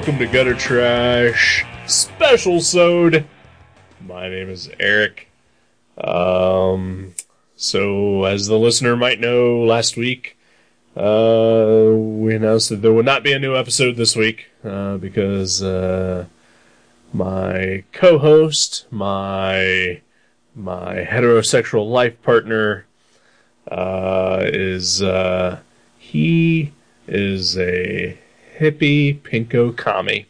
Welcome to Gutter Trash Special Sode. My name is Eric. Um, so as the listener might know, last week uh, we announced that there would not be a new episode this week uh, because uh, my co-host, my my heterosexual life partner, uh, is uh, he is a hippie pinko commie,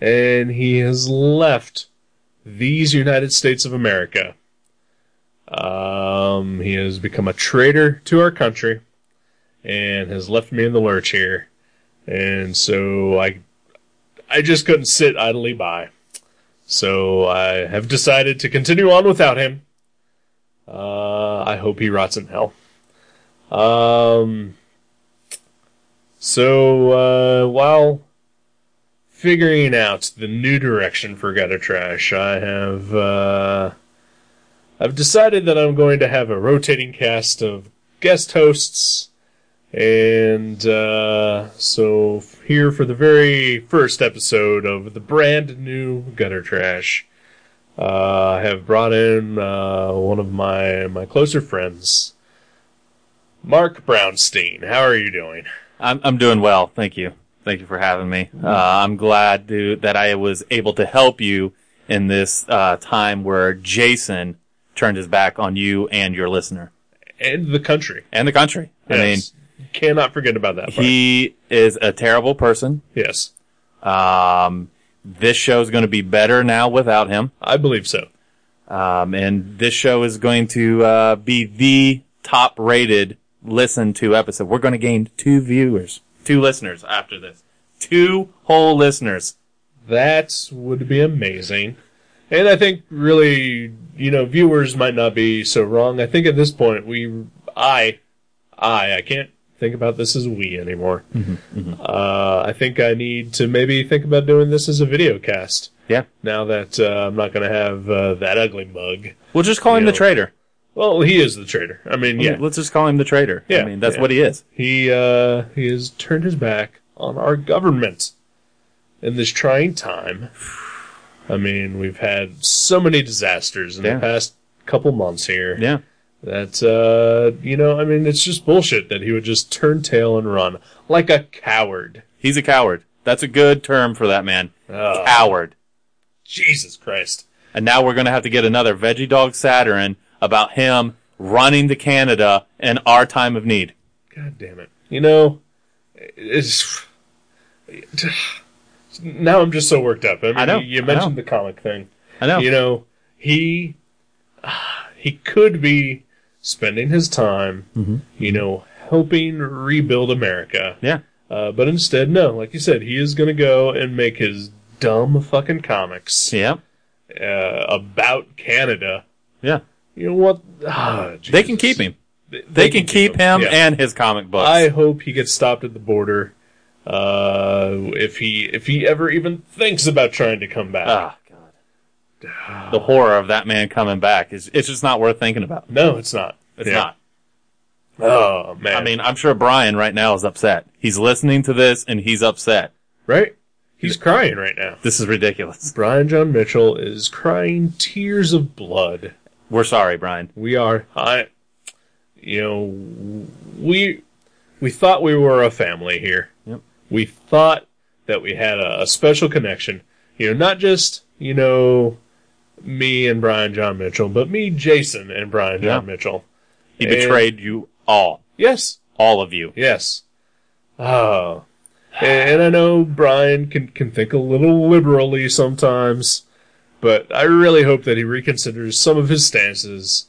and he has left these United States of America. Um, he has become a traitor to our country, and has left me in the lurch here, and so I, I just couldn't sit idly by. So I have decided to continue on without him. Uh, I hope he rots in hell. Um, so, uh, while figuring out the new direction for Gutter Trash, I have, uh, I've decided that I'm going to have a rotating cast of guest hosts. And, uh, so here for the very first episode of the brand new Gutter Trash, uh, I have brought in, uh, one of my, my closer friends, Mark Brownstein. How are you doing? I'm I'm doing well, thank you. Thank you for having me. Uh, I'm glad to, that I was able to help you in this uh, time where Jason turned his back on you and your listener And the country. and the country. I mean, Yes. cannot forget about that. Part. he is a terrible person. yes, Um, this show is going to be better now without him. I believe so. Um, and this show is going to uh, be the top rated listened to episode. We're going to gain two viewers, two listeners after this. Two whole listeners. That would be amazing. And I think really, you know, viewers might not be so wrong. I think at this point we, I, I, I can't think about this as we anymore. Uh, I think I need to maybe think about doing this as a video cast. Yeah. Now that uh, I'm not going to have uh, that ugly mug. We'll just call him You the traitor. Well, he is the traitor. I mean, yeah, Let's just call him the traitor. Yeah, I mean, that's yeah. what he is. he uh, he has turned his back on our government in this trying time. I mean, we've had so many disasters in Yeah. the past couple months here Yeah. that uh, you know, I mean, it's just bullshit that he would just turn tail and run like a coward. He's a coward. That's a good term for that man. Oh, Coward. Jesus Christ! And now we're going to have to get another Veggie Dog Saturn about him running to Canada in our time of need. God damn it! You know, it's now I'm just so worked up. I, mean, I know, You mentioned know. the comic thing. I know. You know, he he could be spending his time, Mm-hmm. you know, helping rebuild America. yeah. Uh, but instead, no, like you said, he is going to go and make his dumb fucking comics Yeah. uh, about Canada. Yeah. You know what? Ah, They can keep him. They, They can keep him Yeah. and his comic books. I hope he gets stopped at the border. Uh, if he if he ever even thinks about trying to come back. Ah, God. The horror of that man coming back is it's just not worth thinking about. No, it's not. It's Yeah. not. Oh man. I mean, I'm sure Brian right now is upset. He's listening to this and he's upset. right? He's crying right now. This is ridiculous. Brian John Mitchell is crying tears of blood. We're sorry, Brian. We are, I, you know, we we thought we were a family here. Yep. We thought that we had a, a special connection. You know, not just you know me and Brian John Mitchell, but me, Jason, and Brian John Yeah. Mitchell. He And- betrayed you all. Yes, All of you. Yes. Oh. And I know Brian can, can think a little liberally sometimes, but I really hope that he reconsiders some of his stances,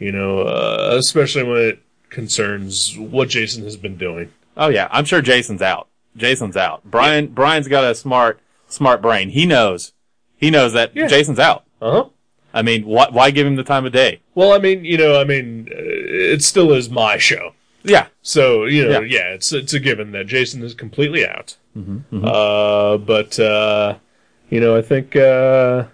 you know, uh, especially when it concerns what Jason has been doing. Oh yeah, I'm sure Jason's out. Jason's out. Brian Brian's got a smart smart brain. He knows. He knows that Yeah. Jason's out. Uh huh. I mean, why, why give him the time of day? Well, I mean, you know, I mean, uh, it still is my show. Yeah. So you know, Yeah. yeah, it's it's a given that Jason is completely out. Uh, but uh, you know, I think uh,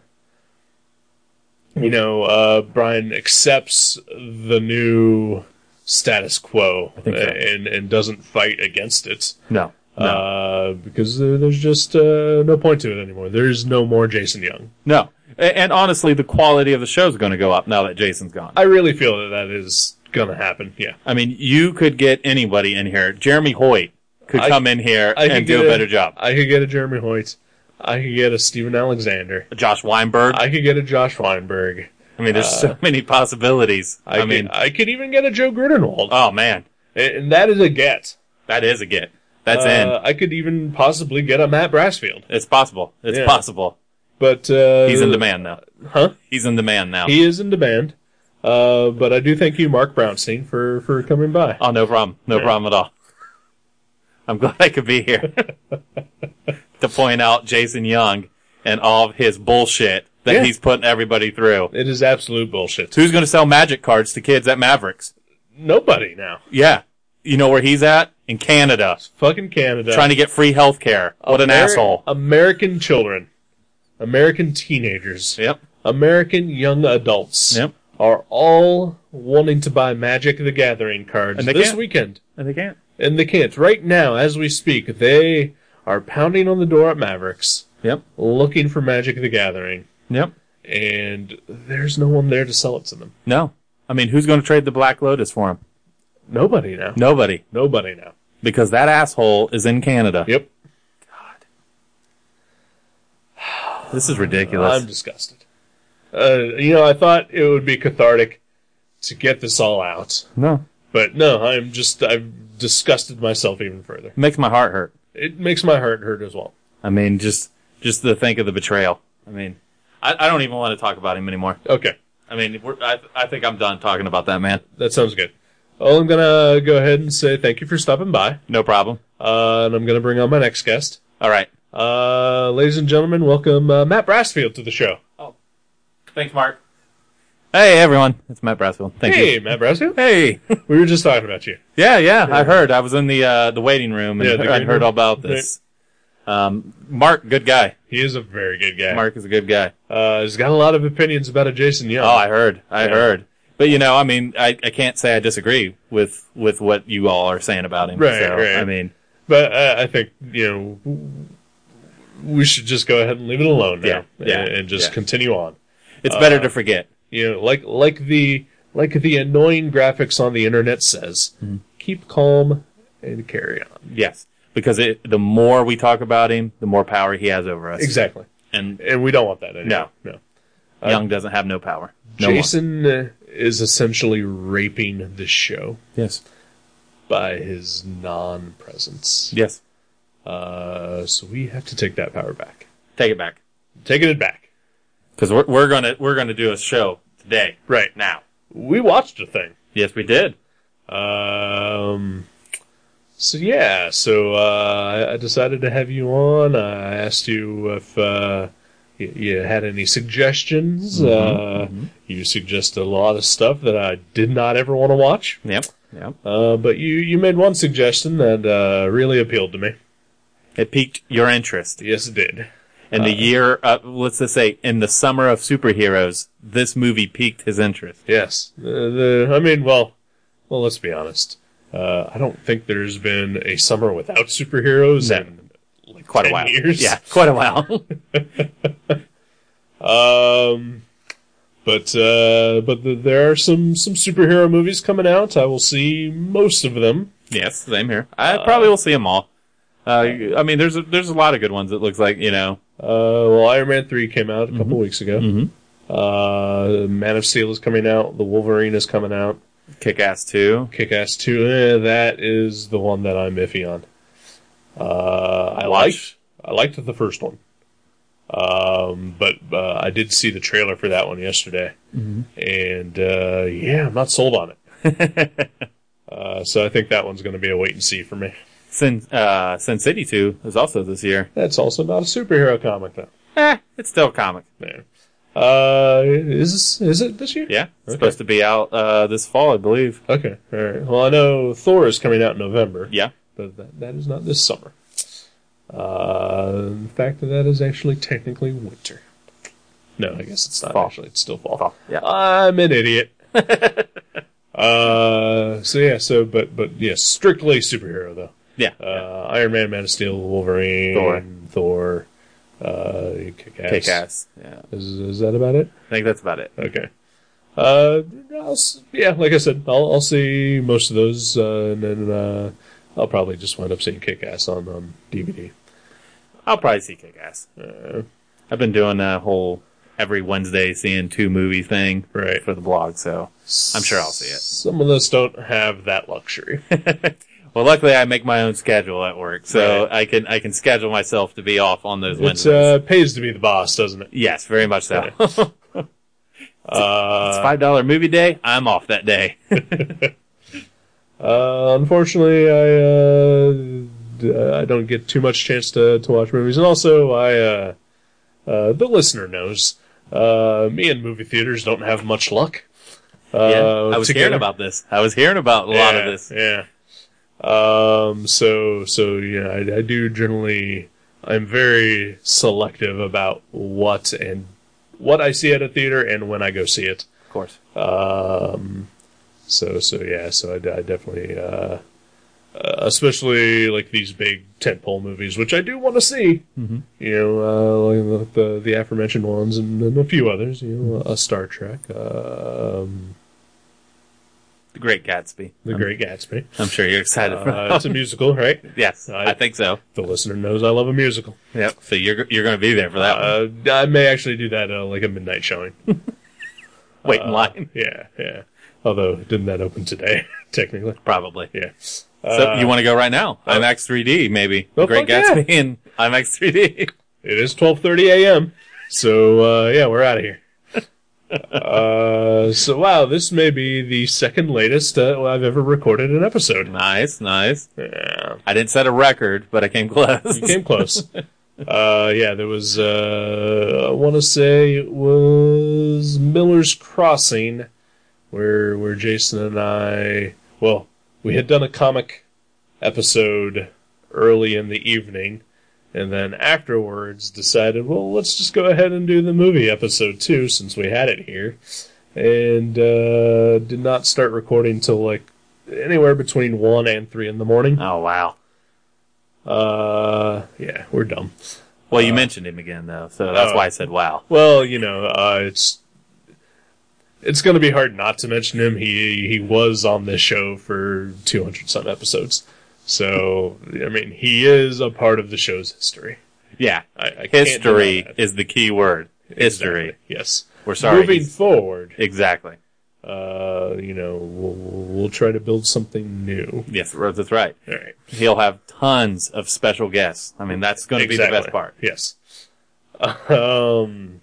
you know uh, Brian accepts the new status quo so. and and doesn't fight against it. No. No. Uh, because there's just uh, no point to it anymore. There's no more Jason Young. no. And honestly, the quality of the show is going to go up now that Jason's gone. I really feel that that is gonna happen. Yeah. I mean, you could get anybody in here. Jeremy Hoyt could I- come in here I and do a better job. I could get a Jeremy Hoyt. I could get a Steven Alexander. A Josh Weinberg. I, could get a Josh Weinberg. I mean, there's so many possibilities. I, I, could, mean, I could even get a Joe Grudenwald. oh man, and, and that is a get. that is a get. That's Uh, in. I could even possibly get a Matt Brassfield. It's possible. It's yeah. possible. But uh, He's in demand now. Huh? He's in demand now. He is in demand. Uh, but I do thank you, Mark Brownstein, for, for coming by. Oh, no problem. No Yeah. problem at all. I'm glad I could be here to point out Jason Young and all of his bullshit that Yeah. he's putting everybody through. It is absolute bullshit. Who's going to sell magic cards to kids at Mavericks? Nobody now. Yeah. You know where he's at? In Canada. Fucking Canada. Trying to get free health care. What an asshole. American children, American teenagers, Yep. American young adults Yep. are all wanting to buy Magic the Gathering cards this can't. weekend. And they can't. And they can't. Right now, as we speak, they are pounding on the door at Mavericks Yep. looking for Magic the Gathering. Yep. And there's no one there to sell it to them. No. I mean, who's going to trade the Black Lotus for him? Nobody now. Nobody. Nobody now. Because that asshole is in Canada. Yep. God. This is ridiculous. I'm disgusted. Uh, you know, I thought it would be cathartic to get this all out. no. But no, I'm just, I've disgusted myself even further. It makes my heart hurt. It makes my heart hurt as well. I mean, just just to think of the betrayal. I mean, I, I don't even want to talk about him anymore. Okay. I mean, we're, I I think I'm done talking about that man. That sounds good. Well, I'm gonna go ahead and say thank you for stopping by. No problem. Uh, and I'm gonna bring on my next guest. All right. Uh, ladies and gentlemen, welcome uh, Matt Brassfield to the show. Oh, thanks, Mark. Hey everyone, it's Matt Brassfield. Thank you. hey, you. Matt Brassfield. Hey. We were just talking about you. yeah, yeah, I heard. I was in the uh, the waiting room and Yeah, the I green heard room. all about this. Um, Mark, good guy. He is a very good guy. Mark is a good guy. Uh, he's got a lot of opinions about a Jason Young. Oh, I heard. I Yeah. heard. But you know, I mean, I, I can't say I disagree with with what you all are saying about him. Right, so, right. I mean, But uh, I think you know we should just go ahead and leave it alone now, Yeah, yeah, and, and just yeah. continue on. it's better Uh, to forget. You know, like like the like the annoying graphics on the internet says, Mm-hmm. keep calm and carry on. Yes, because it, the more we talk about him, the more power he has over us. Exactly, And and we don't want that anymore. No, Young doesn't have no power. No. Jason uh, is essentially raping the show Yes. by his non-presence. Yes. Uh, so we have to take that power back. Take it back. Taking it back. Because we're, we're gonna we're gonna do a show today. Right. Now. We watched a thing. Yes, we did. Um. So yeah, so uh, I- decided to have you on. I asked you if uh, you, you had any suggestions. uh, You suggested a lot of stuff that I did not ever want to watch. Yep. Yep. Uh, but you, you made one suggestion that uh, really appealed to me. It piqued your interest. Yes, it did. In the year, uh, let's just say, in the summer of superheroes, this movie piqued his interest. Yes. Uh, the I mean, well, well, let's be honest. Uh, I don't think there's been a summer without superheroes No. in like Quite 10 a while. years. Yeah, quite a while. Um, but uh, but the, there are some some superhero movies coming out. I will see most of them. yes, same here. I probably will see them all. Uh, I mean, there's a, there's a lot of good ones. It looks like you know. Uh, well, Iron Man three came out a couple weeks ago. Mhm. Uh, Man of Steel is coming out. The Wolverine is coming out. Kick Ass 2. Kick Ass two. Eh, that is the one that I'm iffy on. Uh, I liked I liked the first one. Um, but uh, I did see the trailer for that one yesterday, and uh, yeah, I'm not sold on it. Uh, so I think that one's going to be a wait and see for me. Sin uh, Sin City Two is also this year. That's also not a superhero comic, though. Eh, it's still a comic. Yeah. Uh, is is it this year? Yeah, it's Okay. supposed to be out uh, this fall, I believe. Okay. All right. Well, I know Thor is coming out in November. Yeah, but that, that is not this summer. Uh, in fact, that that is actually technically winter. No, I guess it's not Fall. actually. It's still fall. Fall, yeah. I'm an idiot. uh, so yeah, so but but yes, strictly superhero though. Yeah. Uh, Iron Man, Man of Steel, Wolverine, Thor. Thor, uh, Kick-Ass. Kick ass. Yeah, Is, is that about it? I think that's about it. Okay. Uh, I'll, yeah, like I said, I'll, I'll see most of those, uh, and then uh, I'll probably just wind up seeing Kick Ass on, on DVD. I'll probably see Kick ass. Uh, I've been doing that whole every Wednesday seeing two movie thing right. for the blog, so I'm sure I'll see it. Some of us don't have that luxury. Well, luckily I make my own schedule at work, so Right. I can I can schedule myself to be off on those it uh, pays to be the boss, doesn't it? yes, very much so. Uh, it's five dollar movie day. I'm off that day. uh, unfortunately, I uh, d- I don't get too much chance to, to watch movies, and also I uh, uh, the listener knows uh, me and movie theaters don't have much luck. Uh, yeah, I was hearing about this. I was hearing about a lot of this. Yeah. Um. So so yeah, I, I do generally. I'm very selective about what and what I see at a theater and when I go see it. Of course. Um. So so yeah. So I, I definitely. Uh, uh, especially like these big tentpole movies, which I do want to see. Mm-hmm. You know, uh, like the, the aforementioned ones and, and a few others. You know, a Star Trek, um, The Great Gatsby. The I'm, Great Gatsby. I'm sure you're excited for Uh, it's a musical, right? Yes, I- I, think so. The listener knows I love a musical. Yep. So you're you're going to be there for that one. Uh, I may actually do that uh, like a midnight showing. Wait in uh, line, Yeah, yeah. Although, didn't that open today? Technically, probably. yeah. So Uh, you want to go right now? uh, IMAX 3D, maybe. Oh, Great Gatsby and IMAX 3D. It is twelve thirty a.m. So uh, yeah, we're out of here. Uh, so wow, this may be the second latest uh, I've ever recorded an episode. nice, nice. Yeah, I didn't set a record, but I came close. you came close. Uh, yeah, there was, uh, I want to say it was Miller's Crossing, where, where Jason and I, well, we had done a comic episode early in the evening, and then afterwards decided, well, let's just go ahead and do the movie episode too, since we had it here. And, uh, did not start recording till like anywhere between 1 and 3 in the morning. oh wow. Uh, yeah, we're dumb. Well, you mentioned him again though, so that's oh. why I said wow. Well, you know, uh, it's it's going to be hard not to mention him. He he was on this show for two hundred some episodes, so I mean, he is a part of the show's history. Yeah. I, I History is the key word. History. Exactly. Yes. We're sorry. Moving forward, Exactly. uh, you know, we'll, we'll try to build something new. Yes, that's right. All right. He'll have tons of special guests. I mean, that's going to be the best part. Yes. Um.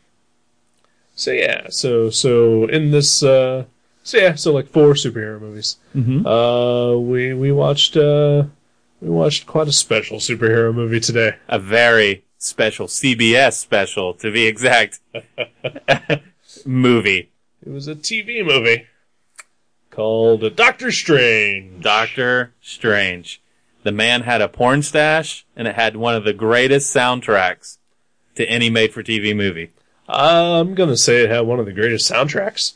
So yeah, so so in this, uh, so yeah, so like four superhero movies. Mm-hmm. Uh, we we watched uh, we watched quite a special superhero movie today. A very special CBS special, to be exact, movie. It was a TV movie called Doctor Strange. Doctor Strange. The man had a porn stash, and it had one of the greatest soundtracks to any made-for-TV movie. I'm gonna say it had one of the greatest soundtracks.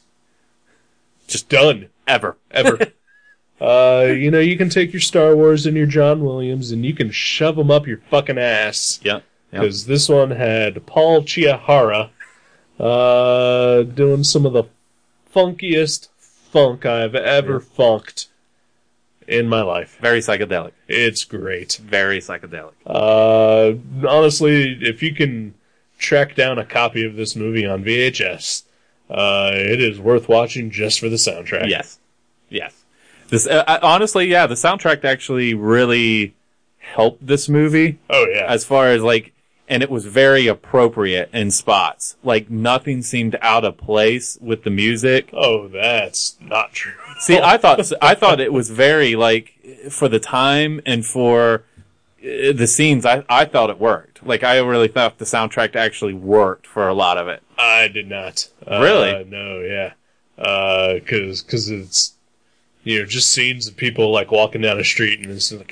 Just done Ever. ever. uh, you know, you can take your Star Wars and your John Williams, and you can shove them up your fucking ass. Yep. Yep. because this one had Paul Chihara uh, doing some of the funkiest funk I've ever funked in my life. Very psychedelic. It's great. Very psychedelic. Uh, honestly, if you can track down a copy of this movie on VHS, uh, it is worth watching just for the soundtrack. Yes. Yes. This uh, honestly, yeah, the soundtrack actually really helped this movie Oh yeah. as far as like and it was very appropriate in spots. Like nothing seemed out of place with the music. Oh, that's not true. See, I thought I thought it was very like for the time and for uh, the scenes. I I thought it worked. Like I really thought the soundtrack actually worked for a lot of it. I did not. Uh, Really? No, yeah. Uh, cause, cause it's, you know, just scenes of people like walking down a street and it's like,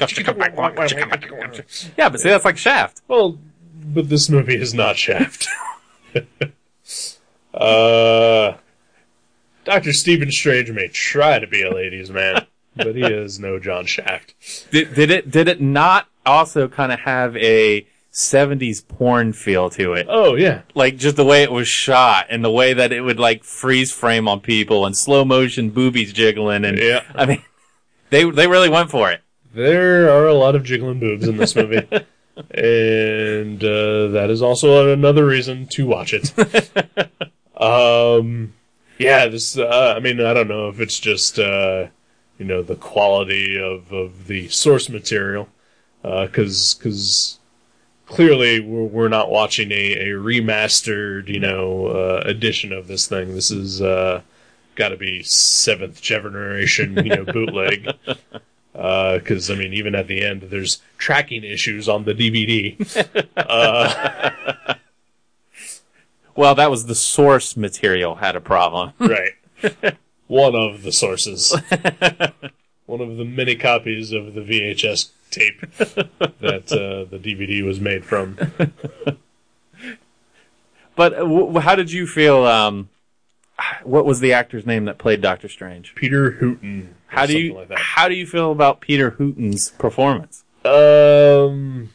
Yeah, but see, that's like Shaft. well, but this movie is not Shaft. uh, Dr. Stephen Strange may try to be a ladies man, but he is no John Shaft. Did, did it did it not also kind of have a 70s porn feel to it? Oh, yeah. Like just the way it was shot and the way that it would like freeze frame on people and slow motion boobies jiggling and Yeah. I mean they they really went for it. There are a lot of jiggling boobs in this movie. and uh, that is also another reason to watch it. um, yeah, this. Uh, I mean, I don't know if it's just uh, you know the quality of, of the source material, because because clearly we're, we're not watching a, a remastered you know uh, edition of this thing. This is uh, got to be seventh generation you know bootleg. Because I mean, even at the end, there's tracking issues on the DVD. Well, that was the source material had a problem. right. One of the sources. One of the many copies of the VHS tape that uh, the DVD was made from. But uh, w- how did you feel um what was the actor's name that played Doctor Strange? Peter Hooten. How do you like that. how do you feel about Peter Hooten's performance? Um,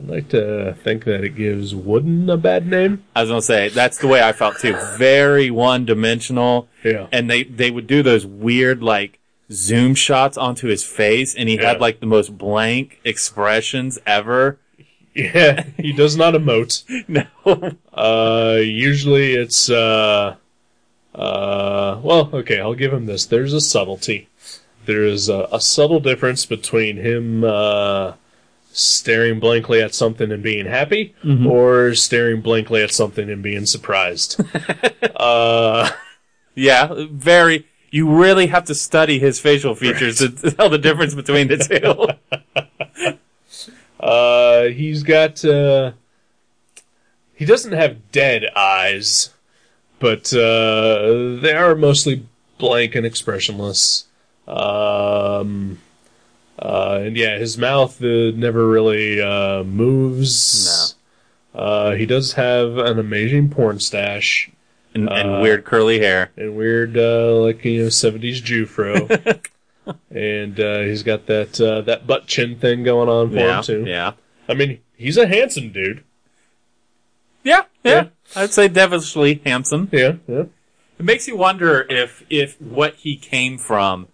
I'd like to think that it gives Wooden a bad name. I was gonna say that's the way I felt too. Very one dimensional, Yeah. and they they would do those weird like zoom shots onto his face, and he Yeah. had like the most blank expressions ever. Yeah, he does not emote. No, Uh, usually it's, uh, uh, well, okay, I'll give him this. There's a subtlety. There's a, a subtle difference between him, uh, staring blankly at something and being happy, or staring blankly at something and being surprised. uh, yeah, very. You really have to study his facial features to tell the difference between the two. uh, he's got, uh, he doesn't have dead eyes, but, uh, they are mostly blank and expressionless. Um, uh, and yeah, his mouth uh, never really, uh, moves. No. Uh, he does have an amazing porn stash and, and Uh, weird curly hair. and weird, uh, like, you know, 70s Jew fro. and, uh, he's got that, uh, that butt chin thing going on for Yeah, him too. yeah, I mean, he's a handsome dude. yeah, yeah. Yeah. I'd say devilishly handsome. Yeah, yeah. It makes you wonder if if what he came from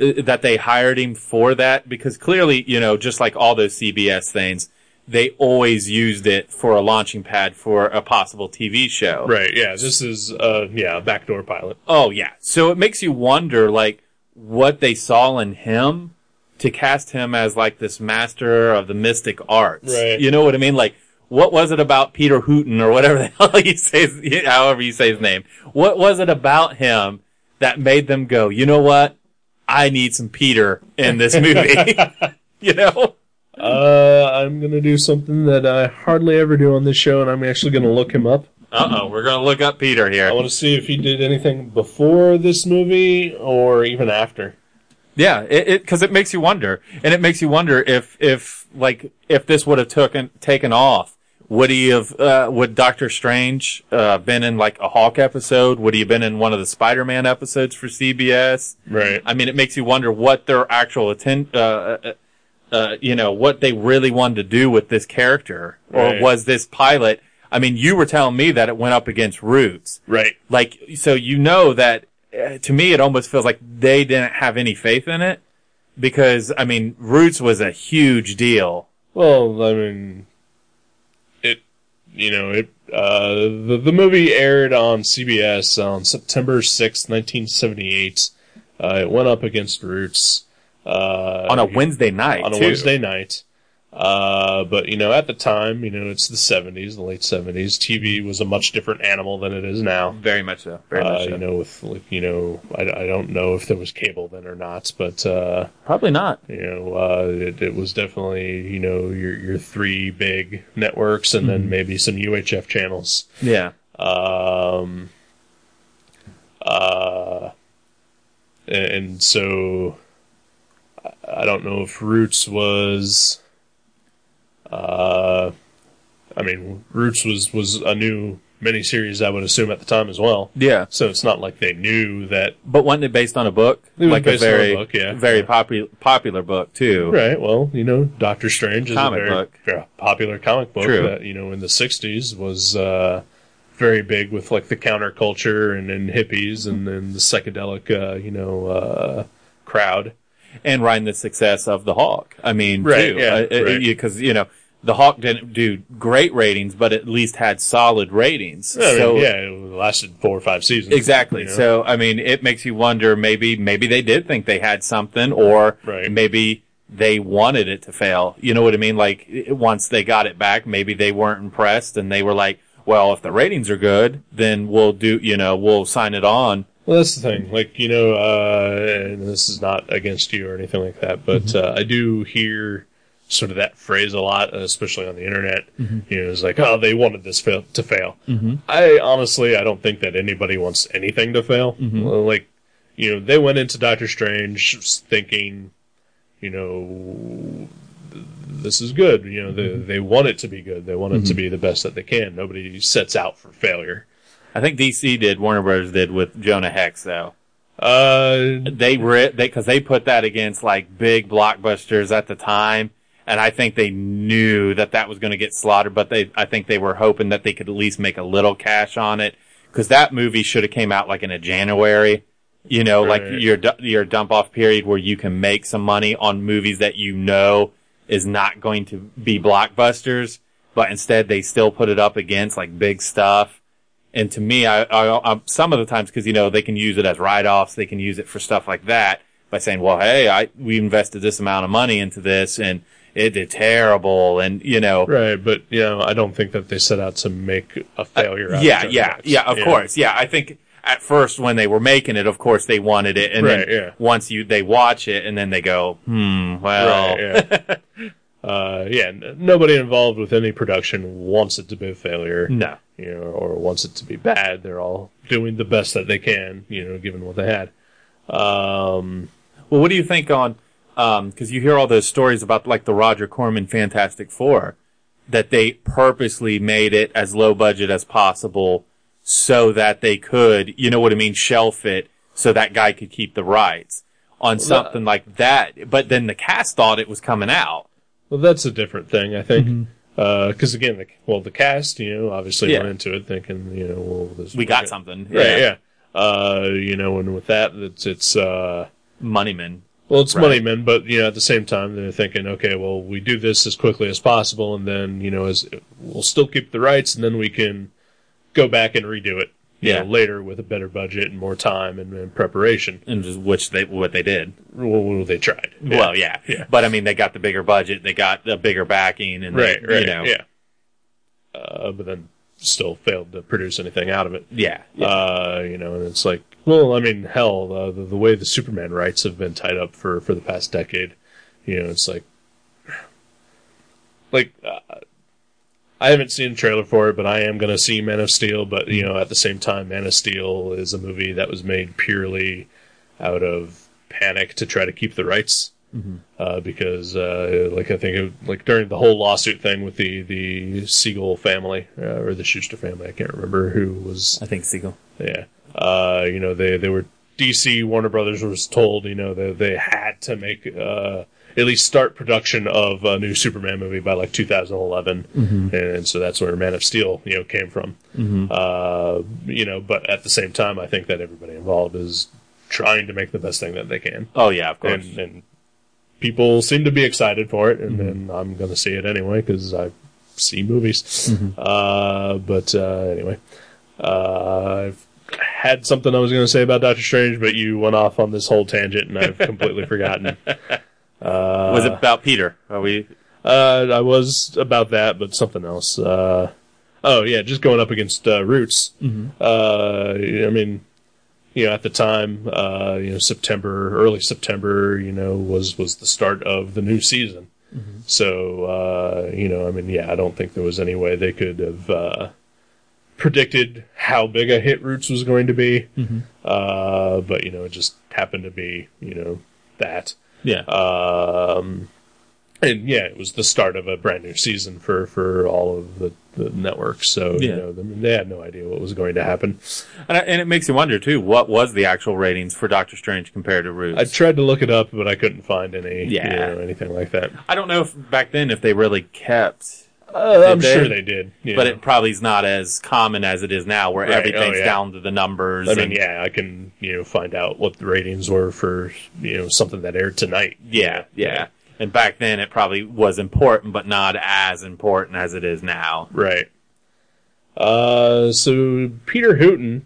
that they hired him for that because clearly, you know, just like all those CBS things, they always used it for a launching pad for a possible TV show. Right, yeah. This is, uh, yeah, a backdoor pilot. Oh yeah. So it makes you wonder like what they saw in him to cast him as like this master of the mystic arts. Right. You know what I mean? Like what was it about Peter Hooten or whatever the hell you say, his- however you say his name? What was it about him that made them go, you know what? I need some Peter in this movie. you know? Uh, I'm gonna do something that I hardly ever do on this show, and I'm actually gonna look him up. Uh oh, we're gonna look up Peter here. I want to see if he did anything before this movie or even after. Yeah, it, it, cause it makes you wonder. And it makes you wonder if, if, like, if this would have taken, taken off, would he have, uh, would Doctor Strange, uh, been in like a Hulk episode? Would he have been in one of the Spider-Man episodes for CBS? Right. I mean, it makes you wonder what their actual atten- uh, uh, uh, you know, what they really wanted to do with this character. Or Right. was this pilot, I mean, you were telling me that it went up against Roots. Right. Like, so you know that, uh, to me, it almost feels like they didn't have any faith in it. Because, I mean, Roots was a huge deal. Well, I mean, you know, it, uh, the, the movie aired on CBS on September sixth, 1978. Uh, it went up against Roots. Uh, On a Wednesday night, on a too. Wednesday night. Uh, but you know, at the time, you know, it's the '70s, the late '70s. TV was a much different animal than it is now. Very much so. Very Uh, much so. you know, with like, you know, I, I don't know if there was cable then or not, but uh, Probably not. you know, uh, it, it was definitely you know your your three big networks and then maybe some UHF channels. Yeah. Um, uh, and, and so I- I don't know if Roots was. Uh, I mean, Roots was was a new miniseries, I would assume at the time as well. Yeah. So it's not like they knew that. But wasn't it based on a book? Like a on a very, book, yeah. very popular popular book too. Right. Well, you know, Doctor Strange is Comic a very, book. very popular comic book True. that you know in the '60s was uh, very big with like the counterculture and, and hippies and then the psychedelic, uh, you know, uh, crowd. And riding the success of the Hulk. I mean, Right, too. yeah, right. Because you know the Hulk didn't do great ratings, but at least had solid ratings. Mean, so yeah, it lasted four or five seasons. Exactly. you know? So I mean, it makes you wonder. Maybe maybe they did think they had something, or Right. maybe they wanted it to fail. You know what I mean? Like once they got it back, maybe they weren't impressed, and they were like, "Well, if the ratings are good, then we'll do. You know, we'll sign it on." Well, that's the thing. Like, you know, uh, and this is not against you or anything like that, but Mm-hmm. uh, I do hear sort of that phrase a lot, especially on the internet. Mm-hmm. You know, it's like, oh, they wanted this fail- to fail. I honestly, I don't think that anybody wants anything to fail. Mm-hmm. Like, you know, they went into Doctor Strange thinking, you know, this is good. You know, Mm-hmm. they, they want it to be good. They want it to be the best that they can. Nobody sets out for failure. I think DC did, Warner Brothers did with Jonah Hex though. Uh, They were they because they put that against like big blockbusters at the time, and I think they knew that that was going to get slaughtered. But they, I think they were hoping that they could at least make a little cash on it because that movie should have came out like in a January. You know, like your your dump off period where you can make some money on movies that you know is not going to be blockbusters, but instead they still put it up against like big stuff. And to me, I, I, I some of the times because you know they can use it as write-offs, they can use it for stuff like that by saying, "Well, hey, I we invested this amount of money into this, and it did terrible," and you know, Right, but you know, I don't think that they set out to make a failure. out yeah, yeah, yeah, of course, yeah. I think at first when they were making it, of course they wanted it, and Right, then yeah. once you they watch it, and then they go, "Hmm, well, Right, yeah. uh, yeah, nobody involved with any production wants it to be a failure, no." you know, or wants it to be bad. They're all doing the best that they can, you know, given what they had. Um, Well, what do you think on? Because you hear all those stories about like the Roger Corman Fantastic Four, that they purposely made it as low budget as possible so that they could, you know what I mean, shelf it so that guy could keep the rights on something like that. But then the cast thought it was coming out. well, that's a different thing, I think. Because again, the, well, the cast, you know, obviously Yeah. went into it thinking, you know, well, this We got something, right? Yeah. Uh, you know, and with that, it's it's uh, Moneyman. Well, it's Right. money men, but you know, at the same time, they're thinking, okay, well, we do this as quickly as possible, and then you know, as we'll still keep the rights, and then we can go back and redo it, you Yeah. know, later with a better budget and more time and, and preparation. And just which they what they did. Well, they tried. Well, yeah. Yeah. But I mean, they got the bigger budget, they got the bigger backing, and right, they, right, you know, yeah. Uh, but then still failed to produce anything out of it. yeah, yeah. Uh, you know, and it's like, well, I mean, hell, uh, the, the way the Superman rights have been tied up for, for the past decade, you know, it's like, like, uh, I haven't seen a trailer for it, but I am going to see Man of Steel. But, you know, at the same time, Man of Steel is a movie that was made purely out of panic to try to keep the rights. Uh, because, uh, like I think, it, like during the whole lawsuit thing with the the Siegel family uh, or the Shuster family, I can't remember who was I think Siegel. yeah. Uh, you know, they, they were, DC, Warner Brothers was told, you know, that they had to make, uh, at least start production of a new Superman movie by like 2011. And so that's where Man of Steel, you know, came from. Uh, you know, but at the same time, I think that everybody involved is trying to make the best thing that they can. Oh yeah, of course. And, and people seem to be excited for it, and then I'm going to see it anyway because I see movies. Uh, but uh, anyway, uh, I've had something I was going to say about Doctor Strange, but you went off on this whole tangent, and I've completely forgotten. was it about Peter? Are we? Uh, I was about that, but something else. Uh, oh yeah, just going up against uh, Roots. Uh, I mean, you know, at the time, uh, you know, September, early September, you know, was was the start of the new season. So, uh, you know, I mean, yeah, I don't think there was any way they could have uh, predicted how big a hit Roots was going to be. Uh, but you know, it just happened to be, you know, that. Yeah. Um, and yeah, it was the start of a brand new season for, for all of the, the networks. So, you know, they had no idea what was going to happen. and, I- and it makes you wonder too. What was the actual ratings for Doctor Strange compared to Roots? I tried to look it up, but I couldn't find any, Yeah. you know, anything like that. I don't know if back then if they really kept, Uh, I'm they? sure they did. you but it probably is not as common as it is now, where Right. everything's Oh, yeah. down to the numbers. I mean, and- yeah, I can, you know, find out what the ratings were for, you know, something that aired tonight. yeah, yeah. And back then, it probably was important, but not as important as it is now. Right. Uh, so Peter Hooten,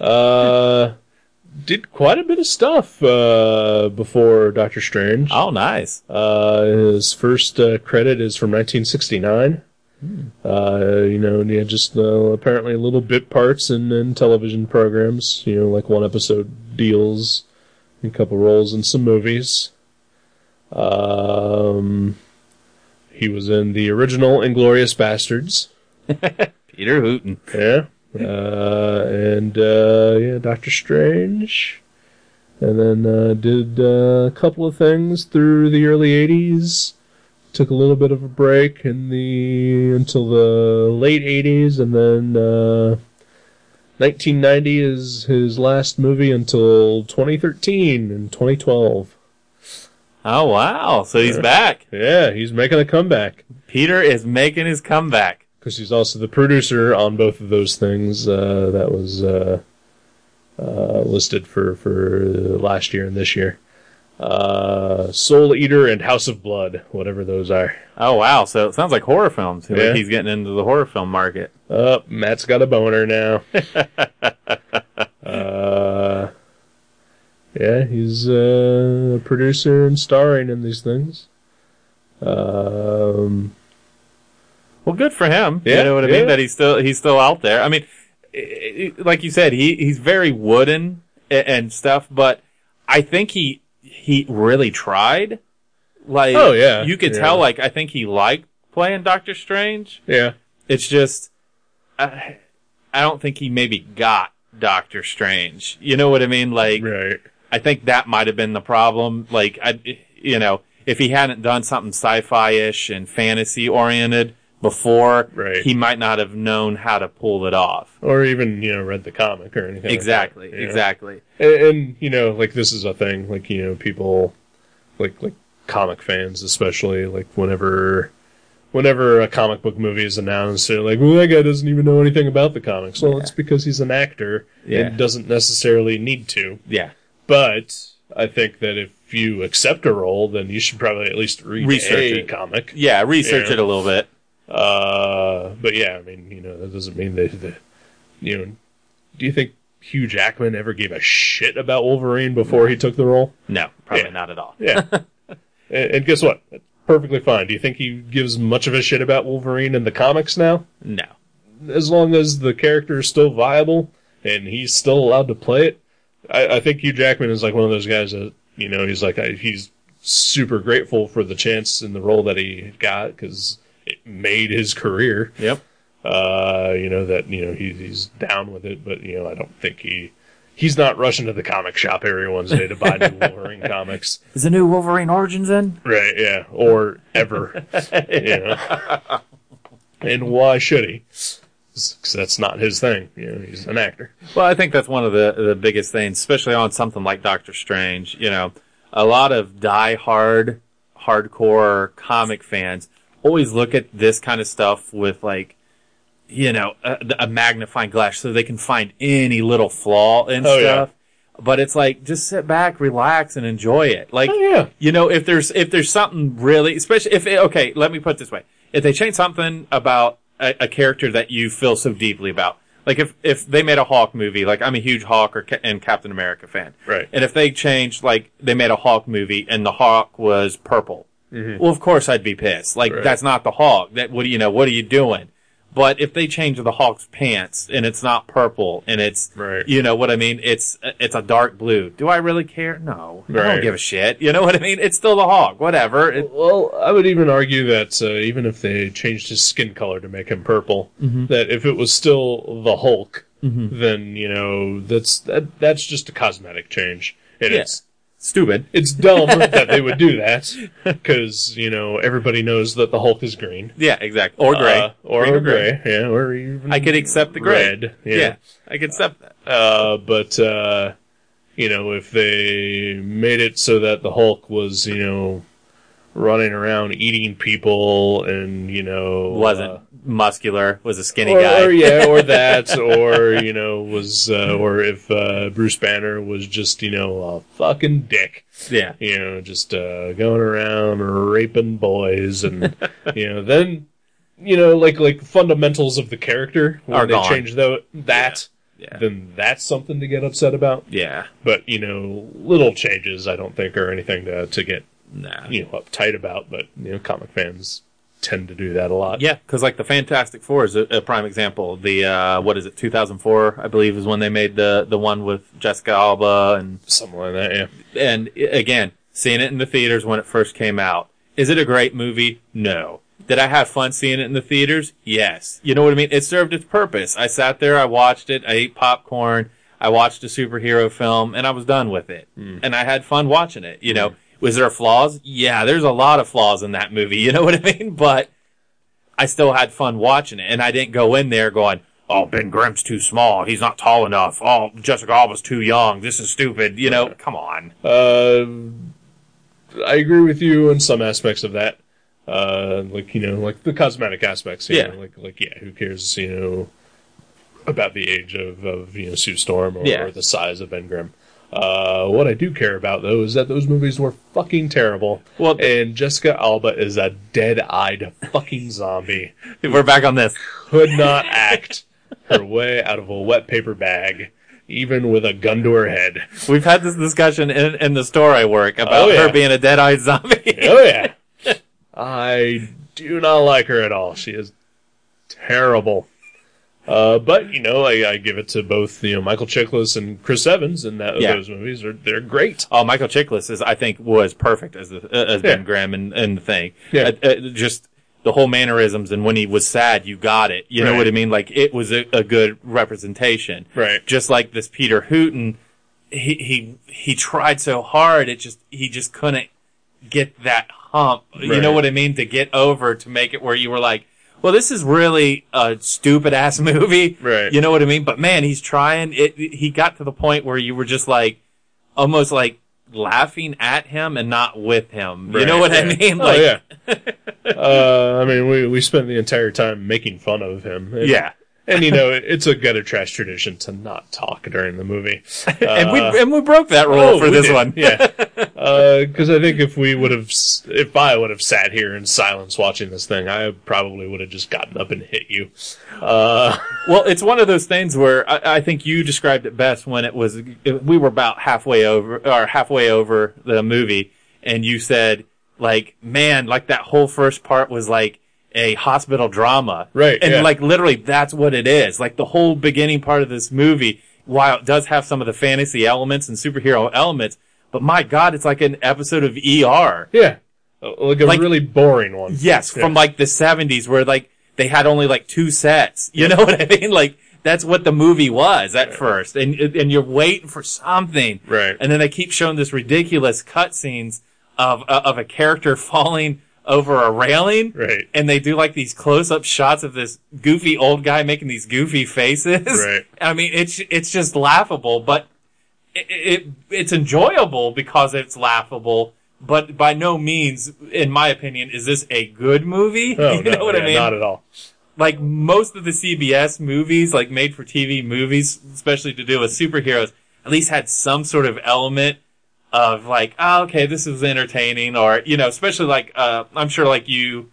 uh, did quite a bit of stuff, uh, before Doctor Strange. Oh, nice. Uh, his first uh, credit is from 1969. Uh, you know, and he had just uh, apparently little bit parts in, in television programs. You know, like one episode deals, a couple roles in some movies. Um, he was in the original Inglorious Bastards. Peter Hooten. Yeah. Uh, and uh, yeah, Doctor Strange. And then uh, did uh, a couple of things through the early '80s. Took a little bit of a break in the until the late '80s, and then uh, 1990 is his last movie until 2013 and 2012. Oh, wow. So he's back. Yeah, he's making a comeback. Peter is making his comeback. Because he's also the producer on both of those things. Uh, that was uh, uh, listed for for last year and this year. Uh, Soul Eater and House of Blood, whatever those are. Oh, wow. So it sounds like horror films. Like Yeah. He's getting into the horror film market. Uh, Matt's got a boner now. uh, yeah, he's uh, a producer and starring in these things. Um, Well, good for him. Yeah, you know what I yeah. mean? That he's still he's still out there. I mean, like you said, he he's very wooden a- and stuff, but I think he he really tried. Like, Oh, yeah, you could yeah. tell. Like, I think he liked playing Doctor Strange. yeah, It's just, I, I don't think he maybe got Doctor Strange. You know what I mean? Like, right. I think that might have been the problem. Like, I, you know, if he hadn't done something sci-fi-ish and fantasy oriented before, Right. he might not have known how to pull it off. Or even you know read the comic or anything. like that, Exactly, exactly. and, and you know like this is a thing like you know people like like comic fans especially like whenever whenever a comic book movie is announced they're like well that guy doesn't even know anything about the comics well it's because he's an actor Yeah. and doesn't necessarily need to Yeah, but i think that if you accept a role then you should probably at least read Research a it. comic yeah. Research Yeah. it a little bit. Uh but yeah i mean you know that doesn't mean that, that you know do you think Hugh Jackman ever gave a shit about Wolverine before he took the role? No, probably Yeah. not at all. Yeah. and, and guess what? That's perfectly fine. Do you think he gives much of a shit about Wolverine in the comics now? No. As long as the character is still viable and he's still allowed to play it, I, I think Hugh Jackman is like one of those guys that you know he's like I, he's super grateful for the chance and the role that he got because made his career. Yep. Uh, you know that you know he, he's down with it, but you know I don't think he. He's not rushing to the comic shop every Wednesday to buy new Wolverine comics. Is the new Wolverine Origins in? Right, yeah. Or ever. you know. And why should he? Because that's not his thing. You know, he's an actor. Well, I think that's one of the the biggest things, especially on something like Doctor Strange. You know, a lot of die-hard, hardcore comic fans always look at this kind of stuff with like, you know, a, a magnifying glass so they can find any little flaw and Oh, yeah. stuff. But it's like just sit back, relax, and enjoy it. Like, Oh, yeah. you know, if there's if there's something really, especially if okay, let me put it this way: if they change something about a, a character that you feel so deeply about, like if if they made a Hulk movie, like I'm a huge Hulk or Ca- and Captain America fan, Right. And if they changed, like they made a Hulk movie and the Hulk was purple, well, of course I'd be pissed. Like Right. that's not the Hulk. That what do you know? What are you doing? But if they change the Hulk's pants and it's not purple and it's Right. you know what I mean? It's it's a dark blue. Do I really care? No, I don't give a shit. You know what I mean? It's still the Hulk. Whatever. It, Well, I would even argue that uh, even if they changed his skin color to make him purple, Mm-hmm. that if it was still the Hulk, then you know that's that, that's just a cosmetic change, and Yeah. it's stupid. it's dumb that they would do that because you know everybody knows that the Hulk is green Yeah, exactly. Or gray. Uh, or, Green gray, yeah, or even I could accept the gray. red, Yeah. yeah. I could accept that. Uh, but uh, you know, if they made it so that the Hulk was, you know, running around eating people, and you know, Wasn't uh, muscular. Was a skinny or, guy. or yeah, or that, or you know, was, uh, or if uh, Bruce Banner was just, you know, a fucking dick, yeah. you know, just uh, going around raping boys, and you know, then. You know, like like fundamentals of the character when Are they gone. change tho- that, Yeah. then that's something to get upset about. Yeah. But you know, little changes I don't think are anything to to get Nah. you know uptight about. But you know, comic fans tend to do that a lot. Yeah, because like the Fantastic Four is a, a prime example. The uh, what is it, 2004, I believe, is when they made the the one with Jessica Alba and something like that. Yeah, and again, seeing it in the theaters when it first came out. Is it a great movie? No. Did I have fun seeing it in the theaters? Yes. You know what I mean? It served its purpose. I sat there, I watched it, I ate popcorn, I watched a superhero film, and I was done with it. And I had fun watching it. You know, was there flaws? Yeah, there's a lot of flaws in that movie. You know what I mean? But I still had fun watching it, and I didn't go in there going, "Oh, Ben Grimm's too small. He's not tall enough. Oh, Jessica Alba's too young. This is stupid." You know, come on. uh, I agree with you in some aspects of that. Uh, like you know, like the cosmetic aspects. you Yeah. know, like like yeah, who cares? You know, about the age of of you know Sue Storm or, Yeah. or the size of Ben Grimm. Uh, what I do care about though is that those movies were fucking terrible. Well, and Jessica Alba is a dead-eyed fucking zombie. We're back on this. Could not act her way out of a wet paper bag, even with a gun to her head. We've had this discussion in, in the store I work about Oh, yeah. her being a dead-eyed zombie. Oh yeah, I do not like her at all. She is terrible. Uh, but you know, I, I give it to both you know Michael Chiklis and Chris Evans in that Yeah. those movies are they're great. Oh, Michael Chiklis is, I think, was perfect as the uh, as Ben Yeah. Grimm and, and the thing. Yeah. Uh, uh, just the whole mannerisms and when he was sad, you got it. You know what I mean? Like it was a, a good representation. Right. Just like this Peter Hooten, he he he tried so hard, it just he just couldn't get that hump. You know what I mean? To get over to make it where you were like. Well, this is really a stupid ass movie. Right. You know what I mean? But man, he's trying. It, he got to the point where you were just like, almost like laughing at him and not with him. You know Right, what I mean? Oh, yeah. uh, I mean, we we spent the entire time making fun of him. Yeah. And you know, it's a gutter trash tradition to not talk during the movie. and we Uh, and we broke that rule oh, for this did, one. yeah. Because I think if we would have, if I would have sat here in silence watching this thing, I probably would have just gotten up and hit you. Uh, Well, it's one of those things where I, I think you described it best when it was we were about halfway over or halfway over the movie, and you said like, man, like that whole first part was like a hospital drama, Right, And yeah. like literally, that's what it is. Like the whole beginning part of this movie, while it does have some of the fantasy elements and superhero elements, but my God, it's like an episode of ER. yeah, like a Like- really boring one. Yes, Yeah. from like the seventies where like they had only like two sets. You know what I mean? Like that's what the movie was at first, and and you're waiting for something, Right. And then they keep showing this ridiculous cutscenes of uh, of a character falling over a railing, Right. And they do like these close up shots of this goofy old guy making these goofy faces. Right. I mean, it's it's just laughable, but it, it it's enjoyable because it's laughable. But by no means, in my opinion, is this a good movie. Oh, you know no, what yeah, I mean? Not at all. like most of the CBS movies, like made for TV movies, especially to do with superheroes, at least had some sort of element of like, oh, okay, this is entertaining, or you know, especially like uh, I'm sure like you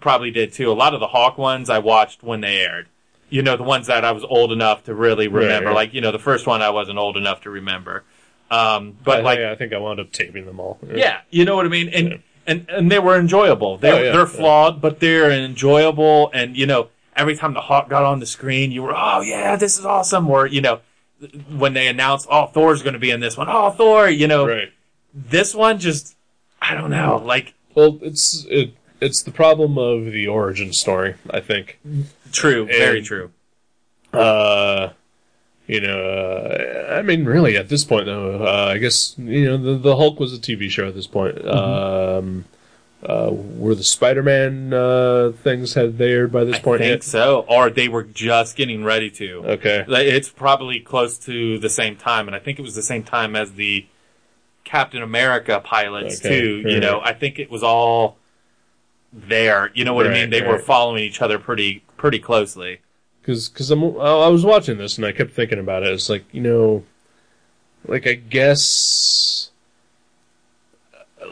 probably did too. A lot of the Hulk ones I watched when they aired. You know, the ones that I was old enough to really remember. right. Like, you know, the first one I wasn't old enough to remember. Um, but I, like, yeah, I think I wound up taping them all. yeah, you know what I mean? And Yeah. and and they were enjoyable. They Oh, yeah, they're flawed, but they're enjoyable. And you know, every time the Hulk got on the screen, you were, oh yeah, this is awesome. Or you know, when they announced, oh Thor's going to be in this one, oh Thor, you know, Right. this one just, I don't know, like Well, it's it, it's the problem of the origin story. I think. true, very true. Uh, you know, uh, I mean, really, at this point, though, uh, I guess you know the the Hulk was a TV show at this point. Mm-hmm. Um, uh, were the Spider-Man uh, things had they aired by this I point I think yet? so, or they were just getting ready to. Okay. It's probably close to the same time, and I think it was the same time as the Captain America pilots Okay, too. You know, I think it was all there. You know what I mean? They were following each other pretty pretty closely. Because cause I'm I was watching this and I kept thinking about it. It's like you know, like I guess,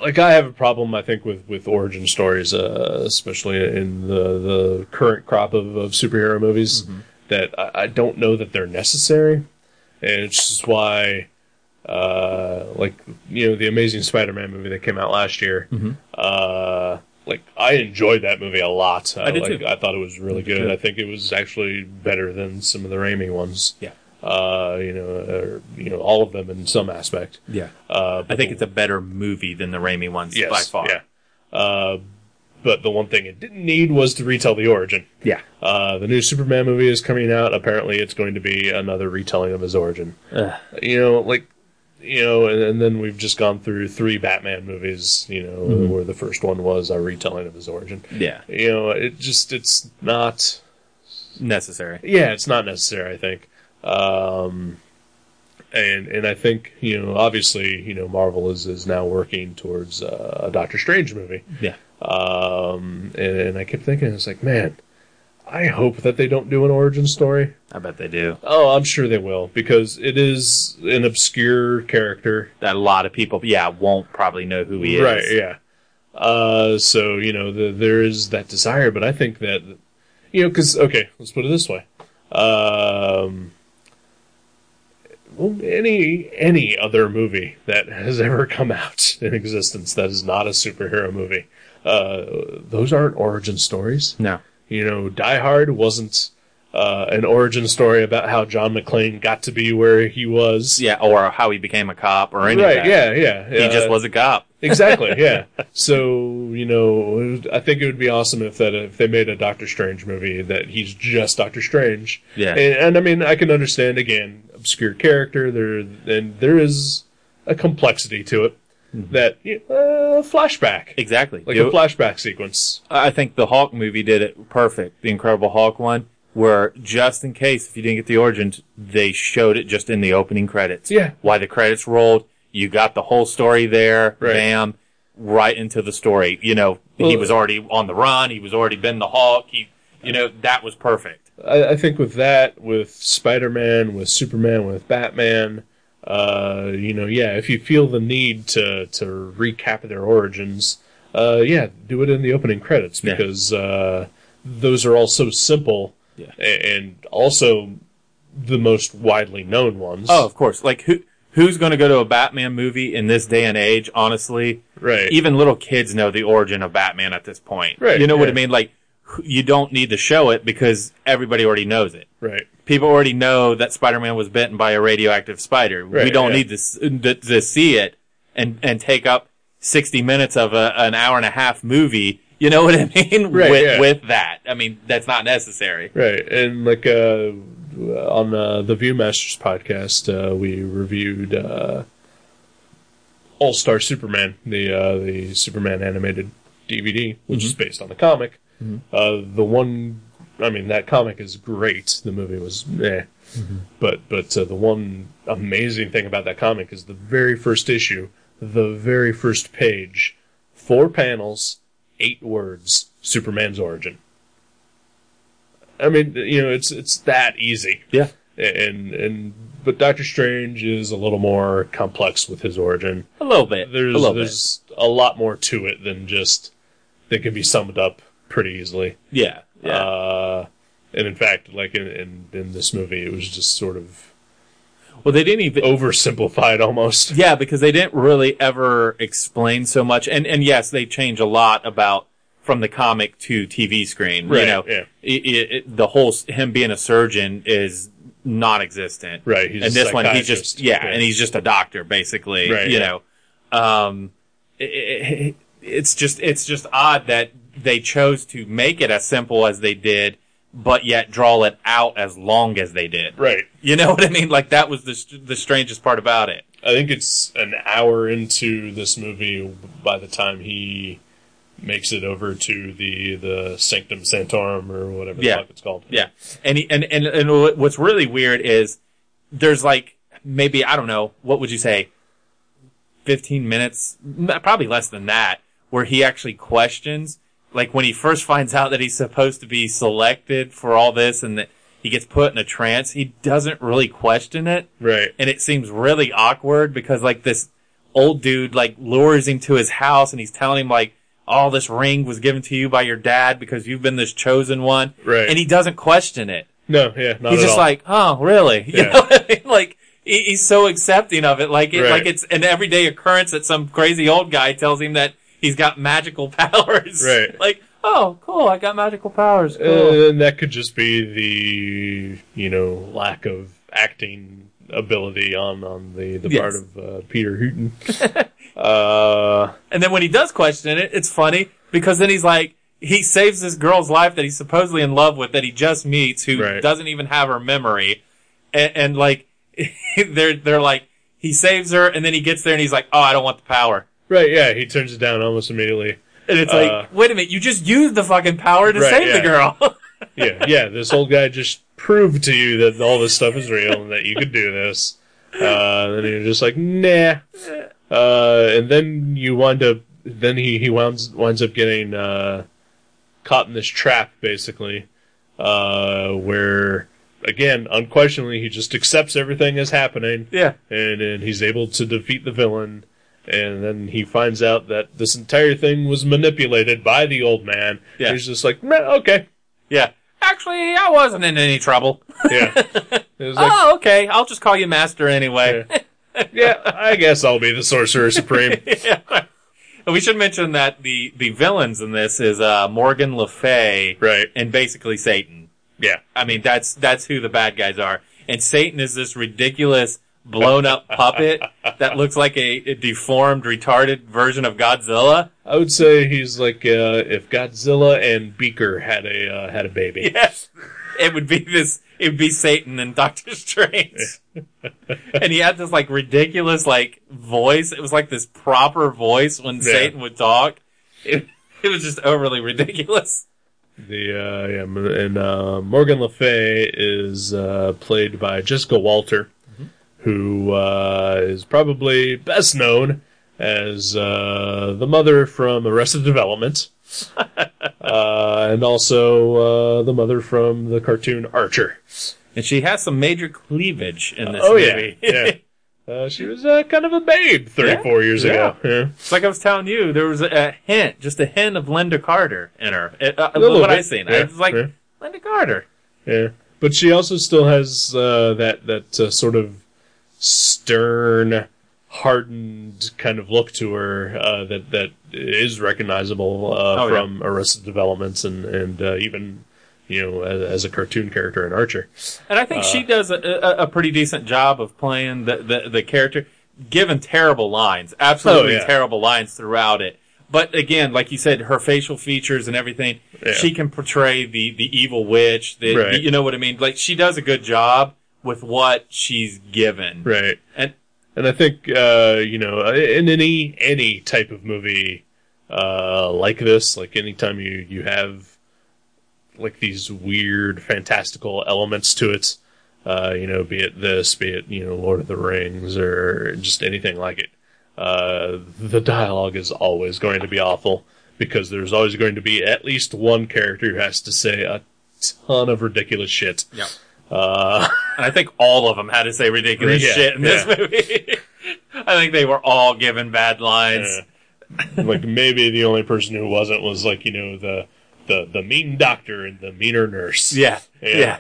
like I have a problem. I think with with origin stories, uh, especially in the the current crop of, of superhero movies, that I, I don't know that they're necessary, and it's just why. Uh, like you know, the Amazing Spider-Man movie that came out last year. Uh, like I enjoyed that movie a lot. Uh, I did like, too. I thought it was really I good. too. I think it was actually better than some of the Raimi ones. Yeah. Uh, you know, or, you know, all of them in some aspect. Yeah, Uh, I think it's a better movie than the Raimi ones yes, by far. Yeah. Uh, but the one thing it didn't need was to retell the origin. Yeah. Uh, the new Superman movie is coming out. Apparently, it's going to be another retelling of his origin. Ugh. You know, like, you know, and, and then we've just gone through three Batman movies. You know, Mm-hmm. where the first one was a retelling of his origin. Yeah, You know, it just it's not. necessary. Yeah, it's not necessary. I think. Um, and and I think you know, obviously, you know, Marvel is is now working towards uh, a Doctor Strange movie. Yeah, Um, and, and I kept thinking, it's like, man, I hope that they don't do an origin story. I bet they do. Oh, I'm sure they will because it is an obscure character. That a lot of people, yeah, won't probably know who he is. Right, yeah. Uh, so, you know, the, there is that desire, but I think that, you know, because, okay, let's put it this way. Um, well, any any other movie that has ever come out in existence that is not a superhero movie, uh, those aren't origin stories. No. You know, Die Hard wasn't uh, an origin story about how John McClane got to be where he was. Yeah, or how he became a cop or anything. right? Yeah, yeah. He just was a cop. exactly. Yeah. So you know, I think it would be awesome if that if they made a Doctor Strange movie that he's just Doctor Strange. Yeah. And, and I mean, I can understand again obscure character there, and there is a complexity to it that you know, uh, flashback, Exactly. like a flashback sequence. I think the Hulk movie did it perfect. The Incredible Hulk one, where just in case if you didn't get the origins, they showed it just in the opening credits. Yeah. Why the credits rolled, you got the whole story there, Right. bam, right into the story. You know, he was already on the run. He was already been the Hulk. He, you know, that was perfect. I, I think with that, with Spider Man, with Superman, with Batman, uh, you know, yeah, if you feel the need to to recap their origins, uh, yeah, do it in the opening credits Yeah. because uh, those are all so simple Yeah. and also the most widely known ones. Oh, of course. Like who, who's going to go to a Batman movie in this day and age? Honestly, right. even little kids know the origin of Batman at this point. Right, You know what I mean? Like, you don't need to show it because everybody already knows it. right. People already know that Spider-Man was bitten by a radioactive spider. Right, we don't yeah. need to, to to see it and and take up sixty minutes of a, an hour and a half movie. You know what I mean? Right, with yeah. with that, I mean that's not necessary. Right, and like uh, on uh, the Viewmasters podcast, uh, we reviewed uh, All Star Superman, the uh, the Superman animated DVD, which is based on the comic. Uh, the one, I mean, that comic is great. The movie was, eh. But but uh, the one amazing thing about that comic is the very first issue, the very first page, four panels, eight words, Superman's origin. I mean, you know, it's it's that easy. Yeah. And and but Doctor Strange is a little more complex with his origin. A little bit. There's a little there's a lot more to it than just that can be summed up pretty easily. Yeah. Yeah. Uh, and in fact, like in, in in this movie, it was just sort of Well, they didn't even oversimplified almost. Yeah, because they didn't really ever explain so much. And and yes, they change a lot about from the comic to TV screen. Right, You know, yeah. it, it, it- the whole him being a surgeon is non-existent. Right, and this one, he's just yeah, Yeah. and he's just a doctor basically. Right, you yeah. know, um, it, it, it's just it's just odd that they chose to make it as simple as they did, but yet draw it out as long as they did. Right. You know what I mean? Like that was the the strangest part about it. I think it's an hour into this movie by the time he makes it over to the the Sanctum Sanctorum or whatever Yeah. the fuck it's called. Yeah, and he, and and and what's really weird is there's like maybe I don't know what would you say, fifteen minutes, probably less than that, where he actually questions, like when he first finds out that he's supposed to be selected for all this and that he gets put in a trance, he doesn't really question it, Right. and it seems really awkward because like this old dude like lures him to his house and he's telling him like. Oh, this ring was given to you by your dad because you've been this chosen one. Right. And he doesn't question it. No, yeah, not He's just all. like, oh, really? You Yeah. know what I mean? Like, he's so accepting of it. Like, it, Right. like it's an everyday occurrence that some crazy old guy tells him that he's got magical powers. Right. Like, oh, cool, I got magical powers. Cool. And that could just be the you know lack of acting ability on on the the Yes. part of uh, Peter Hooten. uh, and then when he does question it, it's funny because then he's like, he saves this girl's life that he's supposedly in love with that he just meets who Right. doesn't even have her memory. And, and like, they're, they're like, he saves her and then he gets there and he's like, oh, I don't want the power. Right, yeah, he turns it down almost immediately. And it's Uh, like, wait a minute, you just used the fucking power to Right, save the yeah. girl. Yeah, yeah, this old guy just proved to you that all this stuff is real and that you could do this. Uh, and you're just like, nah. Uh, and then you wind up, then he, he winds, winds up getting, uh, caught in this trap, basically, uh, where, again, unquestionably, he just accepts everything as happening, yeah. and, and he's able to defeat the villain, and then he finds out that this entire thing was manipulated by the old man. Yeah. He's just like, "Meh, okay. Yeah. Actually, I wasn't in any trouble. Yeah. Was like, oh, okay. I'll just call you master anyway. yeah, I guess I'll be the Sorcerer Supreme. Yeah. We should mention that the, the villains in this is, uh, Morgan Le Fay Right. and basically Satan. Yeah. I mean, that's, that's who the bad guys are. And Satan is this ridiculous, blown up puppet that looks like a, a deformed, retarded version of Godzilla. I would say he's like uh, if Godzilla and Beaker had a uh, had a baby. Yes. It would be this, it would be Satan and Doctor Strange. and he had this like ridiculous like voice. It was like this proper voice when Satan would talk. It, it was just overly ridiculous. The uh, yeah, and uh, Morgan Le Fay is uh, played by Jessica Walter, who uh, is probably best known as uh, the mother from Arrested Development, uh, and also uh, the mother from the cartoon Archer. And she has some major cleavage in this oh yeah, movie. yeah. Uh, she was uh, kind of a babe 34 years yeah. ago. Yeah. It's like I was telling you, there was a, a hint, just a hint of Lynda Carter in her. It, uh, little what I bit, seen, yeah, I was like, yeah. Lynda Carter. Yeah, but she also still has uh, that that uh, sort of stern, hardened kind of look to her uh, that that is recognizable uh, Oh, yeah. from Arrested Developments and and uh, even you know as, as a cartoon character in Archer. And I think she does a, a, a pretty decent job of playing the, the, the character, given terrible lines, absolutely Oh, yeah. terrible lines throughout it. But again, like you said, her facial features and everything, Yeah. she can portray the, the evil witch. The, Right. the- you know what I mean? Like she does a good job with what she's given. Right. And And I think uh, you know in any any type of movie uh, like this, like anytime you you have like these weird fantastical elements to it, uh, you know, be it this, be it you know Lord of the Rings or just anything like it, uh, the dialogue is always going to be awful because there's always going to be at least one character who has to say a ton of ridiculous shit. yeah. Uh, I think all of them had to say ridiculous Yeah, shit in this yeah. movie. I think they were all given bad lines. like maybe the only person who wasn't was like you know the the the mean doctor and the meaner nurse. Yeah, Yeah. yeah.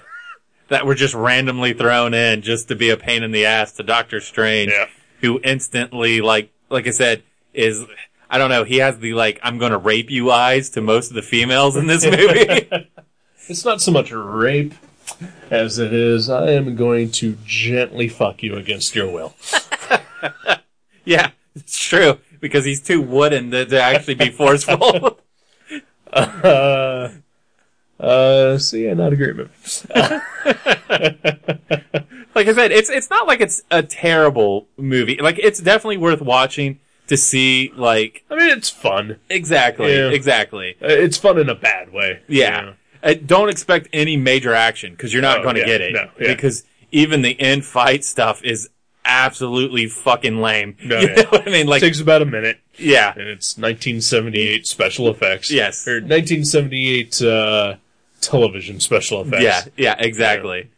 that were just randomly thrown in just to be a pain in the ass to Doctor Strange, Yeah. who instantly, like, like I said, is, I don't know, he has the, like, I'm gonna rape you eyes to most of the females in this movie. It's not so much rape as it is, I am going to gently fuck you against your will. yeah, it's true, because he's too wooden to, to actually be forceful. Uh, uh, so yeah, not a great movie. like I said, it's it's not like it's a terrible movie. Like it's definitely worth watching to see. Like I mean, it's fun. exactly, Yeah. exactly. Uh, It's fun in a bad way. Yeah. you know? Uh, don't expect any major action because you're not Oh, going to yeah, get it. no, yeah. Because even the end fight stuff is absolutely fucking lame. No, you yeah. know what I mean? It Like, takes about a minute, yeah, and it's 1978 special effects. Yes. or 1978 uh, television special effects. yeah, yeah, exactly.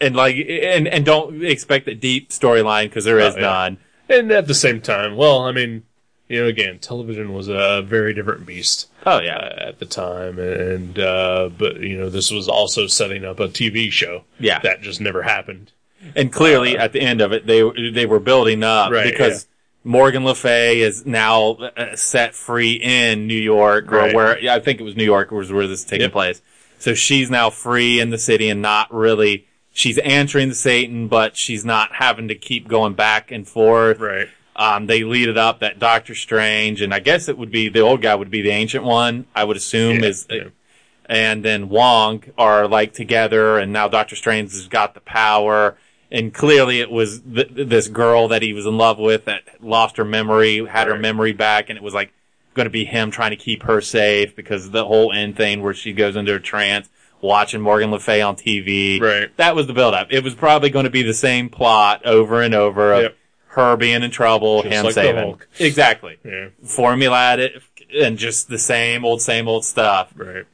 And like, and and don't expect a deep storyline because there is Oh, yeah. none. and at the same time, well, I mean, you know, again, television was a very different beast. Oh uh, yeah, at the time, and uh, but you know this was also setting up a TV show. Yeah. that just never happened. and clearly at the end of it, they they were building up Right, because. Morgan Le Fay is now uh, set free in New York, or Right. where yeah, I think it was New York was where this is taking Yep. place. So she's now free in the city and not really. She's answering to Satan, but she's not having to keep going back and forth. Right. Um, they lead it up that Doctor Strange, and I guess it would be the old guy would be the ancient one. I would assume Yeah, is, yeah. and then Wong are like together, and now Doctor Strange has got the power. And clearly, it was th- this girl that he was in love with that lost her memory, had her memory back, and it was like going to be him trying to keep her safe because the whole end thing where she goes into a trance watching Morgan Le Fay on TV. Right. That was the build-up. It was probably going to be the same plot over and over of Yep. Her being in trouble, Just him like saving. Exactly. Yeah. Formulate it and just the same old, same old stuff. Right.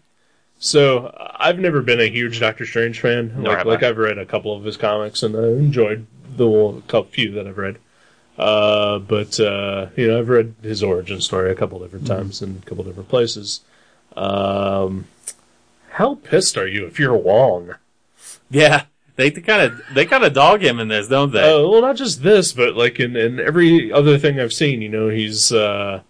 So I've never been a huge Doctor Strange fan. Nor like, have like I. I've read a couple of his comics and I enjoyed the couple few that I've read. Uh, but uh, you know, I've read his origin story a couple different Mm-hmm. times in a couple different places. Um, how pissed are you if you're Wong? Yeah. They kind of, they kind of dog him in this, don't they? Uh, well, not just this, but like in, in every other thing I've seen, you know, he's, uh,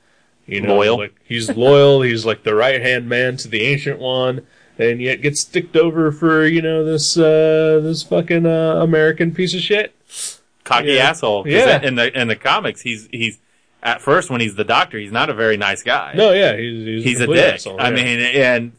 you know, Loyal. like he's loyal. he's like the right hand man to the ancient one, and yet gets sticked over for you know this uh, this fucking uh, American piece of shit. Cocky yeah. asshole. Yeah. In the, in the comics, he's, he's, at first when he's the doctor, he's not a very nice guy. No, yeah, he's he's, he's a dick. asshole, I mean, and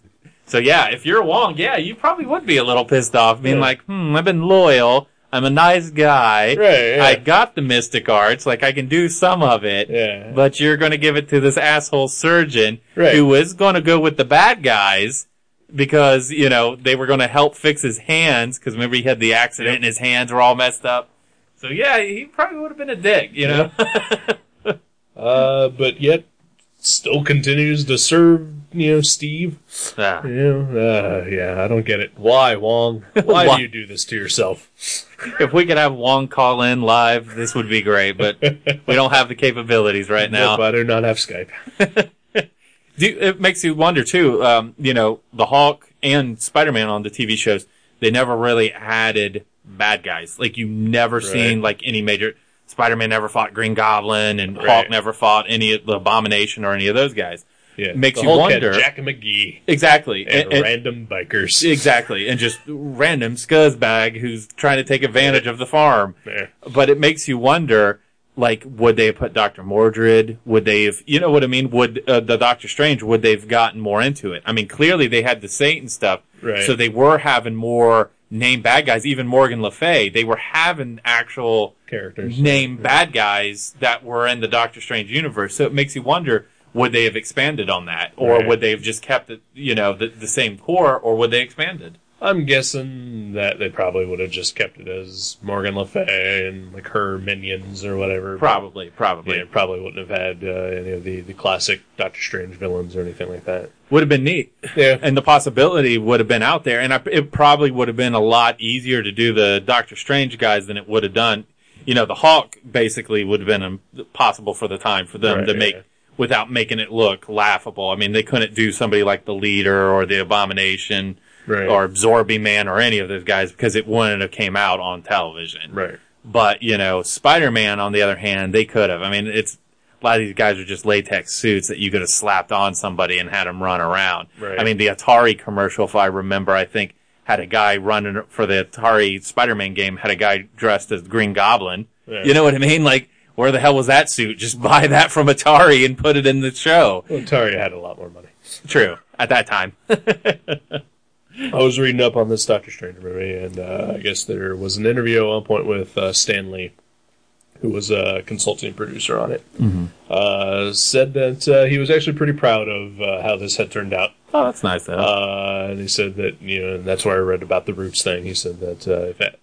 so yeah, if you're Wong, yeah, you probably would be a little pissed off, being Yeah. like, hmm, I've been loyal. I'm a nice guy. Right, yeah. I got the mystic arts, like I can do some of it. Yeah. But you're going to give it to this asshole surgeon Right. who is going to go with the bad guys because, you know, they were going to help fix his hands because remember he had the accident and his hands were all messed up. So yeah, he probably would have been a dick, you know? uh, but yet still continues to serve you know Steve. Ah. You know, uh, yeah, I don't get it. Why Wong? Why, Why? do you do this to yourself? if we could have Wong call in live, this would be great, but we don't have the capabilities right now. Nope, I do not have Skype. Do, it makes you wonder too. Um, you know, the Hulk and Spider-Man on the TV shows, they never really added bad guys. Like you never seen like any major. Spider-Man never fought Green Goblin, and Hulk never fought any of the Abomination or any of those guys. Yeah, Makes you wonder- Jack McGee Exactly, and, And- and- random bikers. exactly, and just random scuzzbag who's trying to take advantage of the farm. Yeah. but it makes you wonder like would they have put dr mordred would they have you know what i mean would uh, the doctor strange would they've gotten more into it i mean clearly they had the satan stuff Right. so they were having more name bad guys even morgan le fay they were having actual Characters. name bad guys that were in the doctor strange universe so it makes you wonder would they have expanded on that or Right. would they have just kept it you know the, the same core or would they expanded I'm guessing that they probably would have just kept it as Morgan Le Fay and like her minions or whatever. probably probably Yeah, probably wouldn't have had uh, any of the, the classic Doctor Strange villains or anything like that. would have been neat Yeah. and the possibility would have been out there, and I, it probably would have been a lot easier to do the Doctor Strange guys than it would have done. You know, the Hulk basically would have been um, possible for the time for them Right, to make yeah. Without making it look laughable. I mean, they couldn't do somebody like the Leader or the Abomination Right. or Absorbing Man or any of those guys because it wouldn't have came out on television. Right. But, you know, Spider-Man, on the other hand, they could have. I mean, it's, a lot of these guys are just latex suits that you could have slapped on somebody and had them run around. Right. I mean, the Atari commercial, if I remember, I think had a guy running for the Atari Spider-Man game, had a guy dressed as Green Goblin. Yeah. You know what I mean? Like, where the hell was that suit? Just buy that from Atari and put it in the show. Well, Atari had a lot more money. True. At that time. I was reading up on this Doctor Strange movie, and uh, I guess there was an interview at one point with uh, Stan Lee, who was a consulting producer on it. Mm-hmm. Uh, said that uh, he was actually pretty proud of uh, how this had turned out. oh, that's nice though. Uh, and he said that you know, and that's where I read about the Roots thing. He said that uh, if it,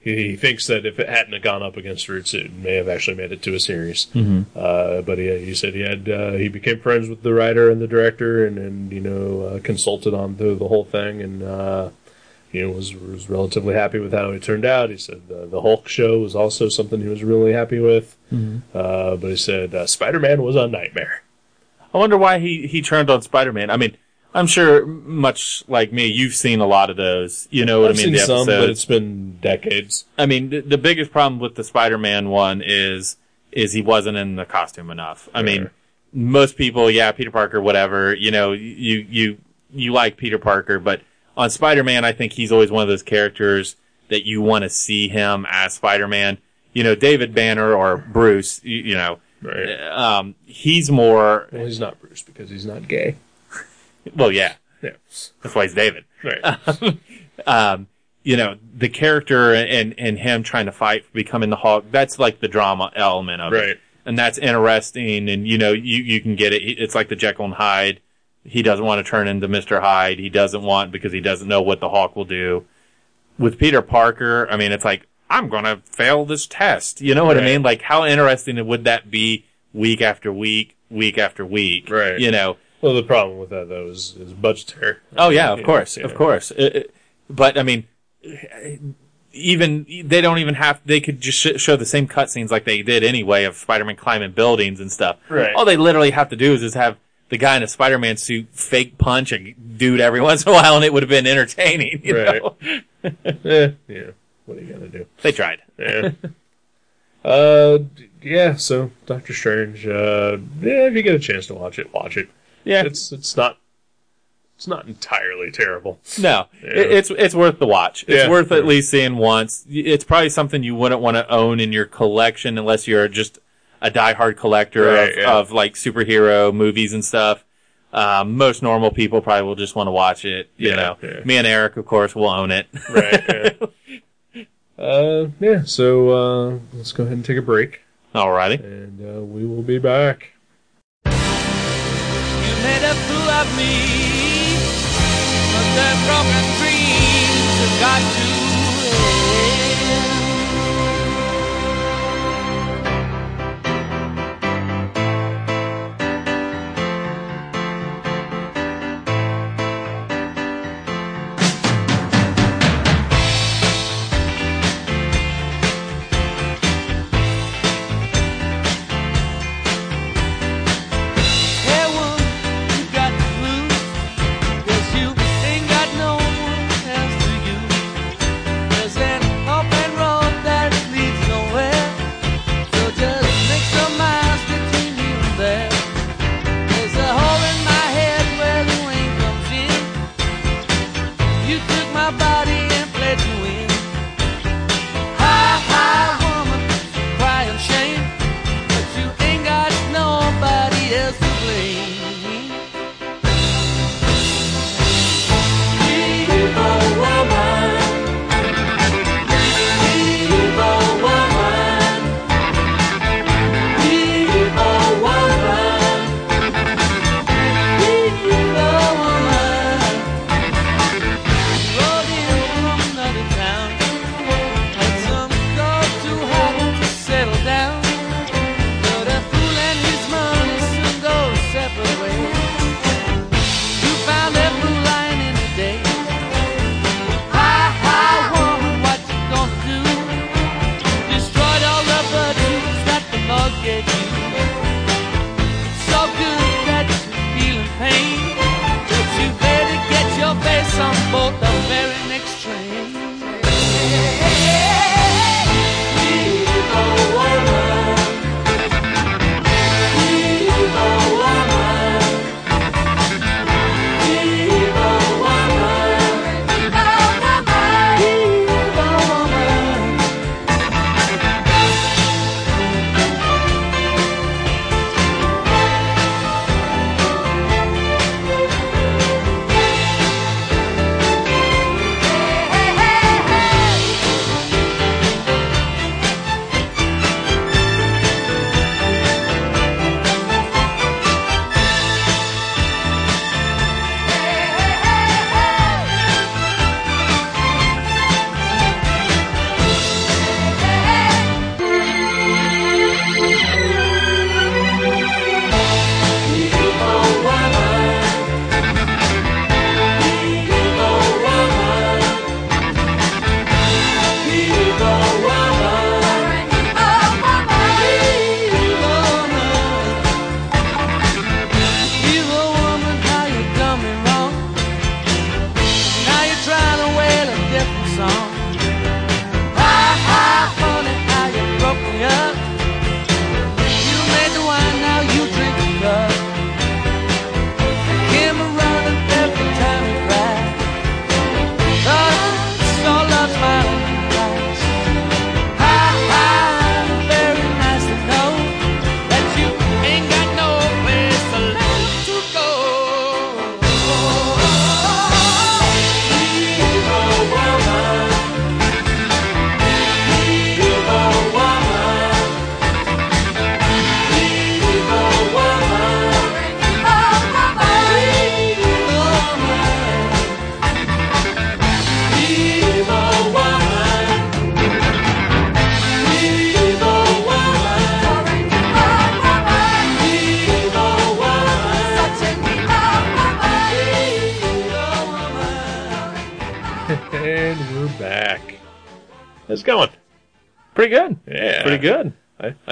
he, he thinks that if it hadn't have gone up against Roots, it may have actually made it to a series. Mm-hmm. Uh, but he, he said he had uh, he became friends with the writer and the director, and, and you know uh, consulted on the, the whole thing, and uh, you know was was relatively happy with how it turned out. He said the, the Hulk show was also something he was really happy with. Uh, but he said uh, Spider Man was a nightmare. I wonder why he, he turned on Spider-Man. I mean, I'm sure much like me, you've seen a lot of those. You know what I've I mean? seen the some, but it's been decades. I mean, the, the biggest problem with the Spider-Man one is is he wasn't in the costume enough. I mean, most people, yeah, Peter Parker, whatever. You know, you you you like Peter Parker, but on Spider-Man, I think he's always one of those characters that you want to see him as Spider-Man. You know, David Banner or Bruce. You, you know, Right. um, he's more. Well, he's not Bruce because he's not gay. Well, yeah, Yeah. that's why he's David. Right. um, you know, the character and, and him trying to fight for becoming the Hulk, that's like the drama element of Right. it. And that's interesting. And, you know, you, you can get it. It's like the Jekyll and Hyde. He doesn't want to turn into Mr. Hyde. He doesn't want because he doesn't know what the Hulk will do. With Peter Parker, I mean, it's like, I'm going to fail this test. You know what I mean? Like, how interesting would that be week after week, week after week? Right. You know, well, the problem with that though is, is budgetary. Oh yeah, of Yeah, course, yeah. of course. It- it- but I mean, even they don't even have. They could just sh- show the same cutscenes like they did anyway of Spider-Man climbing buildings and stuff. Right. All they literally have to do is just have the guy in a Spider-Man suit fake punch a dude every once in a while, and it would have been entertaining. You Right. know? Eh, yeah. What are you gonna do? They tried. Yeah. uh, yeah. So Doctor Strange. Uh, yeah. If you get a chance to watch it, watch it. Yeah. It's it's not it's not entirely terrible. No, Yeah. it, it's it's worth the watch. It's Yeah. worth at least seeing once. It's probably something you wouldn't want to own in your collection unless you're just a diehard collector Right, of, yeah. of like superhero movies and stuff. Um, most normal people probably will just want to watch it. You know, me and Eric, of course, will own it. Right. Yeah. uh, yeah. So uh, let's go ahead and take a break, Alrighty. and uh, we will be back. Made a fool of me, but the broken dreams have got to end. get you.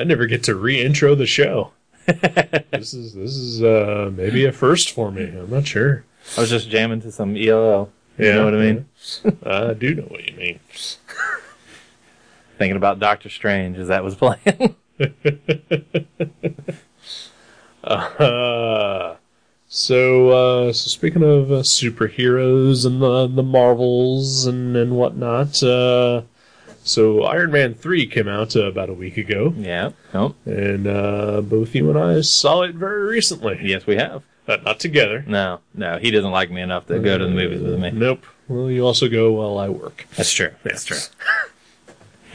Never get to re-intro the show. this is this is uh, maybe a first for me. I'm not sure. I was just jamming to some ELO. You Yeah. know what I mean? I do know what you mean. Thinking about Doctor Strange as that was playing. Uh, so uh, so speaking of uh, superheroes and the the Marvels and and whatnot, uh, so Iron Man three came out uh, about a week ago, yeah. Nope. and uh, both you and I saw it very recently. Yes, we have. Uh, not together. No, no, he doesn't like me enough to go to the movies with me. Nope. Well, you also go while I work. That's true. That's true.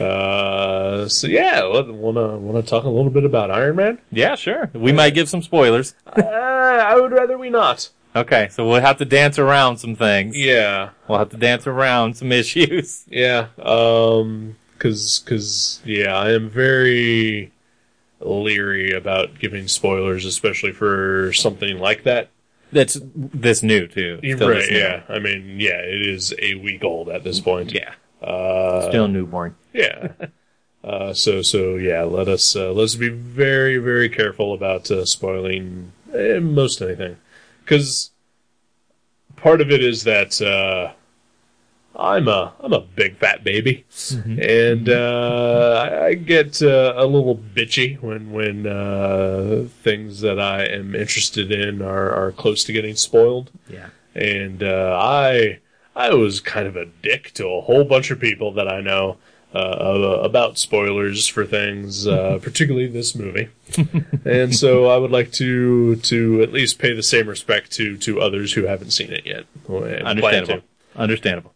Uh, so yeah, wanna wanna talk a little bit about Iron Man? Yeah, sure. We might give some spoilers. uh, I would rather we not. Okay, so we'll have to dance around some things. Yeah, We'll have to dance around some issues. yeah. Um, cause cause yeah, I am very leery about giving spoilers, especially for something like that. That's this new too. Still right? new. Yeah. I mean, yeah, it is a week old at this point. Yeah. Uh, Still newborn. Yeah. Uh, so so yeah, let us uh, let's be very very careful about uh, spoiling eh, most anything, because part of it is that uh, I'm a I'm a big fat baby, and uh, I, I get uh, a little bitchy when when uh, things that I am interested in are are close to getting spoiled. Yeah. and uh, I I was kind of a dick to a whole bunch of people that I know uh, about spoilers for things, uh, particularly this movie. and so I would like to to at least pay the same respect to to others who haven't seen it yet. Understandable. Understandable.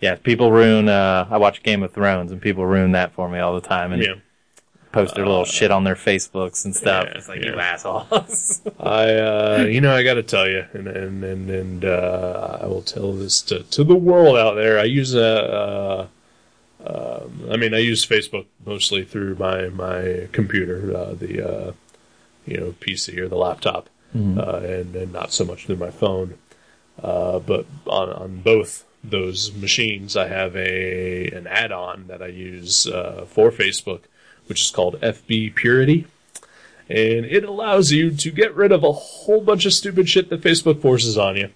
Yeah, people ruin. Uh, I watch Game of Thrones, and people ruin that for me all the time, and Yeah, post their little shit on their Facebooks and stuff. yeah, it's like yeah. you assholes. I uh, you know I got to tell you, and and and, and uh, I will tell this to to the world out there. I use a. Uh, um, I mean, I use Facebook mostly through my my computer, uh, the uh, you know PC or the laptop, uh, and and not so much through my phone. Uh, but on on both those machines, I have a an add-on that I use uh, for Facebook, which is called FB Purity and it allows you to get rid of a whole bunch of stupid shit that Facebook forces on you.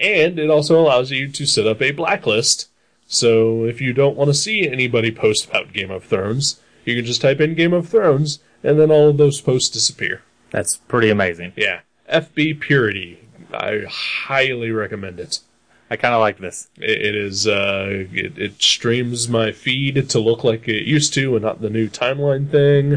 And it also allows you to set up a blacklist. So if you don't want to see anybody post about Game of Thrones, you can just type in Game of Thrones, and then all of those posts disappear. That's pretty amazing. Yeah. FB Purity. I highly recommend it. I kind of like this. It, it is, uh, it, it streams my feed to look like it used to and not the new timeline thing.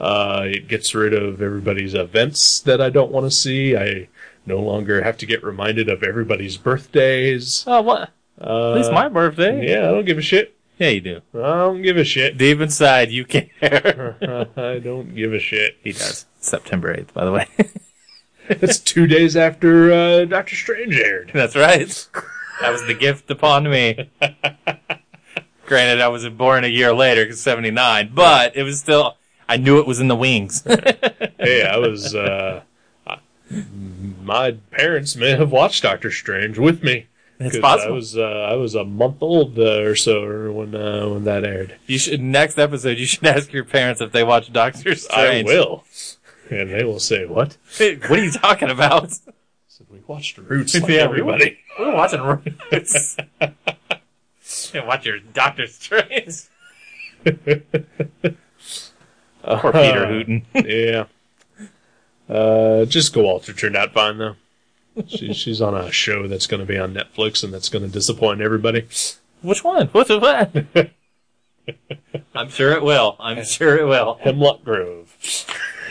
Uh, it gets rid of everybody's events that I don't want to see. I no longer have to get reminded of everybody's birthdays. Oh, what? Uh, At least my birthday. Yeah, I don't give a shit. Yeah, you do. I don't give a shit. Deep inside, you care. I don't give a shit. he does. September 8th, by the way. It's two days after uh, Doctor Strange aired. That's right. That was the gift upon me. Granted, I was born a year later, because 79, but it was still, I knew it was in the wings. Hey, I was. Uh, my parents may have watched Doctor Strange with me. It's possible. I was uh, I was a month old uh, or so when uh, when that aired. You should, next episode, you should ask your parents if they watch Doctor Strange. I will, and they will say what? What are you talking about? So we watched Roots like Yeah, we everybody. We're watching Roots. and watch your Doctor Strange. Poor Peter Hooten. yeah. Uh, just go Walter turned out fine though. She, she's on a show that's going to be on Netflix and that's going to disappoint everybody. Which one? What's what? I'm sure it will. I'm sure it will. Hemlock Grove.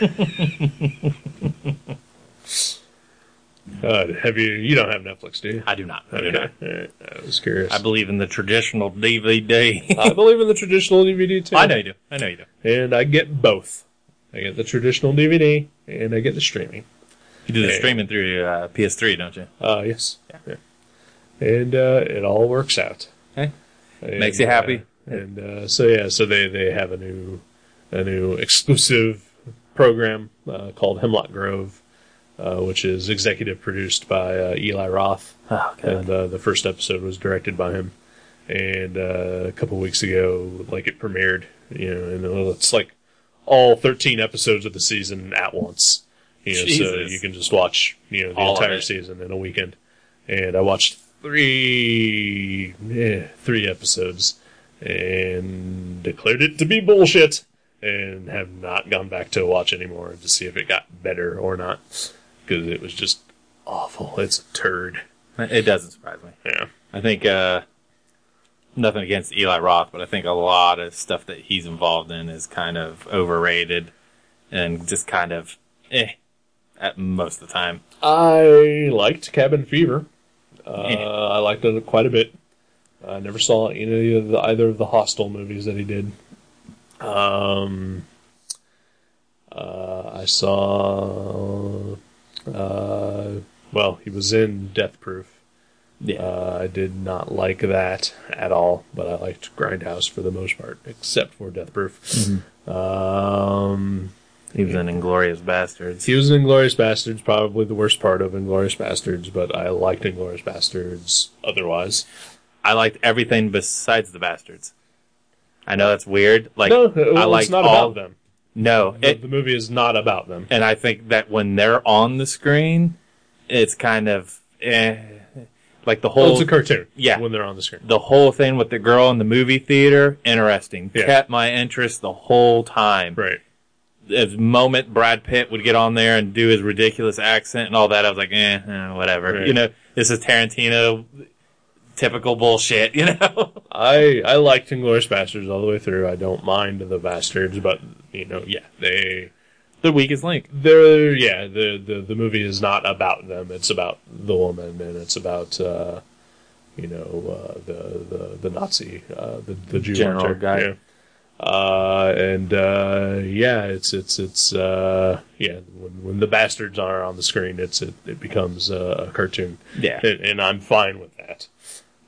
uh, have you? You don't have Netflix, do you? I do not. I do not. Okay. I was curious. I believe in the traditional DVD. I believe in the traditional DVD too. I know you do. I know you do. And I get both. I get the traditional DVD and I get the streaming. You do the streaming through uh, PS3, don't you? Uh, yes. Yeah. And uh, it all works out. Hey. And, Makes you happy. uh, and uh, so yeah, so they, they have a new a new exclusive program uh, called Hemlock Grove, uh, which is executive produced by uh, Eli Roth, Oh, and uh, the first episode was directed by him. and uh, a couple weeks ago, like it premiered. You know, and it's like all 13 episodes of the season at once. You know, so you can just watch you know the All entire season in a weekend. And I watched three yeah, three episodes and declared it to be bullshit and have not gone back to watch anymore to see if it got better or not because it was just awful. It's a turd. It doesn't surprise me. Yeah. I think uh, nothing against Eli Roth, but I think a lot of stuff that he's involved in is kind of overrated and just kind of eh at most of the time. I liked Cabin Fever. Uh, Yeah. I liked it quite a bit. I never saw any of the, either of the Hostel movies that he did. Um, uh, I saw. Uh, well, he was in Death Proof. Yeah, Uh, I did not like that at all, but I liked Grindhouse for the most part, except for Death Proof. Um, he was in Inglourious Basterds. he was in Inglourious Basterds, probably the worst part of Inglourious Basterds, but I liked Inglourious Basterds otherwise. I liked everything besides the Bastards. I know that's weird. Like no, I liked it's not all, about them. No, The, it, the movie is not about them. and I think that when they're on the screen, it's kind of eh. Like the Well, whole it's a cartoon. Yeah. when they're on the screen. the whole thing with the girl in the movie theater, interesting. Yeah. Kept my interest the whole time. Right. The moment Brad Pitt would get on there and do his ridiculous accent and all that, I was like, eh, eh, whatever. Right. You know, this is Tarantino typical bullshit, you know? I I liked Inglourious Basterds all the way through. I don't mind the Bastards, but you know, yeah, they the weakest link. they're yeah the, the the movie is not about them it's about the woman and it's about uh you know uh the the the nazi uh the the Jew General hunter. guy. yeah. Uh and uh yeah it's it's it's uh yeah when when the bastards are on the screen it's it, it becomes uh, a cartoon Yeah. and, and i'm fine with that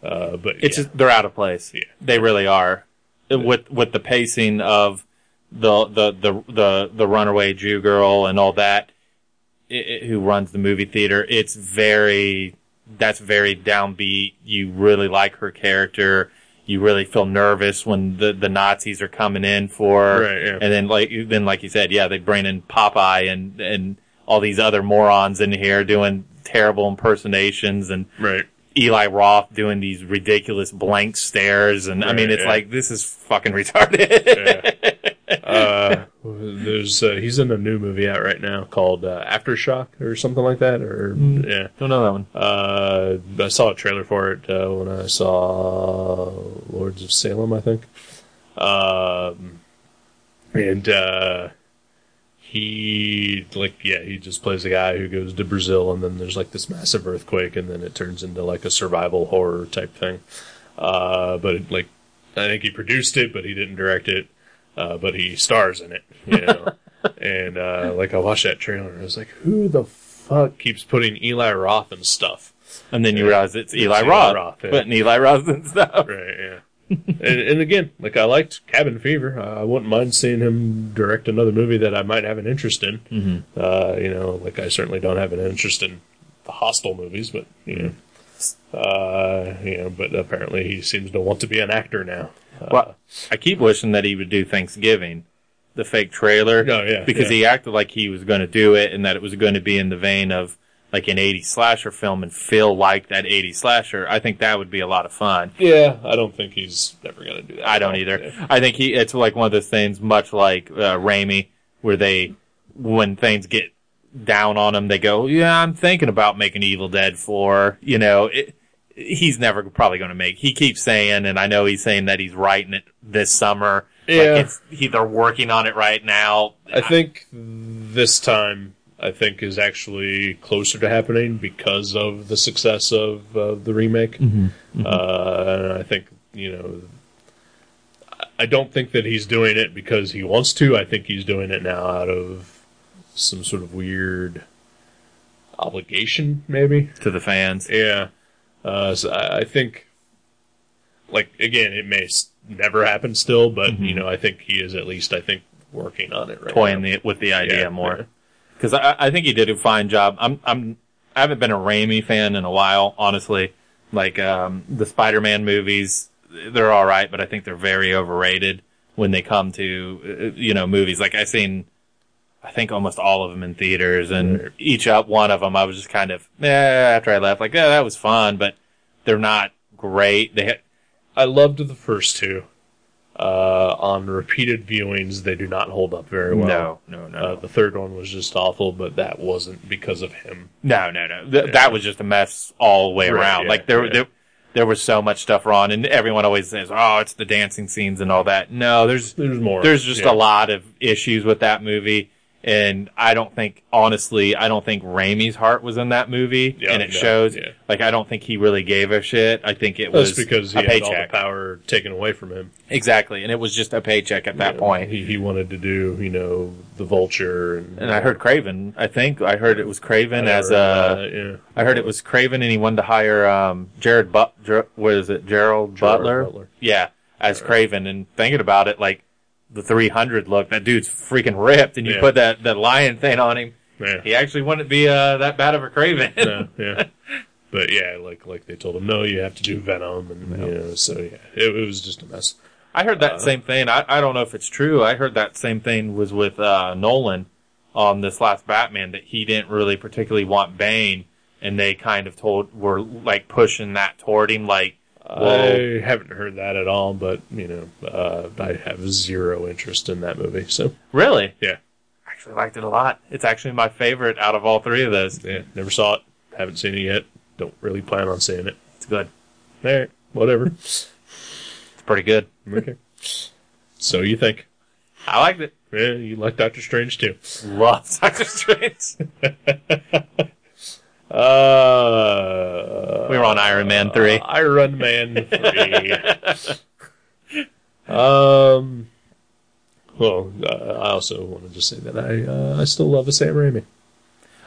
uh but It's yeah. just, they're out of place. Yeah. They really are. With, with the pacing of the, the, the, the, the runaway Jew girl and all that, i i who runs the movie theater, it's very, that's very downbeat. You really like her character. You really feel nervous when the, the Nazis are coming in for. Right, yeah. and then like, then like you said, yeah, they bring in Popeye and, and all these other morons in here doing terrible impersonations and right Eli Roth doing these ridiculous blank stares, and I mean, it's yeah. like this is fucking retarded. Uh, there's uh, he's in a new movie out right now called uh, Aftershock or something like that. Or yeah, Don't know that one. uh, I saw a trailer for it uh, when I saw Lords of Salem, I think. Um, and uh, he like yeah, he just plays a guy who goes to Brazil, and then there's like this massive earthquake, and then it turns into like a survival horror type thing. Uh, but it, like I think he produced it, but he didn't direct it. Uh, but he stars in it, you know. and uh, like I watched that trailer, and I was like, "Who the fuck keeps putting Eli Roth and stuff?" And then you Yeah. realize it's Eli Eli Roth, Roth, yeah. putting Eli Roth and stuff. Right, yeah. and, and again, like I liked Cabin Fever. Uh, I wouldn't mind seeing him direct another movie that I might have an interest in. Mm-hmm. Uh, you know, like I certainly don't have an interest in the Hostel movies, but you know, uh, you know, but apparently he seems to want to be an actor now. Uh, Well, I keep wishing that he would do Thanksgiving, the fake trailer. Oh, yeah, because yeah. he acted like he was going to do it, and that it was going to be in the vein of like an '80s slasher film, and feel like that '80s slasher. I think that would be a lot of fun. yeah, I don't think he's ever going to do that. I don't either. I think he it's like one of those things, much like uh, Raimi, where they when things get down on him, they go, "Yeah, I'm thinking about making Evil Dead 4." You know, it, he's never probably going to make. He keeps saying, and I know he's saying that he's writing it this summer. Yeah. like it's, he, they're working on it right now. I think this time, I think is actually closer to happening because of the success of uh, the remake. Uh, and I think you know, I don't think that he's doing it because he wants to. I think he's doing it now out of some sort of weird obligation, maybe. to the fans. Yeah. Uh, so I, I think, like again, it may s- never happen still, but you know, I think he is at least, I think, working on it right toying now. the, with the idea Yeah, more yeah. because I, I think he did a fine job. I'm I'm I haven't been a Raimi fan in a while, honestly. Like um, the Spider-Man movies, they're all right, but I think they're very overrated when they come to uh, you know movies. Like I've seen, I think almost all of them in theaters, and each up one of them, I was just kind of eh, after I left, like yeah, that was fun, but they're not great. They ha- I loved the first two. Uh, on repeated viewings, they do not hold up very well. no, no, no, Uh, the third one was just awful, but that wasn't because of him. no, no, no. Th- That was just a mess all the way Right, around. yeah, like there, yeah. there, there was so much stuff wrong, and everyone always says, "Oh, it's the dancing scenes and all that." No, there's There's more. there's just Yeah. a lot of issues with that movie. And I don't think, honestly, I don't think Raimi's heart was in that movie, Yeah, and it no, shows. yeah. Like, I don't think he really gave a shit. I think it That's was because he a had all the paycheck. power taken away from him. Exactly, and it was just a paycheck at that know, point. he he wanted to do you know the Vulture and And I heard Kraven. I think I heard it was Kraven as uh, a. yeah. I heard it was Kraven, and he wanted to hire um, Jared but Ger- what is it, Gerald, Gerard Butler? Butler. Yeah, as Kraven. And thinking about it, like the 300 look, that dude's freaking ripped, and you Yeah. put that that lion thing on him. yeah. He actually wouldn't be uh, that bad of a Kraven. no, yeah. But yeah, like like they told him, no, you have to do Venom, and you know, so yeah, it, it was just a mess. I heard that Uh, same thing. I, I don't know if it's true. I heard that same thing was with uh, Nolan on this last Batman that he didn't really particularly want Bane, and they kind of told were like pushing that toward him, like, I haven't heard that at all, but you know, uh, I have zero interest in that movie. So really? yeah, I actually liked it a lot. It's actually my favorite out of all three of those. yeah, never saw it, haven't seen it yet. Don't really plan on seeing it. It's good. All right, whatever. It's pretty good. okay. So you think? I liked it. Yeah, you like Doctor Strange too. Love Doctor Strange. Uh, we were on Iron Man 3. Iron Man three. um. Well, uh, I also wanted to say that I uh, I still love a Sam Raimi.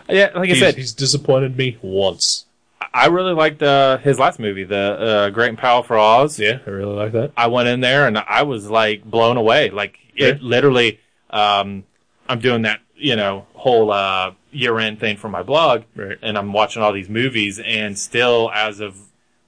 yeah, like I He's, said, he's disappointed me once. I really liked uh, his last movie, the uh, Great and Powerful Oz. Yeah, I really like that. I went in there and I was like blown away. Like it Yeah. literally, um, I'm doing that, you know, whole, uh, year end thing for my blog Right. and I'm watching all these movies and still as of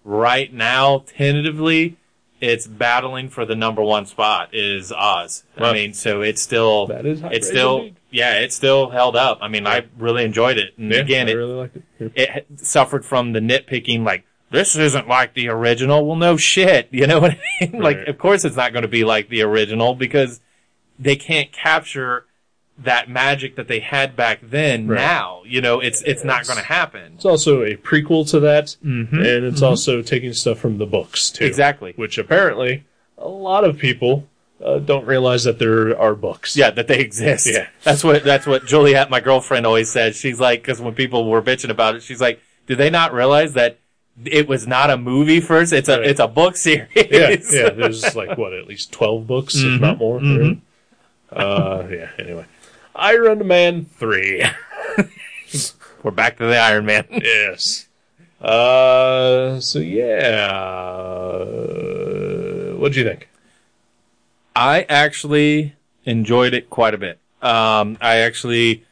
right now, tentatively, it's battling for the number one spot is Oz. I mean, so it's still, That is it's still, indeed. yeah, it's still held up. I mean, I really enjoyed it. And Yeah, again, I it, really like it. Yeah. it suffered from the nitpicking, like, this isn't like the original. Well, no shit. You know what I mean? Like, of course it's not going to be like the original because they can't capture that magic that they had back then Right. now. You know, it's, it's not going to happen. It's also a prequel to that, Mhm. and it's also taking stuff from the books too. Exactly. Which apparently a lot of people uh, don't realize that there are books. Yeah, that they exist. Yeah. That's what, that's what Juliet, my girlfriend, always says. She's like, cause when people were bitching about it, she's like, do they not realize that it was not a movie first? It's a, Right. it's a book series. yeah, yeah. There's like what, at least twelve books, Mhm, if not more. mhm. Uh, yeah. Anyway, Iron Man three. We're back to the Iron Man. yes. Uh, so yeah. What'd you think? I actually enjoyed it quite a bit. Um, I actually,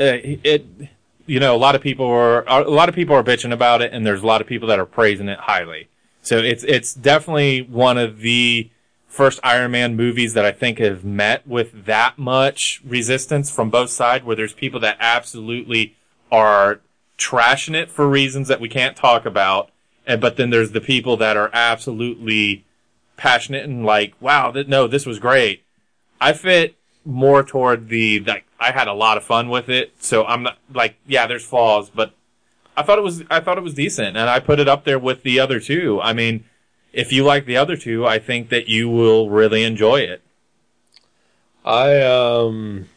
uh, it, you know, a lot of people are, a lot of people are bitching about it and there's a lot of people that are praising it highly. So it's, it's definitely one of the first Iron Man movies that I think have met with that much resistance from both sides where there's people that absolutely are trashing it for reasons that we can't talk about. And, but then there's the people that are absolutely passionate and like, wow, th- no, this was great. I fit more toward the, like, I had a lot of fun with it. So I'm not, like, yeah, there's flaws, but I thought it was, I thought it was decent and I put it up there with the other two. I mean, if you like the other two, I think that you will really enjoy it. I um,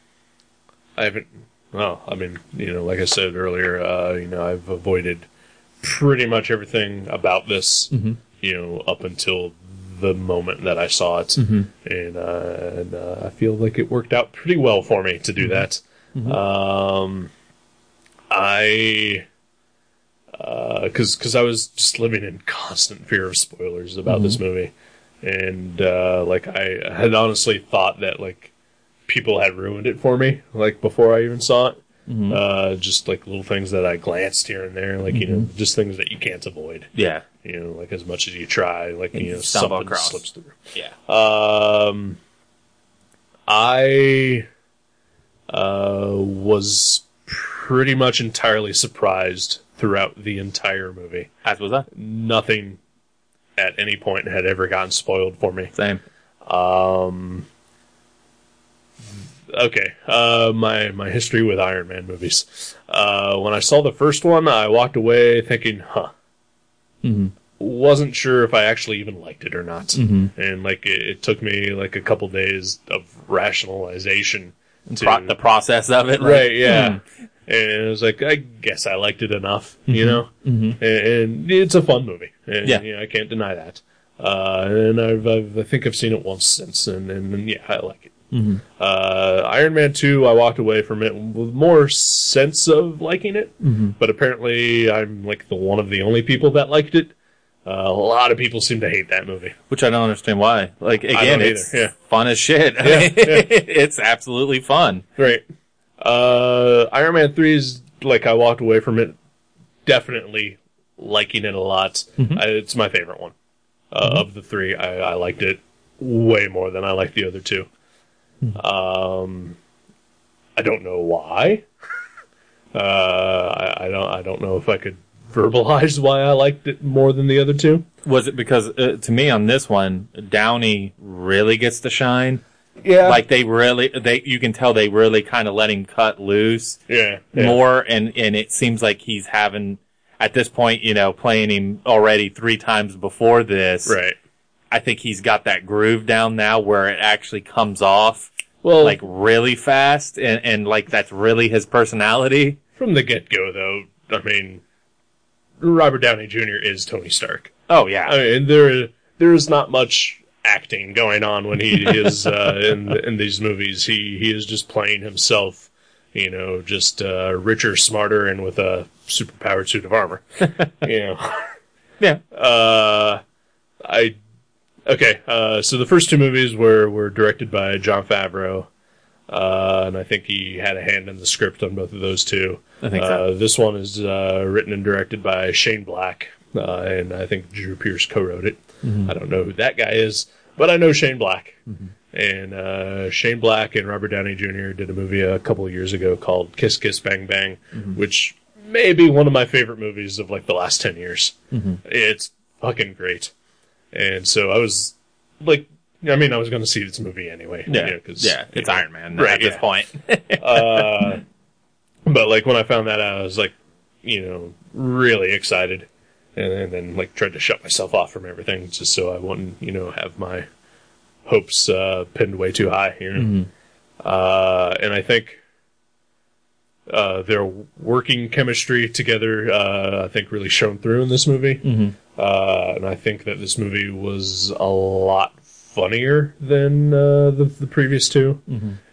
I haven't. Well, I mean, you know, like I said earlier, uh, you know, I've avoided pretty much everything about this, Mhm. you know, up until the moment that I saw it, Mhm. and uh, and uh, I feel like it worked out pretty well for me to do that. Um, I. Because because I was just living in constant fear of spoilers about this movie, and uh, like I had honestly thought that like people had ruined it for me like before I even saw it. Uh, just like little things that I glanced here and there, like you know, just things that you can't avoid. Yeah. You know, like as much as you try, like you you know, something across. slips through. Yeah. Um, I uh, was pretty much entirely surprised throughout the entire movie. As was I. Nothing at any point had ever gotten spoiled for me. Same. Um, okay, uh, my my history with Iron Man movies. Uh, when I saw the first one, I walked away thinking, "Huh." Wasn't sure if I actually even liked it or not, and like it, it took me like a couple days of rationalization to Pro- the process of it. like, right, yeah. hmm. And I was like, I guess I liked it enough, you know. Mm-hmm. And, it's a fun movie, and Yeah. you know, I can't deny that. Uh, and I've, I've, I think I've seen it once since, and, and, yeah, I like it. Mm-hmm. Uh, Iron Man 2, I walked away from it with more sense of liking it, Mm-hmm. but apparently I'm like the one of the only people that liked it. Uh, a lot of people seem to hate that movie. Which I don't understand why. Like again, it's yeah. fun as shit. Yeah, it's absolutely fun. Right. Uh, Iron Man 3 is like I walked away from it definitely liking it a lot. I, it's my favorite one. Uh, Of the three, I, I liked it way more than I liked the other two. Um, I don't know why. uh, I, I don't. I don't know if I could verbalize why I liked it more than the other two. Was it because uh, to me on this one, Downey really gets to shine? Yeah. Like they really, they you can tell they really kind of let him cut loose yeah. yeah. more, and and it seems like he's having at this point, you know, playing him already three times before this. Right. I think he's got that groove down now where it actually comes off Well, like really fast, and and like that's really his personality. from the get go, though, I mean, Robert Downey Jr. is Tony Stark. Oh yeah, I mean, there there is not much acting going on when he is uh, in in these movies. He he is just playing himself, you know, just uh, richer, smarter, and with a superpowered suit of armor. you know, yeah. uh, I okay. Uh, so the first two movies were were directed by Jon Favreau. Uh, and I think he had a hand in the script on both of those two. I think so. uh, This one is uh, written and directed by Shane Black, uh, and I think Drew Pearce co-wrote it. Mm-hmm. I don't know who that guy is, but I know Shane Black. And uh, Shane Black and Robert Downey Jr. did a movie a couple of years ago called Kiss Kiss Bang Bang, Mm-hmm. which may be one of my favorite movies of like the last 10 years. Mm-hmm. It's fucking great. And so I was like, I mean, I was going to see this movie anyway. Yeah, you know, 'cause, yeah, it's know, Iron Man Right, at this yeah. point. uh, but like when I found that out, I was like, you know, really excited, and, and then like tried to shut myself off from everything just so I wouldn't, you know, have my hopes uh, pinned way too high. You know, uh, and I think uh, their working chemistry together, uh, I think, really shone through in this movie. Uh, and I think that this movie was a lot funnier than uh, the, the previous 2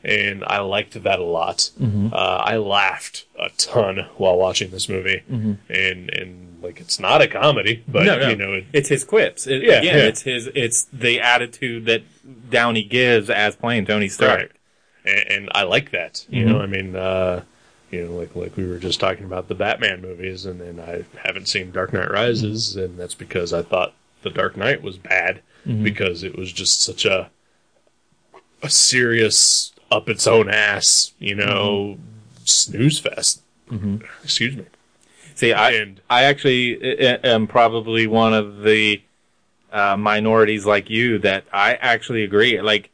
and I liked that a lot. Uh, I laughed a ton while watching this movie, and and like it's not a comedy, but no, no, you know, it, it's his quips. It, Yeah, again, yeah. it's his. It's the attitude that Downey gives as playing Tony Stark. Right. and, and I like that. You know, mm-hmm. I mean, uh, you know, like like we were just talking about the Batman movies, and then I haven't seen Dark Knight Rises, mm-hmm. and that's because I thought the Dark Knight was bad mm-hmm. because it was just such a a serious up its own ass, you know, snooze fest. Excuse me. See, I I actually uh, am probably one of the uh, minorities like you that I actually agree. Like,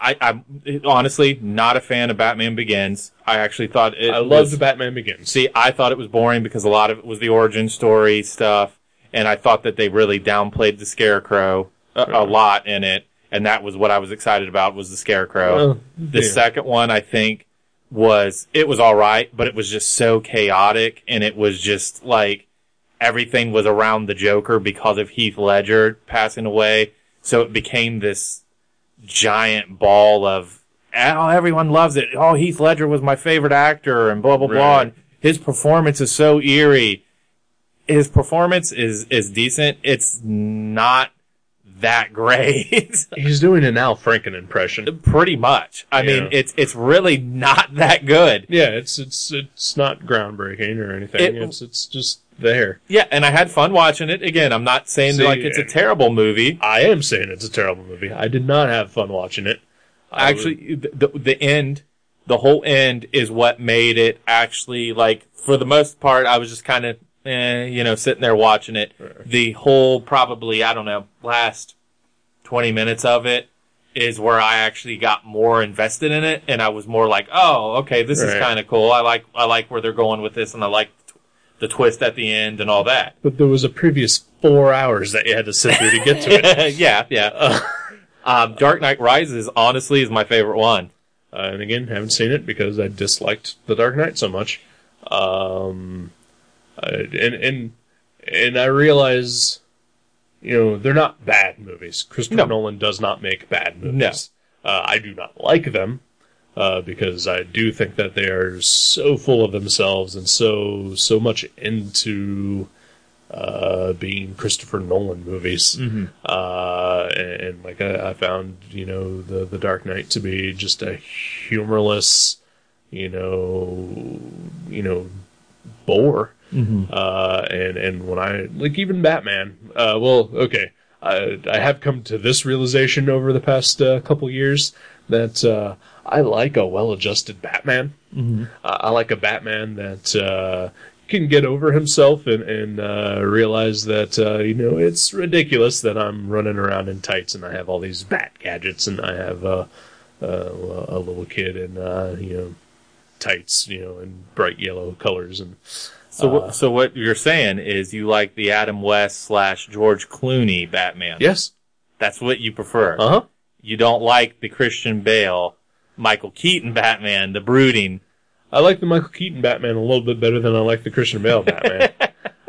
I, I'm honestly not a fan of Batman Begins. I actually thought it I was- loved Batman Begins. See, I thought it was boring because a lot of it was the origin story stuff, and I thought that they really downplayed the Scarecrow a, a lot in it, and that was what I was excited about was the Scarecrow. Well, the yeah. second one, I think, was it was all right, but it was just so chaotic, and it was just like everything was around the Joker because of Heath Ledger passing away, so it became this giant ball of oh everyone loves it. Oh Heath Ledger was my favorite actor and blah blah blah. And his performance is so eerie. His performance is is decent. It's not that great. He's doing an Al Franken impression. Pretty much. I mean, it's it's really not that good. Yeah, it's it's it's not groundbreaking or anything. It- it's it's just there. Yeah, and I had fun watching it. Again, I'm not saying See, like it's a eh, terrible movie. I am saying it's a terrible movie. I did not have fun watching it. I actually the, the end the whole end is what made it actually like for the most part i was just kind of eh, you know sitting there watching it the whole probably i don't know last 20 minutes of it is where i actually got more invested in it and i was more like oh okay this is kind of cool. I like i like where they're going with this and i like the twist at the end and all that. But there was a previous four hours that you had to sit through to get to it. yeah yeah. Um, dark knight rises honestly is my favorite one. Uh, and again, haven't seen it because I disliked The Dark Knight so much. Um, I, and and and I realize, you know, they're not bad movies. Christopher No. Nolan does not make bad movies. Uh, I do not like them uh, because I do think that they are so full of themselves and so so much into uh, being Christopher Nolan movies. Uh, and, and like I, I found, you know, the the Dark Knight to be just a humorless, you know, you know, bore. Uh, and and when I like even Batman, uh, well, okay, I I have come to this realization over the past uh, couple years that uh, I like a well-adjusted Batman. Mm-hmm. I like a Batman that uh, can get over himself and and uh, realize that uh, you know it's ridiculous that I'm running around in tights and I have all these bat gadgets and I have uh, uh, a little kid and uh, you know tights, you know, in bright yellow colors and. So, what so what you're saying is you like the Adam West slash George Clooney Batman. Yes. That's what you prefer. Uh huh. You don't like the Christian Bale, Michael Keaton Batman, the brooding. I like the Michael Keaton Batman a little bit better than I like the Christian Bale Batman.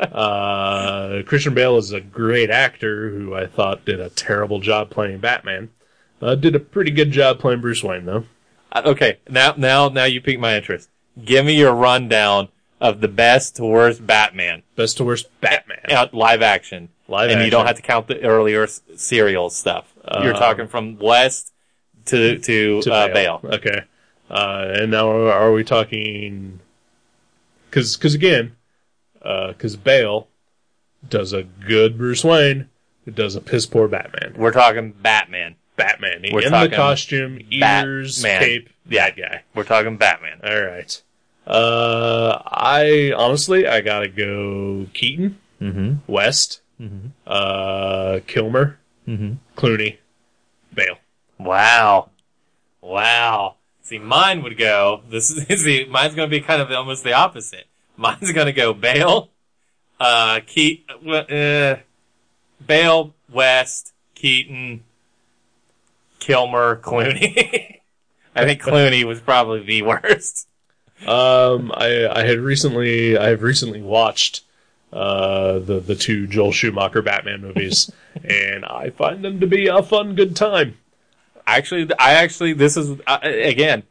uh, Christian Bale is a great actor who I thought did a terrible job playing Batman. Uh, did a pretty good job playing Bruce Wayne though. Uh, Okay, now, now, now you pique my interest. Give me your rundown of the best to worst Batman, Best to worst Batman. uh, live action. Live and you don't have to count the earlier s- serial stuff. You're Um, talking from West to, to, to uh, Bale. Okay. Uh, and now are, are we talking? Because because again, because Bale does a good Bruce Wayne, who does a piss poor Batman. We're talking Batman. Batman We're in the talking costume, ears, Batman. cape, bad guy. We're talking Batman. All right. Uh, I honestly, I gotta go Keaton, Mm-hmm. West, uh, Kilmer, Mm-hmm. Clooney, Bale. Wow. Wow. See, mine would go, this is, see, mine's gonna be kind of almost the opposite. Mine's gonna go Bale, uh, Keat, uh, Bale, West, Keaton, Kilmer, Clooney. I think Clooney was probably the worst. Um, I I had recently I have recently watched uh the the two Joel Schumacher Batman movies, and I find them to be a fun good time. Actually, I actually, this is, uh, again,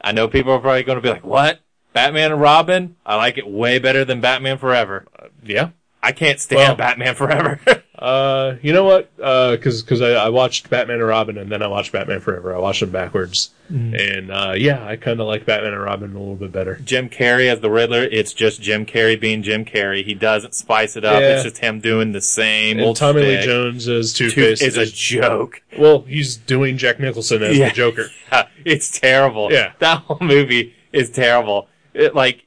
I know people are probably gonna be like, what? Batman and Robin? I like it way better than Batman Forever. Yeah. I can't stand Well- Batman Forever. Uh, you know what? Uh, cause, cause I, I watched Batman and Robin and then I watched Batman Forever. I watched them backwards. And, uh, yeah, I kind of like Batman and Robin a little bit better. Jim Carrey as the Riddler, it's just Jim Carrey being Jim Carrey. He doesn't spice it up. Yeah. It's just him doing the same And old Tommy Lee. Jones as Two Two- Face is a joke. well, he's doing Jack Nicholson as Yeah. the Joker. it's terrible. Yeah. That whole movie is terrible. It, like,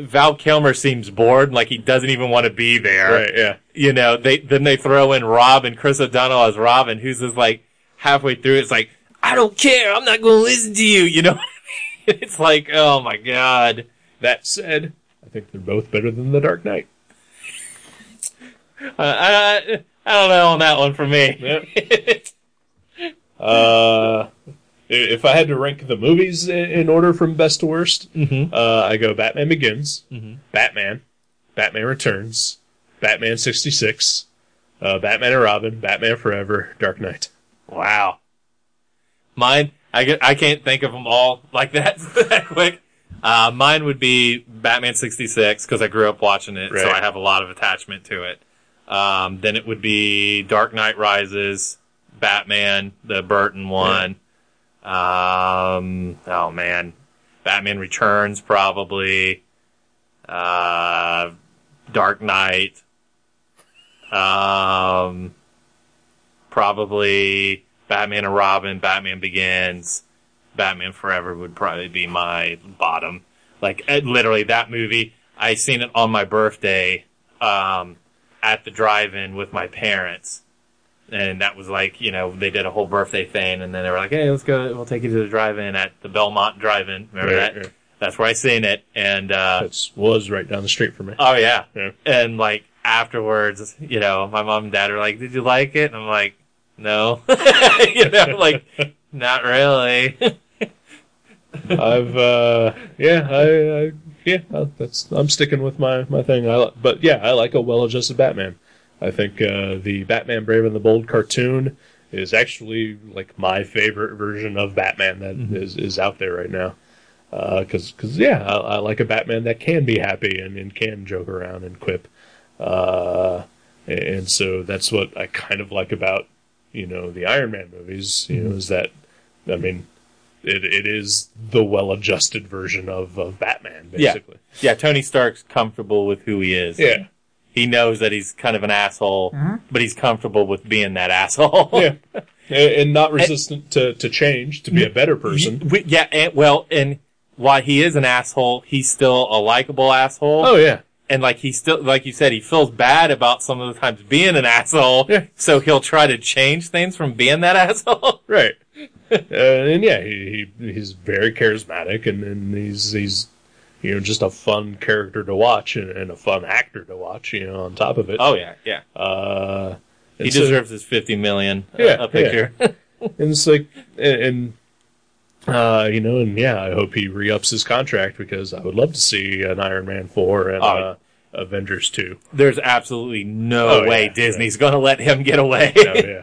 Val Kilmer seems bored, like he doesn't even want to be there. Right, yeah. You know, they, then they throw in Robin, Chris O'Donnell as Robin, who's just like, halfway through, it's like, I don't care, I'm not gonna listen to you, you know? it's like, oh my god. That said, I think they're both better than The Dark Knight. Uh, I, I don't know on that one for me. Uh, if I had to rank the movies in, order from best to worst, Mhm. uh, I go Batman Begins, Mhm. Batman, Batman Returns, Batman 66, uh, Batman and Robin, Batman Forever, Dark Knight. Wow. Mine, I, get, I can't think of them all like that that quick. Uh, mine would be Batman 66 because I grew up watching it, so I have a lot of attachment to it. Um, then it would be Dark Knight Rises, Batman, the Burton one. Um, oh man, Batman Returns probably. Uh, Dark Knight. Um, probably Batman and Robin, Batman Begins, Batman Forever would probably be my bottom. Like eh, literally that movie, I seen it on my birthday, um, at the drive-in with my parents. And that was like, you know, they did a whole birthday thing and then they were like, hey, let's go, we'll take you to the drive-in at the Belmont drive-in. Remember Right, that? right. That's where I seen it. And, uh, That was right down the street from me. oh yeah. Yeah. And like afterwards, you know, my mom and dad are like, did you like it? And I'm like, no. you know, like, not really. I've uh yeah, I, I yeah, that's I'm sticking with my my thing. I but yeah, I like a well-adjusted Batman. I think uh the Batman Brave and the Bold cartoon is actually like my favorite version of Batman that is is out there right now. Uh, cause, 'cause, yeah, I, I like a Batman that can be happy and, and can joke around and quip. Uh, and so that's what I kind of like about, you know, the Iron Man movies, you know, is that, I mean, it, it is the well-adjusted version of, of Batman, Yeah. basically. yeah, Tony Stark's comfortable with who he is. Yeah. He knows that he's kind of an asshole, but he's comfortable with being that asshole. Yeah. And, and not resistant to, to change, to be a better person. Yeah, and, well, and while he is an asshole, he's still a likable asshole. Oh, yeah. And like he still, like you said, he feels bad about some of the times being an asshole. Yeah. So he'll try to change things from being that asshole. Right. uh, and yeah, he, he he's very charismatic, and, and he's he's you know just a fun character to watch and, and a fun actor to watch. You know, on top of it, Oh yeah, yeah. uh, He and so- deserves his fifty million uh, Yeah, a picture. And it's like, and, and uh, you know, and yeah, I hope he re-ups his contract because I would love to see an Iron Man four and Oh. uh, Avengers two. There's absolutely no Oh, way yeah, Disney's going to let him get away. Yeah.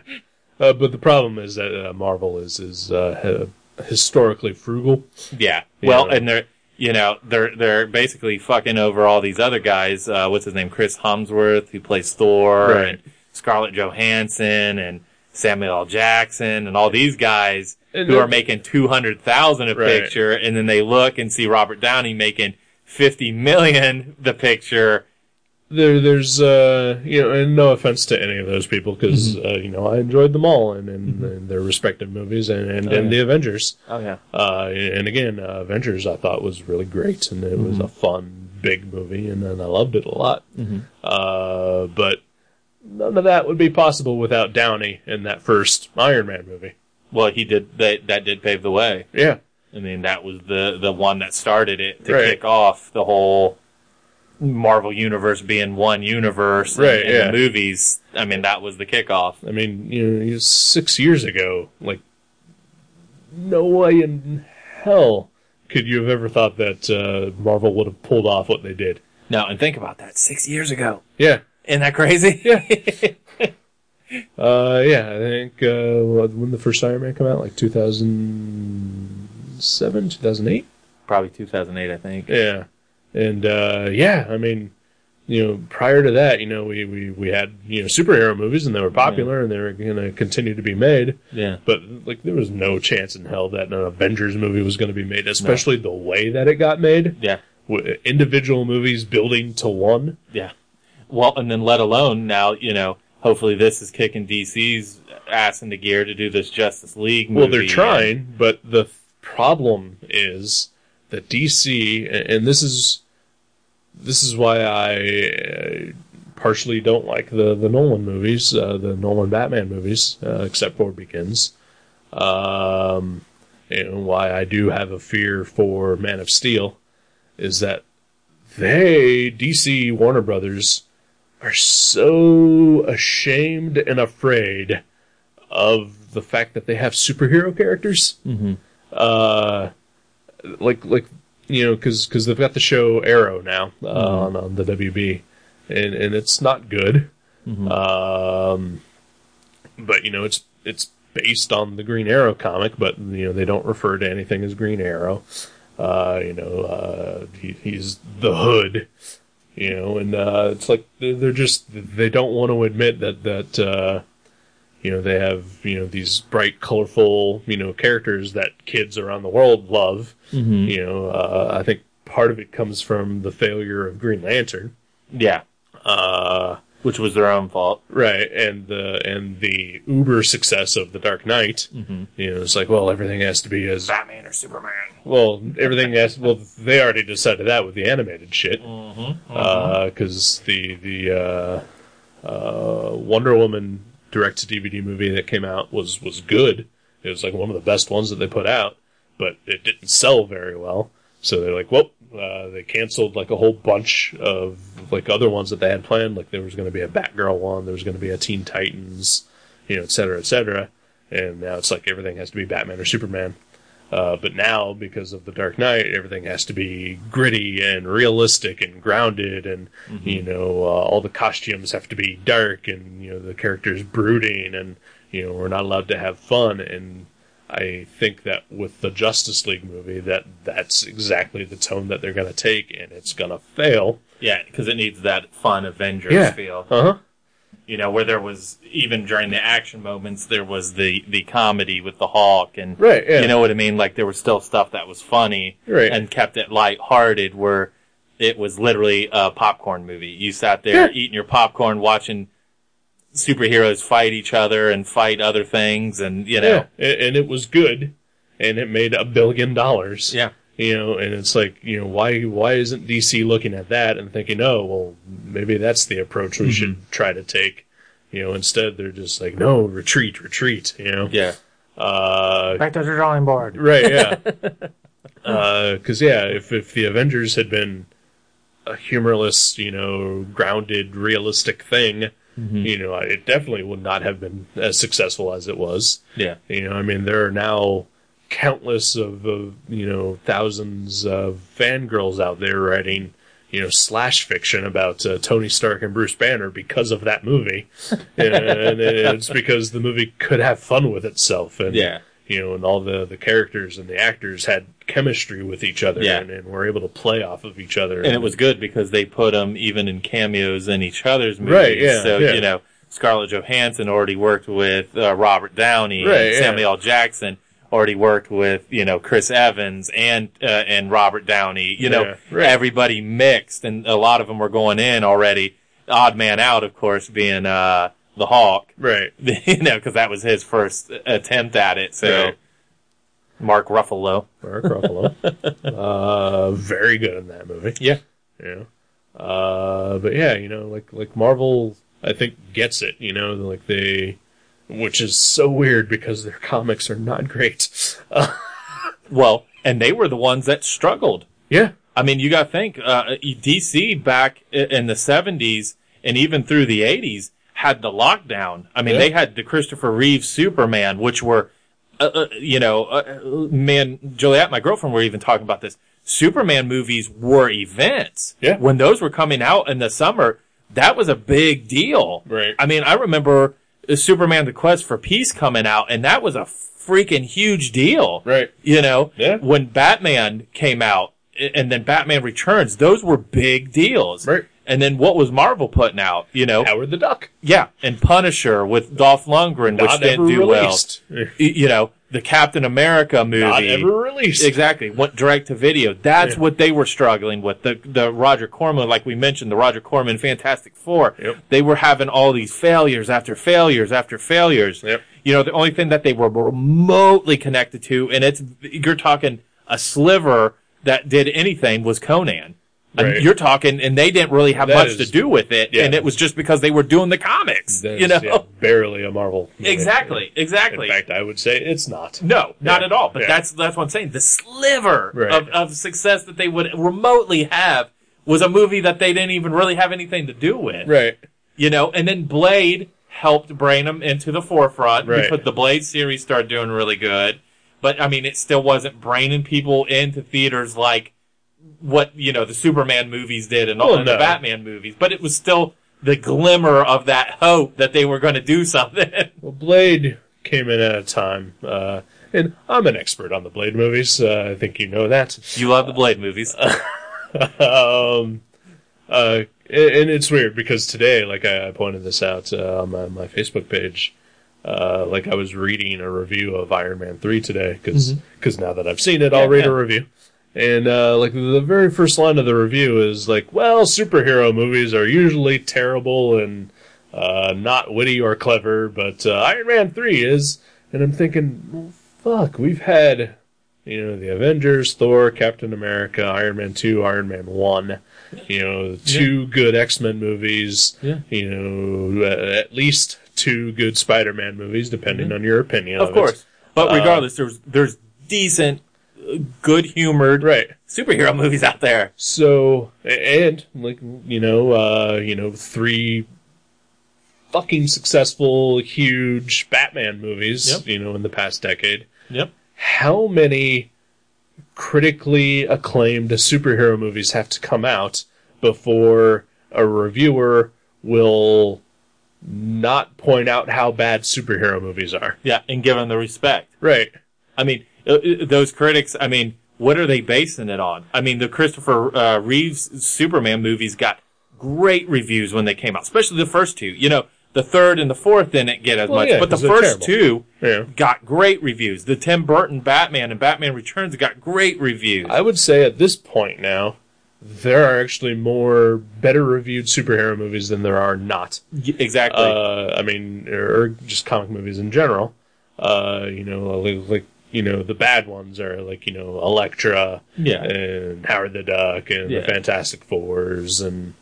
Uh, but the problem is that uh, Marvel is is uh, historically frugal. Yeah. Yeah. Well, and they're you know they're they're basically fucking over all these other guys. Uh, what's his name? Chris Hemsworth, who plays Thor, Right. and Scarlett Johansson, and Samuel L. Jackson, and all these guys And who are making two hundred thousand a Right. picture, and then they look and see Robert Downey making fifty million the picture. There there's uh you know and no offense to any of those people because Mm-hmm. uh, you know I enjoyed them all and, and, and their respective movies and and, Oh, and yeah. the Avengers Oh yeah. uh and again uh, Avengers I thought was really great and it Mm-hmm. was a fun big movie and, and I loved it a lot Mm-hmm. uh but none of that would be possible without Downey in that first Iron Man movie Well, he did that. That did pave the way. yeah I mean, that was the the one that started it to Right. kick off the whole Marvel universe being one universe. and- Right, and yeah. the movies. I mean, that was the kickoff. I mean you know six years ago like no way in hell could you have ever thought that uh, Marvel would have pulled off what they did No, and think about that. Six years ago. Yeah. Isn't that crazy? Yeah. Uh, yeah, I think, uh, when the first Iron Man came out? Like 2007, 2008? Probably 2008, I think. Yeah. And, uh, yeah, I mean, you know, prior to that, you know, we, we, we had, you know, superhero movies and they were popular and they were going to continue to be made. Yeah. But, like, there was no chance in hell that an Avengers movie was going to be made, especially the way that it got made. Yeah. W- Individual movies building to one. Yeah. Well, and then let alone now, you know, hopefully this is kicking DC's ass into gear to do this Justice League movie. Well, they're trying, but the th- problem is that DC, and this is this is why I uh, partially don't like the the Nolan movies, uh, the Nolan Batman movies, uh, except for Begins, um, and why I do have a fear for Man of Steel, is that they DC Warner Brothers are so ashamed and afraid of the fact that they have superhero characters. Mhm. Uh, like like you know because cause they've got the show Arrow now uh, on, on the WB, and and it's not good. Um, but you know it's it's based on the Green Arrow comic, but you know they don't refer to anything as Green Arrow. Uh, you know uh, he, he's the Hood. You know, and uh, it's like they're they're just they don't want to admit that that uh, you know they have you know these bright, colorful you know characters that kids around the world love. Mm-hmm. You know, uh, I think part of it comes from the failure of Green Lantern. Yeah, Uh, which was their own fault. Right, and the and the uber success of the Dark Knight. Mm-hmm. You know, it's like, well, everything has to be as Batman or Superman. well, everything has. Well, they already decided that with the animated shit, Mm-hmm. because the the uh, uh, Wonder Woman direct to DVD movie that came out was was good. It was like one of the best ones that they put out, but it didn't sell very well. So they're like, well, uh, they canceled like a whole bunch of like other ones that they had planned. Like there was going to be a Batgirl one, there was going to be a Teen Titans, you know, et cetera, et cetera. And now it's like everything has to be Batman or Superman. Uh, but now, because of the Dark Knight, everything has to be gritty and realistic and grounded, and you know, uh, all the costumes have to be dark, and you know, the characters brooding, and you know, we're not allowed to have fun. And I think that with the Justice League movie, that that's exactly the tone that they're going to take, and it's going to fail. Yeah, because it needs that fun Avengers Yeah. feel. Uh huh. You know, where there was even during the action moments, there was the the comedy with the Hulk, and Right, yeah. you know what I mean. Like there was still stuff that was funny, Right. and kept it lighthearted. Where it was literally a popcorn movie. You sat there Yeah. eating your popcorn, watching superheroes fight each other and fight other things, and you know, Yeah, and, and it was good, and it made a billion dollars. yeah. You know, and it's like, you know, why why isn't DC looking at that and thinking, oh, well, maybe that's the approach we should mm-hmm. try to take. You know, instead they're just like, no, retreat, retreat. You know, yeah. uh, Back to the drawing board. right, yeah, uh, because yeah, if if the Avengers had been a humorless, you know, grounded, realistic thing, mm-hmm. you know, it definitely would not have been as successful as it was. Yeah. You know, I mean, there are now countless of, of you know thousands of fangirls out there writing you know slash fiction about uh, Tony Stark and Bruce Banner because of that movie, and it's because the movie could have fun with itself, and Yeah. you know, and all the the characters and the actors had chemistry with each other, Yeah. and, and were able to play off of each other, and it was good because they put them even in cameos in each other's movies. Right, yeah, so yeah. you know, Scarlett Johansson already worked with uh, Robert Downey. Right, and. Samuel L. Jackson already worked with you know Chris Evans and uh, and Robert Downey. You know, Yeah, right. everybody mixed, and a lot of them were going in already. Odd man out, of course, being uh, the Hulk. right. you know, because that was his first attempt at it. So. Right. Mark Ruffalo. Mark Ruffalo, uh, very good in that movie. Yeah. know. Uh, but yeah, you know, like like Marvel, I think gets it. You know, like they, which is so weird because their comics are not great. Uh, Well, and they were the ones that struggled. yeah, I mean, you got to think uh, DC back in the '70s and even through the '80s had the lockdown. I mean, Yeah. they had the Christopher Reeve Superman, which were, uh, uh, you know, uh, man, Juliet, my girlfriend, were even talking about this. Superman movies were events. Yeah. When those were coming out in the summer, that was a big deal. Right. I mean, I remember Superman: The Quest for Peace coming out, and that was a freaking huge deal. right. You know, Yeah. when Batman came out and then Batman Returns, those were big deals. Right. And then what was Marvel putting out? You know, Howard the Duck, yeah, and Punisher with Dolph Lundgren, which didn't do released. well. You know, the Captain America movie. Not ever released. Exactly. Went direct to video. That's Yeah. what they were struggling with. The the Roger Corman, like we mentioned, the Roger Corman Fantastic Four. Yep. They were having all these failures after failures after failures. Yep. You know, the only thing that they were remotely connected to, and it's you're talking a sliver that did anything was Conan. Right. you're talking, and they didn't really have That much is- to do with it, yeah. and it was just because they were doing the comics. You know, yeah, barely a Marvel. movie. exactly, exactly. In fact, I would say it's not. No, not Yeah. at all. But that's that's what I'm saying. The sliver Right. of, of success that they would remotely have was a movie that they didn't even really have anything to do with. Right. You know, and then Blade helped bring them into the forefront Right. because the Blade series started doing really good. But I mean, it still wasn't bringing people into theaters like what you know the Superman movies did and all Well, and the. Batman movies. But it was still the glimmer of that hope that they were going to do something. Well, Blade came in at a time, uh, and I'm an expert on the Blade movies. Uh, I think you know that. you love the Blade movies. um, Uh, and it's weird because today, like I pointed this out uh, on my, my Facebook page, uh, like I was reading a review of Iron Man 3 today because now that I've seen it, I'll Mm-hmm. Yeah, read a yeah. review. And uh, like the very first line of the review is like, well, superhero movies are usually terrible and uh, not witty or clever, but uh, Iron Man 3 is. And I'm thinking, well, fuck, we've had, you know, the Avengers, Thor, Captain America, Iron Man 2, Iron Man 1, you know, two good X Men movies, Yeah. you know, at least two good Spider Man movies, depending on your opinion. Of Of, course. It. But Uh, regardless, there's there's decent, good humored Right. superhero movies out there. So and like you know, uh, you know, three fucking successful, huge Batman movies. Yep. You know, in the past decade. Yep. How many critically acclaimed superhero movies have to come out before a reviewer will not point out how bad superhero movies are? Yeah, and give them the respect. Right. I mean, those critics. I mean, what are they basing it on? I mean, the Christopher uh, Reeves Superman movies got great reviews when they came out, especially the first two. You know, the third and the fourth didn't get as Well, much, yeah, but the first two Yeah. got great reviews. The Tim Burton Batman and Batman Returns got great reviews. I would say at this point now, there are actually more better reviewed superhero movies than there are not. Exactly. Uh, I mean, or just comic movies in general. Uh, you know, like, like you know, the bad ones are like you know, Elektra Yeah. and Howard the Duck and Yeah. the Fantastic Fours and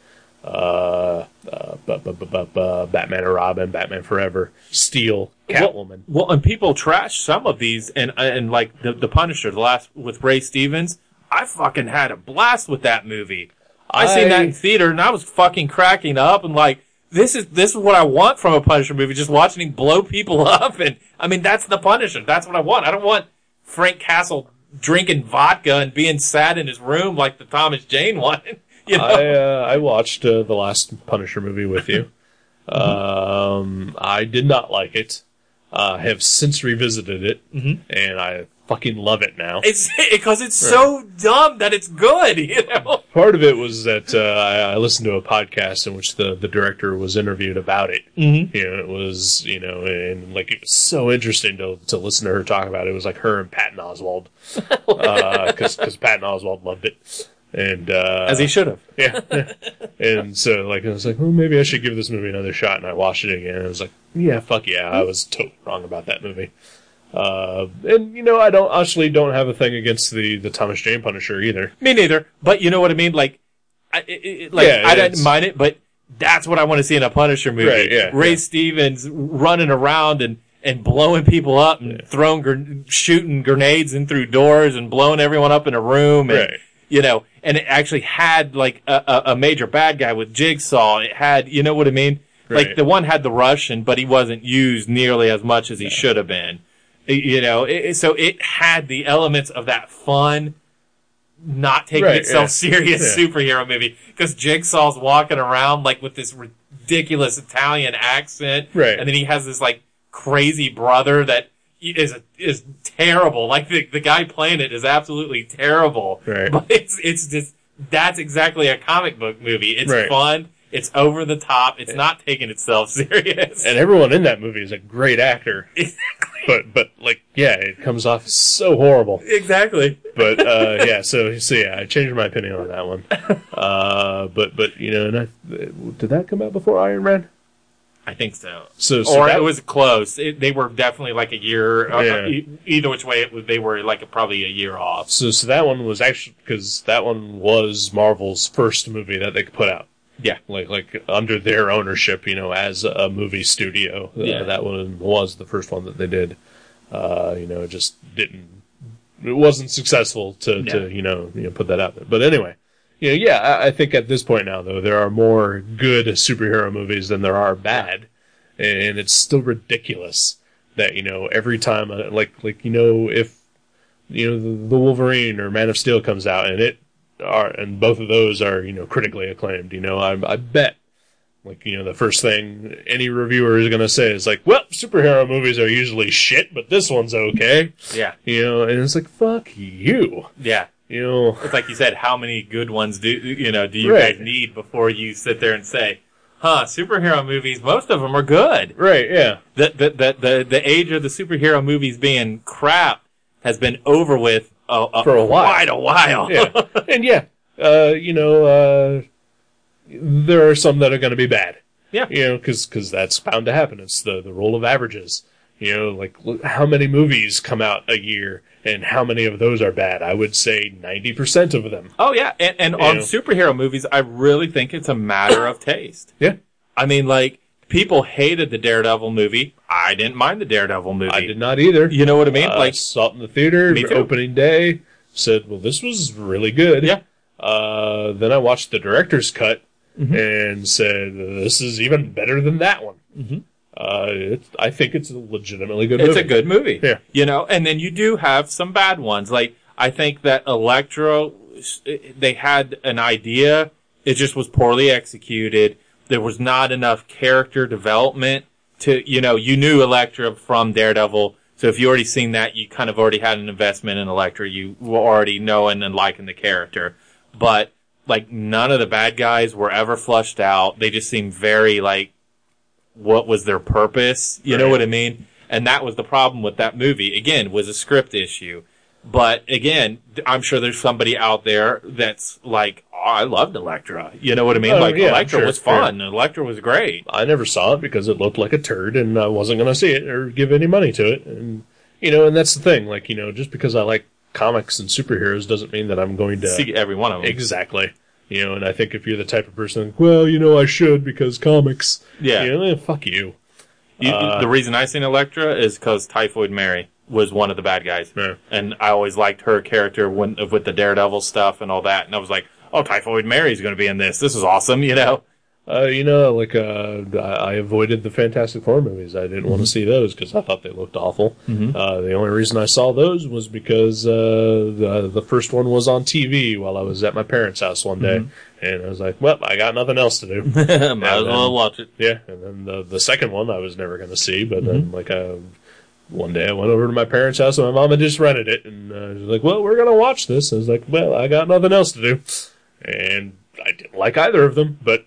uh, uh, bu- bu- bu- bu- bu- Batman and Robin, Batman Forever, Steel, Catwoman. Well, and people trash some of these, and and like the the Punisher, the last with Ray Stevens. I fucking had a blast with that movie. I, seen that in theater, and I was fucking cracking up, and like this is this is what I want from a Punisher movie. Just watching him blow people up, and I mean that's the Punisher. That's what I want. I don't want Frank Castle drinking vodka and being sad in his room like the Thomas Jane one. You know, I uh, I watched uh, the last Punisher movie with you. Um, I did not like it. Uh, have since revisited it, and I fucking love it now. it's because it's so dumb that it's good. You know. Part of it was that uh, I, I listened to a podcast in which the, the director was interviewed about it. Mm-hmm. You know, it was you know, and like it was so interesting to to listen to her talk about it. It was like her and Patton Oswalt, because because Patton Oswalt loved it, and uh, As he should have. yeah. and so, like, I was like, well, maybe I should give this movie another shot. And I watched it again. And I was like, yeah, fuck yeah, I was totally wrong about that movie. Uh, and you know, I don't actually don't have a thing against the the Thomas Jane Punisher either. Me neither. But you know what I mean? Like, I, it, it, like Yeah, I didn't mind it, but that's what I want to see in a Punisher movie. Right, yeah, Ray yeah. Stevens running around and, and blowing people up and throwing, gr- shooting grenades in through doors and blowing everyone up in a room. And, Right. You know, and it actually had like a, a, a major bad guy with Jigsaw. It had, you know what I mean? Like the one had the Russian, but he wasn't used nearly as much as he should have been. You know, it, so it had the elements of that fun, not taking Right, itself yeah. serious Yeah. superhero movie because Jigsaw's walking around like with this ridiculous Italian accent, Right. And then he has this like crazy brother that is is terrible. Like the the guy playing it is absolutely terrible. Right. But it's it's just that's exactly a comic book movie. It's Right. fun. It's over the top. It's not taking itself serious. And everyone in that movie is a great actor. Exactly. But but like, yeah, it comes off so horrible. exactly. But uh, yeah, so so yeah, I changed my opinion on that one. Uh, but but you know, and I, did that come out before Iron Man? I think so. So, so or that it was close. It, they were definitely like a year. uh, Yeah. e- either which way, it was, they were like probably a year off. So, so that one was actually because that one was Marvel's first movie that they could put out, Yeah. like like under their ownership, you know, as a movie studio. Uh, Yeah. that one was the first one that they did. Uh, you know, it just didn't. It wasn't successful to, No. to you know you know put that out there. But anyway, you know, yeah, I, I think at this point now though there are more good superhero movies than there are bad, and it's still ridiculous that you know every time uh, like like you know if you know the, the Wolverine or Man of Steel comes out and it are and both of those are you know critically acclaimed. You know, I, I bet like you know the first thing any reviewer is going to say is like, well, superhero movies are usually shit, but this one's okay. Yeah. You know, and it's like fuck you. Yeah. You know, It's like you said, how many good ones do you know do you Right. guys need before you sit there and say, "Huh, superhero movies, most of them are good." right? Yeah, The the the the, the age of the superhero movies being crap has been over with For a while. quite a while. yeah, and yeah, uh, you know, uh, there are some that are going to be bad. Yeah. you know, because cause that's bound to happen. It's the the rule of averages. You know, like look how many movies come out a year, and how many of those are bad? I would say ninety percent of them. Oh yeah, and, and on Yeah. superhero movies, I really think it's a matter of taste. Yeah, I mean, like people hated the Daredevil movie. I didn't mind the Daredevil movie. I did not either. You know what I mean? Uh, like, saw it in the theater opening day. Said, "Well, this was really good." yeah, Uh, then I watched the director's cut Mm-hmm. and said, "This is even better than that one." Mm-hmm. Uh, it's, I think it's a legitimately good it's movie. a good movie. Yeah. You know, and then you do have some bad ones. Like, I think that Elektra, they had an idea. It just was poorly executed. There was not enough character development to, you know, you knew Elektra from Daredevil. So if you already seen that, you kind of already had an investment in Elektra. You were already knowing and liking the character. But, like, none of the bad guys were ever flushed out. They just seemed very, like, what was their purpose? You know what I mean? And that was the problem with that movie. Again, was a script issue. But again, I'm sure there's somebody out there that's like, oh, I loved Elektra. You know what I mean? Oh, like yeah, Elektra sure, was fun. Elektra was great. I never saw it because it looked like a turd, and I wasn't going to see it or give any money to it. And you know, and that's the thing. Like you know, just because I like comics and superheroes doesn't mean that I'm going to See every one of them. exactly. You know, and I think if you're the type of person, well, you know, I should because comics. Yeah. You know, eh, fuck you. You- Uh, the reason I seen Elektra is because Typhoid Mary was one of the bad guys, Yeah. and I always liked her character when with the Daredevil stuff and all that. And I was like, "Oh, Typhoid Mary's going to be in this. This is awesome," you know. Uh, you know, like uh, I I avoided the Fantastic Four movies. I didn't want to see those because I thought they looked awful. Uh, the only reason I saw those was because uh, the the first one was on TV while I was at my parents' house one day, and I was like, "Well, I got nothing else to do." Might as well watch it. yeah, and then the the second one I was never going to see, but then like uh, one day I went over to my parents' house and my mom had just rented it, and uh, she was like, "Well, we're going to watch this." I was like, "Well, I got nothing else to do," and I didn't like either of them, but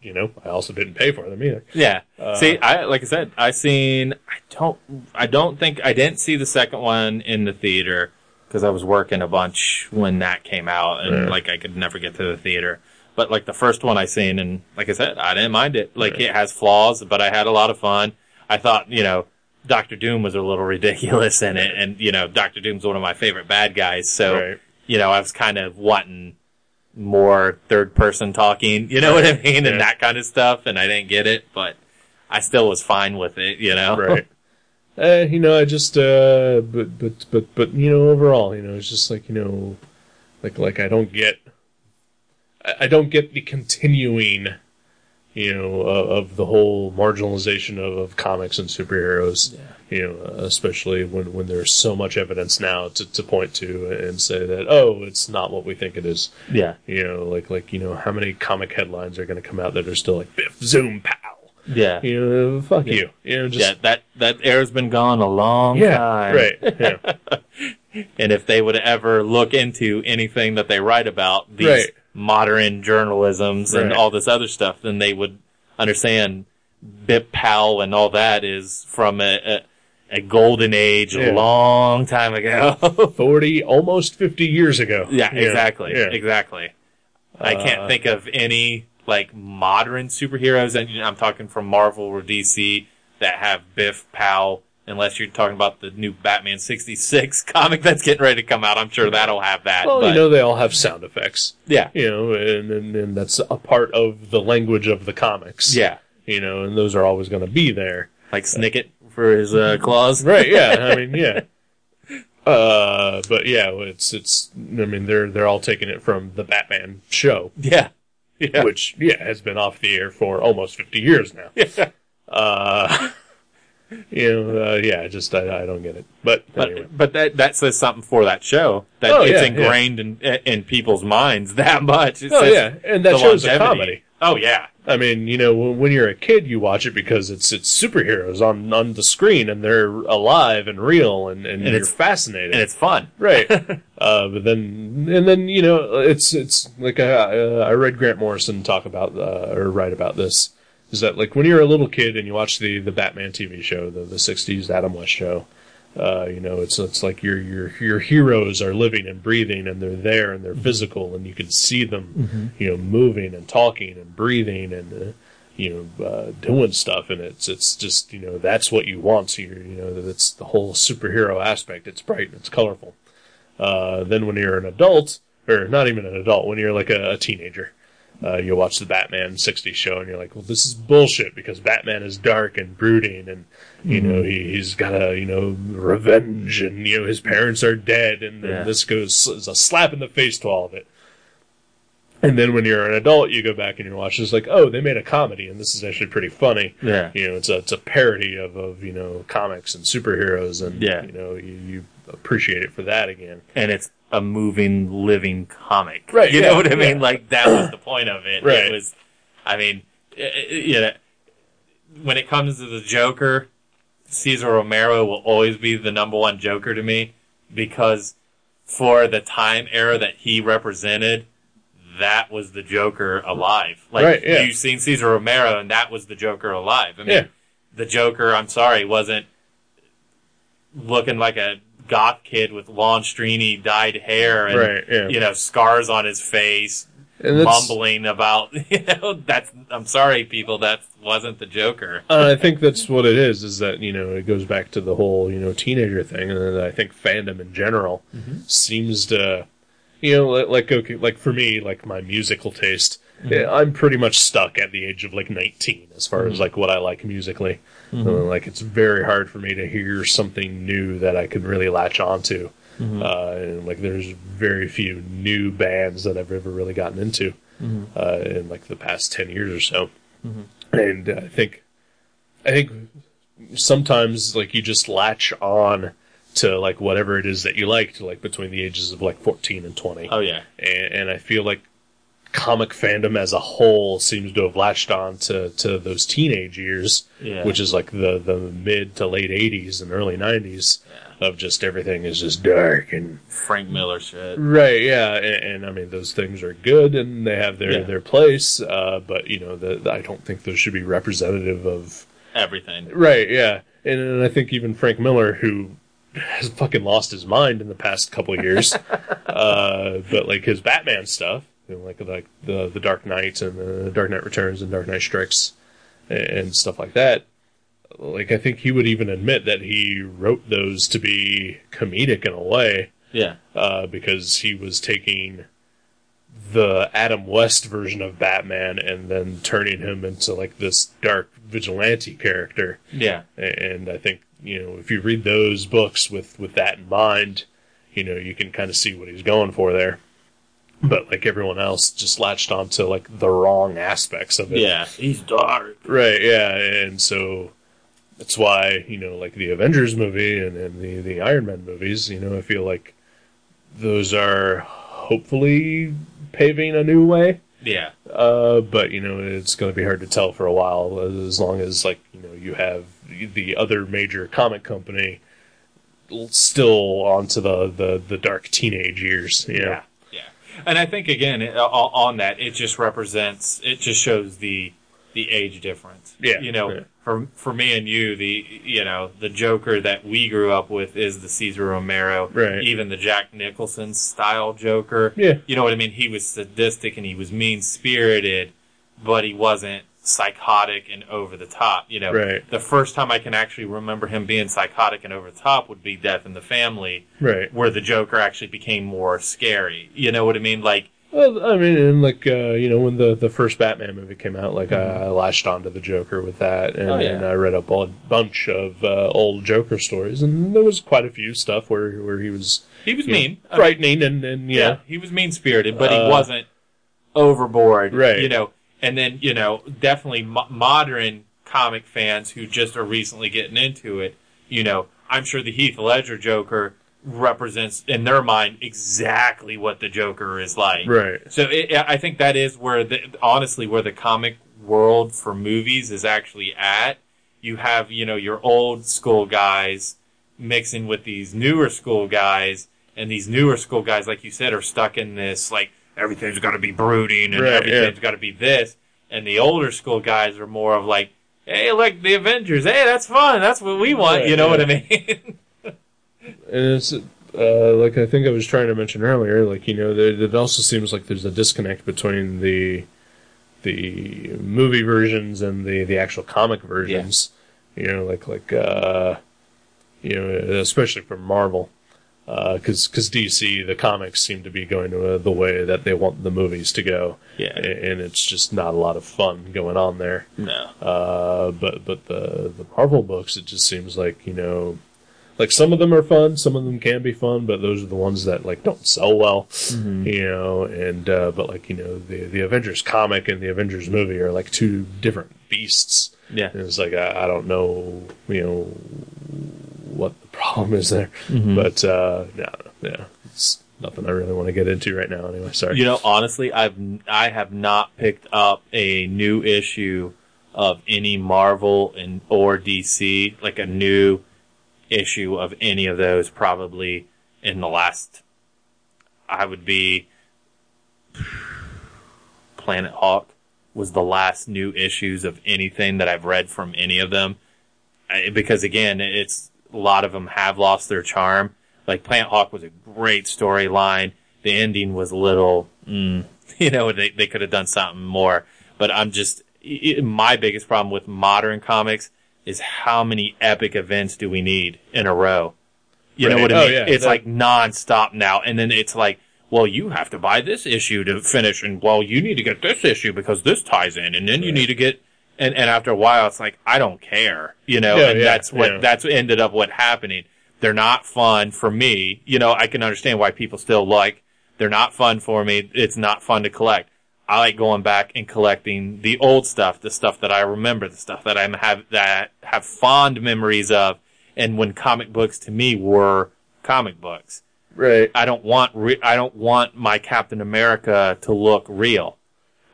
you know, I also didn't pay for them either. Yeah. Uh, see, I like I said, I seen. I don't. I don't think I didn't see the second one in the theater because I was working a bunch when that came out, and Yeah. like I could never get to the theater. But like the first one I seen, and like I said, I didn't mind it. Like Right. it has flaws, but I had a lot of fun. I thought, you know, Doctor Doom was a little ridiculous in it, and you know, Doctor Doom's one of my favorite bad guys. So Right. you know, I was kind of wanting more third person talking, you know what I mean, Yeah. and that kind of stuff, and I didn't get it, but I still was fine with it, you know. right. Uh, you know, I just, uh, but, but, but, but, you know, overall, you know, it's just like, you know, like, like I don't get, I, I don't get the continuing, you know, of, of the whole marginalization of, of comics and superheroes. You know, especially when, when there's so much evidence now to, to point to and say that, oh, it's not what we think it is. Yeah. You know, like, like, you know, how many comic headlines are going to come out that are still like, Biff, Zoom, pow. Yeah. You know, fuck you. You know, just, Yeah, that that era's been gone a long yeah, time. right. Yeah. And if they would ever look into anything that they write about, these Right. Modern journalisms and all this other stuff, then they would understand Bip Powell and all that is from a, a, a golden age Yeah. a long time ago. 40, almost 50 years ago. yeah, exactly. Yeah. Exactly. I can't Uh, think of any like modern superheroes, and I'm talking from Marvel or DC that have Biff Powell. Unless you're talking about the new Batman '66 comic that's getting ready to come out, I'm sure that'll have that. Well, but, you know, they all have sound effects, yeah, you know, and, and, and that's a part of the language of the comics. yeah, You know, and those are always going to be there. like Snikt for his uh, claws. Right, yeah. I mean, yeah. Uh, but yeah, it's, it's, I mean, they're, they're all taking it from the Batman show, Yeah, yeah, which, yeah, has been off the air for almost 50 years now. yeah. Uh, you know, uh, yeah, just, I, I don't get it. But, But anyway. but that that says something for that show that Oh, it's yeah, ingrained in in people's minds that much. It Oh, yeah, and that show's a comedy. Oh yeah, I mean, you know, when, you're a kid, you watch it because it's it's superheroes on on the screen and they're alive and real and, and, And you're it's- fascinated. and it's fun. right. Uh, but then, and then you know, it's it's like I, uh, I read Grant Morrison talk about uh, or write about this. Is that like when you're a little kid and you watch the the Batman TV show, the the '60s Adam West show? Uh, you know, it's it's like your your your heroes are living and breathing, and they're there and they're physical, and you can see them, you know, moving and talking and breathing and uh, you know uh, doing stuff, and it's it's just you know that's what you want. So you know that's the whole superhero aspect. It's bright and it's colorful. Uh, then when you're an adult, or not even an adult, when you're like a, a teenager, uh, you'll watch the Batman 60s show and you're like, well, this is bullshit because Batman is dark and brooding and, you know, he, he's got a, you know, revenge and, you know, his parents are dead and, Yeah. and this goes, is a slap in the face to all of it. And then when you're an adult, you go back and you watch It's like, oh, they made a comedy and this is actually pretty funny. Yeah. You know, it's a, it's a parody of, of, you know, comics and superheroes and, Yeah. you know, you, you appreciate it for that again. and it's a moving, living comic. Right, You yeah, know what I mean? yeah. Like that was the point of it. Right. It was, I mean, i i you know, when it comes to the Joker, Cesar Romero will always be the number one Joker to me because for the time era that he represented, that was the Joker alive. Like Right, yeah. you've seen Cesar Romero, and that was the Joker alive. I mean, Yeah. the Joker, I'm sorry, wasn't looking like a goth kid with long, stringy, dyed hair and Right, yeah. you know scars on his face, mumbling about you know that's. I'm sorry, people, that wasn't the Joker. Uh, I think that's what it is. Is that you know it goes back to the whole you know teenager thing, and I think fandom in general seems to, you know, li- like okay, like for me, like my musical taste, eh, I'm pretty much stuck at the age of like 19 as far as like what I like musically. Uh, like it's very hard for me to hear something new that I could really latch onto. Uh, and like there's very few new bands that I've ever really gotten into uh, in like the past 10 years or so. And I think I think sometimes like you just latch on to like whatever it is that you like to like between the ages of like 14 and 20 Oh yeah, and, and I feel like comic fandom as a whole seems to have latched on to, to those teenage years, Yeah. which is like the, the mid to late 80s and early 90s of just everything is just dark and Frank Miller shit. right, yeah, and, and I mean those things are good and they have their Yeah. their place, uh, but you know the, the- I don't think those should be representative of Everything. Right, yeah. And, and I think even Frank Miller, who has fucking lost his mind in the past couple of years, uh, but like his Batman stuff, you know, like like the the Dark Knight and the Dark Knight Returns and Dark Knight Strikes and, stuff like that. Like I think he would even admit that he wrote those to be comedic in a way, Yeah, uh, because he was taking the Adam West version of Batman and then turning him into like this dark vigilante character. yeah, And I think, you know, if you read those books with, with that in mind, you know, you can kind of see what he's going for there. But like everyone else just latched onto like the wrong aspects of it. yeah. He's dark. Right, yeah. And so that's why, you know, like the Avengers movie and, and the, the Iron Man movies, you know, I feel like those are hopefully paving a new way. Yeah, Uh, but you know, it's going to be hard to tell for a while as long as like you know you have the other major comic company still onto the the, the dark teenage years. You know? And I think again it, uh, on that, it just represents, it just shows the the age difference. Yeah, you know, yeah. for for me and you, the you know the Joker that we grew up with is the Cesar Romero. Right. Even the Jack Nicholson style Joker. Yeah. You know what I mean? He was sadistic and he was mean spirited, but he wasn't psychotic and over the top. You know, Right. the first time I can actually remember him being psychotic and over the top would be Death in the Family Right. where the Joker actually became more scary. You know what I mean? Like, Well, I mean, and like uh, you know, when the the first Batman movie came out, like I, I latched onto the Joker with that, and, Mm-hmm. Oh, yeah. and I read up a bunch of uh, old Joker stories, and there was quite a few stuff where where he was he was you know, mean. I mean, frightening, and and yeah. yeah, he was mean spirited, but he Uh, wasn't overboard. Right. You know, and then, you know, definitely mo- modern comic fans who just are recently getting into it, you know, I'm sure the Heath Ledger Joker represents in their mind exactly what the Joker is like. right, So it, I think that is where the honestly where the comic world for movies is actually at. You have you know your old school guys mixing with these newer school guys, and these newer school guys, like you said, are stuck in this like everything's got to be brooding and Right, everything's yeah. got to be this, and the older school guys are more of like, hey, look, the Avengers, hey, that's fun, that's what we want, Right, you know what I mean? And it's uh, like I think I was trying to mention earlier. Like you know, there, it also seems like there's a disconnect between the the movie versions and the the actual comic versions. You know, like like uh, you know, especially for Marvel. Because because DC the comics seem to be going to uh, the way that they want the movies to go, Yeah. And it's just not a lot of fun going on there. no, Uh, but but the the Marvel books, it just seems like you know, like some of them are fun, some of them can be fun, but those are the ones that like don't sell well, you know. And uh, but like you know, the the Avengers comic and the Avengers movie are like two different beasts. yeah, And it's like I, I don't know, you know, what the problem is there, but uh, no, yeah, it's nothing I really want to get into right now. Anyway, sorry. You know, honestly, I've I have not picked up a new issue of any Marvel and or DC, like a new issue of any of those, probably in the last. I would be. Planet Hulk was the last new issues of anything that I've read from any of them, I- because again, it's a lot of them have lost their charm. Like Planet Hulk was a great storyline. The ending was a little, mm, you know, they they could have done something more. But I'm just i i my biggest problem with modern comics is how many epic events do we need in a row? You know what I Oh, mean? yeah. It's That- like nonstop now, and then it's like, well, you have to buy this issue to finish, and well, you need to get this issue because this ties in, and then you need to get, and and after a while, it's like I don't care, you know, Yeah, and yeah, that's what yeah. that's what ended up what happening. They're not fun for me. You know, I can understand why people still like. They're not fun for me. It's not fun to collect. I like going back and collecting the old stuff, the stuff that I remember, the stuff that I have that have fond memories of, and when comic books to me were comic books. right. I don't want re- I don't want my Captain America to look real.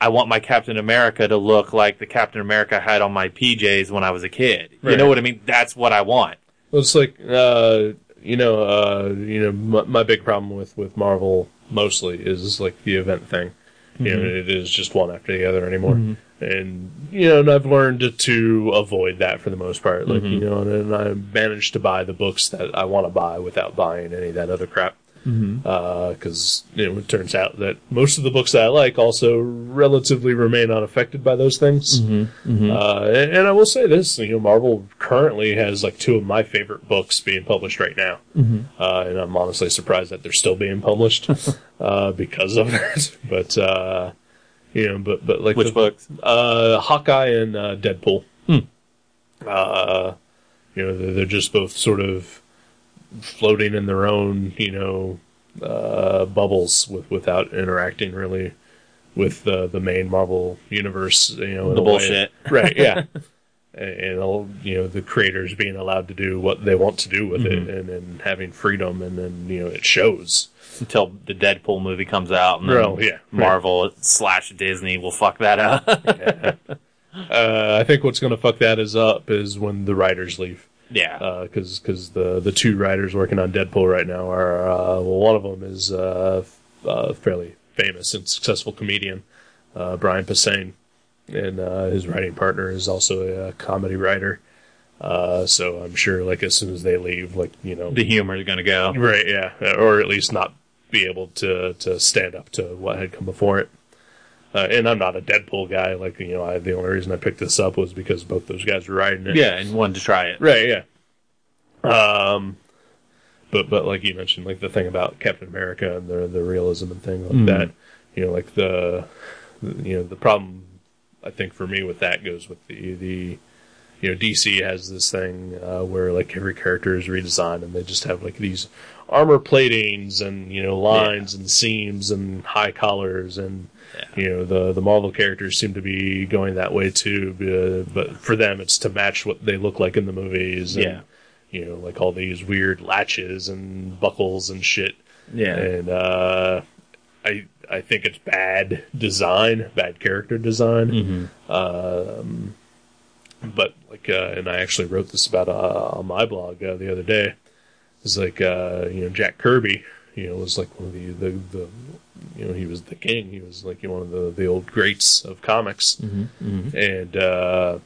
I want my Captain America to look like the Captain America I had on my PJs when I was a kid. You know what I mean? That's what I want. Well, it's like uh, you know, uh, you know, my, my big problem with with Marvel mostly is like the event thing. You know, it is just one after the other anymore, and you know, and I've learned to, to avoid that for the most part. Like you know, and, and I managed to buy the books that I want to buy without buying any of that other crap. Because you know, it turns out that most of the books that I like also relatively remain unaffected by those things. Uh, and, and I will say this, you know, Marvel currently has like two of my favorite books being published right now, uh, and I'm honestly surprised that they're still being published uh, because of that. But uh, you know, but but like Which the- books? uh, Hawkeye and uh, Deadpool. Uh, you know, they're, they're just both sort of floating in their own, you know, uh, bubbles with without interacting really with uh, the main Marvel universe. You know, The way. bullshit. right? Yeah. And, and all, you know the creators being allowed to do what they want to do with it, and, and having freedom, and then you know it shows. Until the Deadpool movie comes out, and then Well, yeah, right. Marvel slash Disney will fuck that up. Uh, I think what's going to fuck that is up is when the writers leave. Yeah, because because the the two writers working on Deadpool right now are uh, well, one of them is uh, uh, fairly famous and successful comedian, uh, Brian Posehn, and uh, his writing partner is also a, comedy writer. Uh, so I'm sure, like as soon as they leave, like you know, the humor is gonna go. right, yeah, or at least not be able to to stand up to what had come before it. Uh, and I'm not a Deadpool guy. Like you know, I, the only reason I picked this up was because both those guys were writing it. Yeah, and wanted to try it. Right, yeah. Um, but but like you mentioned, like the thing about Captain America and the the realism and things like that, you know, like the, you know the problem I think for me with that goes with the the you know DC has this thing uh, where like every character is redesigned and they just have like these armor platings and you know lines and seams and high collars and you know the the Marvel characters seem to be going that way too uh, but for them it's to match what they look like in the movies and, Yeah. you know like all these weird latches and buckles and shit Yeah, and uh, I I think it's bad design, bad character design. Um, but like, uh, and I actually wrote this about uh, on my blog uh, the other day. It's like uh, you know Jack Kirby. you know, was like one of the, the, the you know, he was the king. He was like one of the, the old greats of comics. Mm-hmm, mm-hmm. And, uh,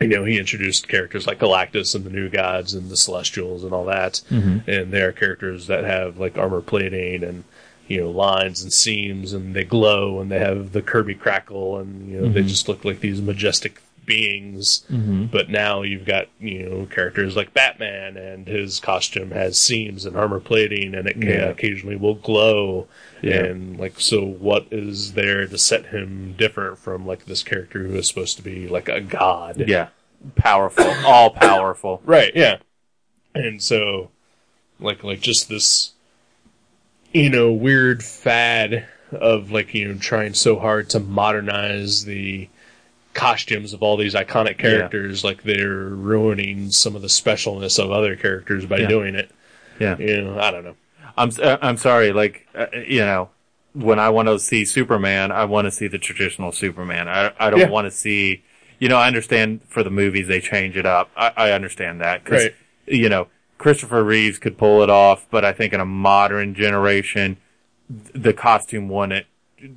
you know, he introduced characters like Galactus and the New Gods and the Celestials and all that. Mm-hmm. And they are characters that have like armor plating and, you know, lines and seams and they glow and they have the Kirby crackle and, you know, they just look like these majestic beings. But now you've got, you know, characters like Batman and his costume has seams and armor plating and it Yeah. occasionally will glow. Yeah. And like, so what is there to set him different from like this character who is supposed to be like a god? Yeah. Powerful. All powerful. Right, yeah. And so, like, like just this, you know, weird fad of like, you know, trying so hard to modernize the costumes of all these iconic characters, like they're ruining some of the specialness of other characters by Yeah. doing it. Yeah. You know, I don't know. I'm uh, I'm sorry. Like uh, you know, when I want to see Superman, I want to see the traditional Superman. I I don't Yeah. want to see. You know, I understand for the movies they change it up. I, I understand that because Right. you know Christopher Reeves could pull it off, but I think in a modern generation, th- the costume wouldn't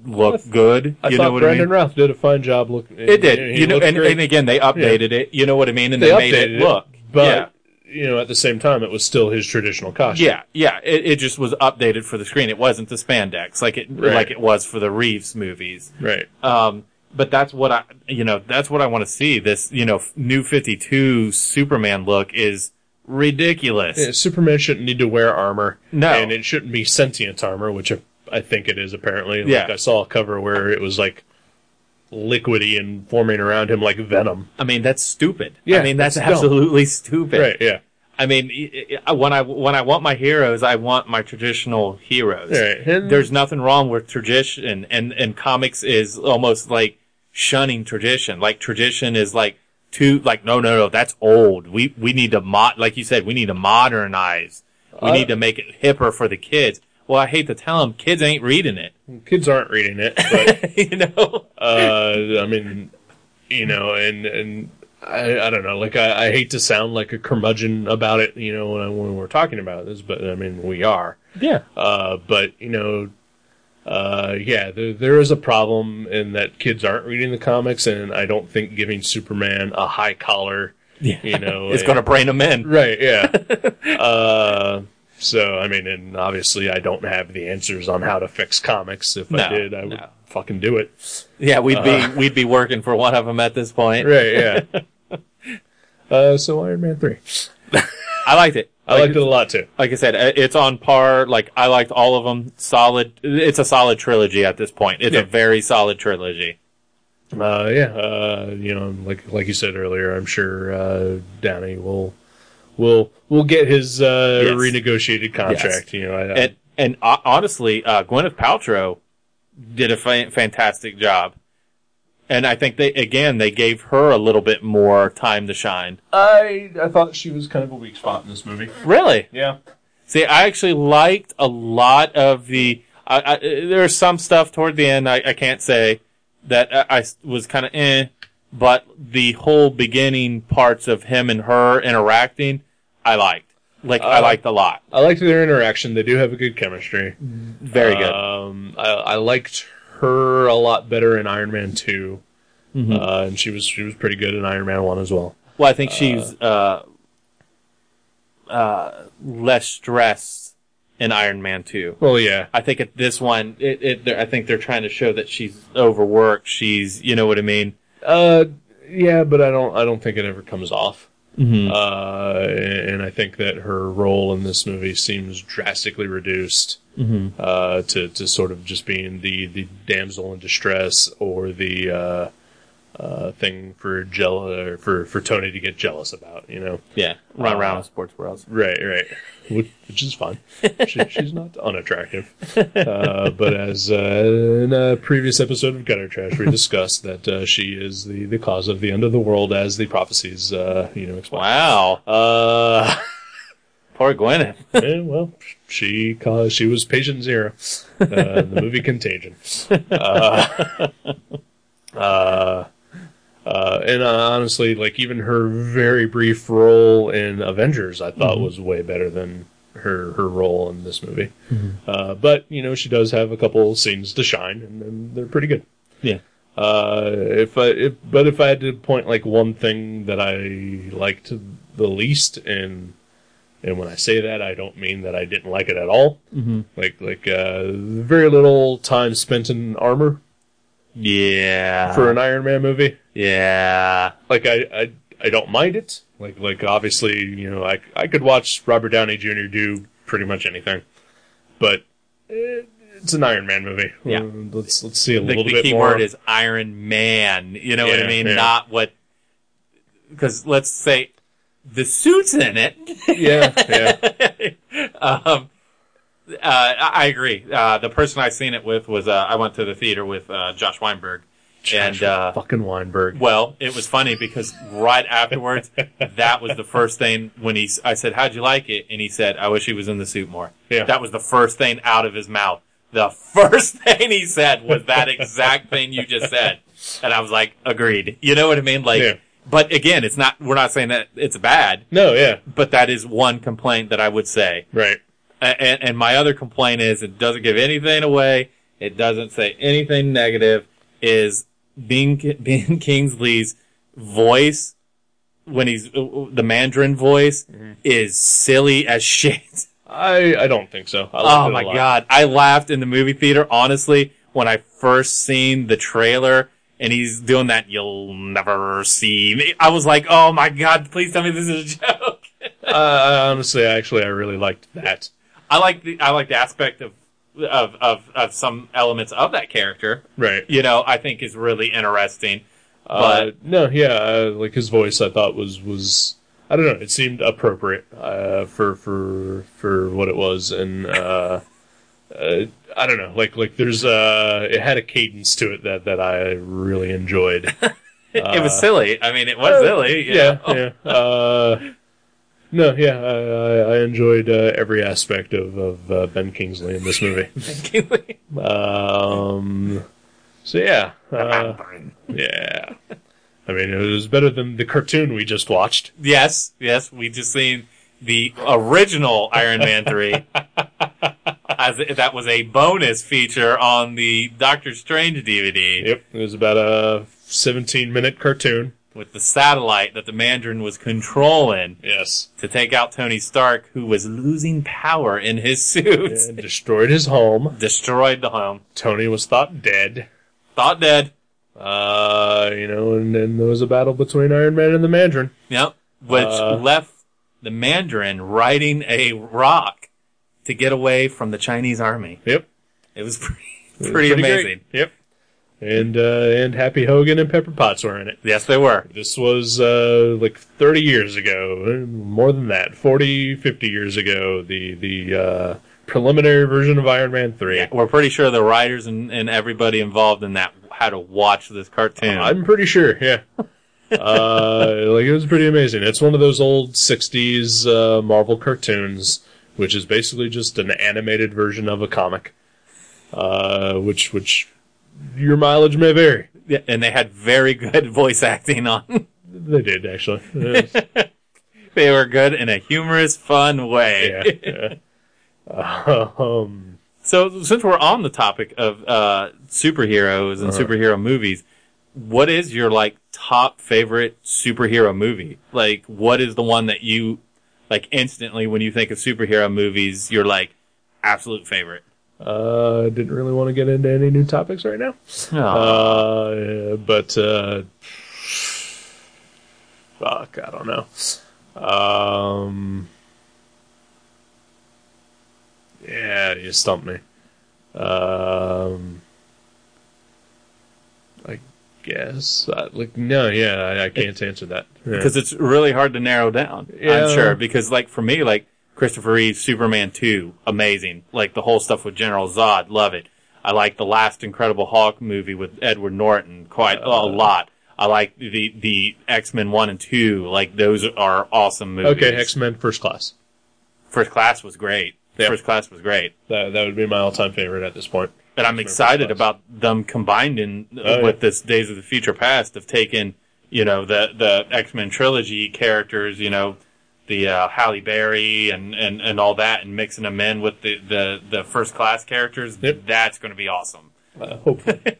look good. I you thought know what Brandon I mean? Routh did a fine job looking. It did. You know, and, and again, they updated it. You know what I mean? And they, they made updated it look. but yeah. You know, at the same time, it was still his traditional costume. Yeah, yeah. It, it just was updated for the screen. It wasn't the spandex like it Right. like it was for the Reeves movies. right. Um, but that's what I, you know, that's what I want to see. This, you know, new Fifty Two Superman look is ridiculous. Yeah, Superman shouldn't need to wear armor. No. And it shouldn't be sentient armor, which I- think it is apparently. Like Yeah. I saw a cover where it was like liquidy and forming around him like venom. I mean, that's stupid. Yeah, I mean, that's, that's absolutely stupid. Right, yeah. I mean, when I when I want my heroes, I want my traditional heroes. Right. And There's nothing wrong with tradition, and and comics is almost like shunning tradition. Like tradition is like too like no no no that's old. We we need to mod like you said we need to modernize. We Uh, need to make it hipper for the kids. Well, I hate to tell them, kids ain't reading it. kids aren't reading it, but you know. uh I mean you know, and and I, I don't know, like I, I hate to sound like a curmudgeon about it, you know, when, I, when we're talking about this, but I mean we are. Yeah. Uh, but you know, uh, yeah, there, there is a problem in that kids aren't reading the comics, and I don't think giving Superman a high collar, Yeah. you know, it's going to bring them in. right, yeah. uh, so I mean, and obviously, I don't have the answers on how to fix comics. If I did, I would no. fucking do it. Yeah, we'd be we'd be working for one of them at this point. Right, yeah. uh, so Iron Man three, I liked it. I liked it a lot too. like I said, uh, it's on par. Like I liked all of them. Solid. It's a solid trilogy at this point. It's Yeah. a very solid trilogy. Uh, yeah, uh, you know, like like you said earlier, I'm sure uh, Downey will will we'll get his uh, Yes. renegotiated contract. You know, I, I- And and uh, honestly, uh, Gwyneth Paltrow did a fa- fantastic job. And I think they again they gave her a little bit more time to shine. I I thought she was kind of a weak spot in this movie. Really? Yeah, See, I actually liked a lot of the. I, I, there's some stuff toward the end I, I can't say that I, I was kind of eh, but the whole beginning parts of him and her interacting, I liked. Like I Uh, liked a lot. I liked their interaction. They do have a good chemistry. Very good. Um, I, I liked her a lot better in Iron Man 2 Mm-hmm. uh, and she was she was pretty good in Iron Man one as well. well, I think she's uh, uh, less stressed in Iron Man two. Well, yeah, I think at this one, it, it, I think they're trying to show that she's overworked. She's, you know what I mean. uh, yeah, but I don't I don't think it ever comes off. Mm-hmm. Uh, and I think that her role in this movie seems drastically reduced Mm-hmm. uh, to to sort of just being the the damsel in distress or the uh, thing for jealous for for Tony to get jealous about. You know, Yeah, run Uh, around in sports worlds. right, right, which, which is fun. she, she's not unattractive. Uh, but as uh, in a previous episode of Gutter Trash, we discussed that uh, she is the the cause of the end of the world, as the prophecies uh, you know explain. Wow, Uh, poor Gwyneth. eh, well, she caused, she was patient zero. Uh, the movie Contagion. Uh, uh, uh, and uh, honestly, like even her very brief role in Avengers, I thought was way better than her her role in this movie. Uh, but you know, she does have a couple scenes to shine, and, and they're pretty good. Yeah. Uh, if I, if, but if I had to point like one thing that I liked the least, and and when I say that, I don't mean that I didn't like it at all. Mm-hmm. Like like uh, very little time spent in armor Yeah. for an Iron Man movie. yeah. Like I, I I don't mind it. Like like obviously you know I I could watch Robert Downey Jr. do pretty much anything, but. eh, It's an Iron Man movie. Yeah. Let's let's see a The, little the bit key more. word is Iron Man. You know what I mean? yeah. Not what. Because let's say the suit's in it. yeah, yeah. um, uh, I agree. Uh, the person I seen it with was uh, I went to the theater with uh, Josh Weinberg, and uh, fucking Weinberg. well, it was funny because right afterwards, that was the first thing when he. I said, "How'd you like it?" And he said, "I wish he was in the suit more." Yeah. That was the first thing out of his mouth. The first thing he said was that exact thing you just said, and I was like, "Agreed." You know what I mean? Like, Yeah. but again, it's not. We're not saying that it's bad, No, yeah, but that is one complaint that I would say. right. And, and my other complaint is it doesn't give anything away. It doesn't say anything negative. Is Ben, Ben Kingsley's voice when he's uh, the Mandarin voice is silly as shit. I I don't think so. Oh my god, I laughed in the movie theater. Honestly, when I first seen the trailer and he's doing that, you'll never see me. I was like, oh my god, please tell me this is a joke. Uh, honestly, actually, I really liked that. I like the I like the aspect of of of, of some elements of that character. Right. You know, I think is really interesting. Uh, But no, yeah, uh, like his voice, I thought was was I don't know. It seemed appropriate uh, for for for what it was, and uh, uh, I don't know. Like like there's uh, it had a cadence to it that that I really enjoyed. it was silly. I mean, it was silly. you yeah, know? yeah. No, yeah, I, I, enjoyed uh, every aspect of of uh, Ben Kingsley in this movie. Um, so yeah, uh, yeah. I mean, it was better than the cartoon we just watched. yes, yes. We just seen the original Iron Man three. As that was a bonus feature on the Doctor Strange DVD Yep, it was about a 17 minute cartoon. With the satellite that the Mandarin was controlling Yes, to take out Tony Stark, who was losing power in his suit. and destroyed his home. Destroyed the home. Tony was thought dead. Thought dead. Uh, you know, and then there was a battle between Iron Man and the Mandarin. Yep. Which Uh, left the Mandarin riding a rock to get away from the Chinese army. Yep, It was pretty, It was pretty, great. amazing. Yep, and uh, and Happy Hogan and Pepper Potts were in it. Yes, they were. This was uh, like 30 years ago, more than that, 40, 50 years ago. The the uh, preliminary version of Iron Man 3. We're pretty sure the writers and, and everybody involved in that had to watch this cartoon. I'm pretty sure, yeah. uh, like it was pretty amazing. It's one of those old '60s uh, Marvel cartoons, which is basically just an animated version of a comic. Uh, which which your mileage may vary. Yeah, and they had very good voice acting on. They did actually. They were good in a humorous, fun way. yeah. yeah. um, So, since we're on the topic of uh, superheroes and Uh-huh. superhero movies, what is your like top favorite superhero movie? Like, what is the one that you like instantly when you think of superhero movies? You're like absolute favorite. Uh, didn't really want to get into any new topics right now. Uh, but uh, fuck, I don't know. Um, yeah, you stumped me. Um, I guess uh, like no, yeah, I, I can't answer that Yeah. because it's really hard to narrow down. Yeah. I'm sure because like for me, like Christopher Reeve, Superman two, amazing. Like the whole stuff with General Zod, love it. I like the last Incredible Hulk movie with Edward Norton quite a uh. lot. I like the the X Men one and two. Like those are awesome movies. okay, X Men First Class. First Class was great. Yeah. First Class was great. That that would be my all time favorite at this point. But I'm X-Men excited about them combined in Oh, yeah. with this Days of the Future Past of taking, you know, the the X Men trilogy characters, you know, the uh, Halle Berry and, and, and all that, and mixing them in with the the, the first class characters. Yep. That's going to be awesome. Uh, hopefully.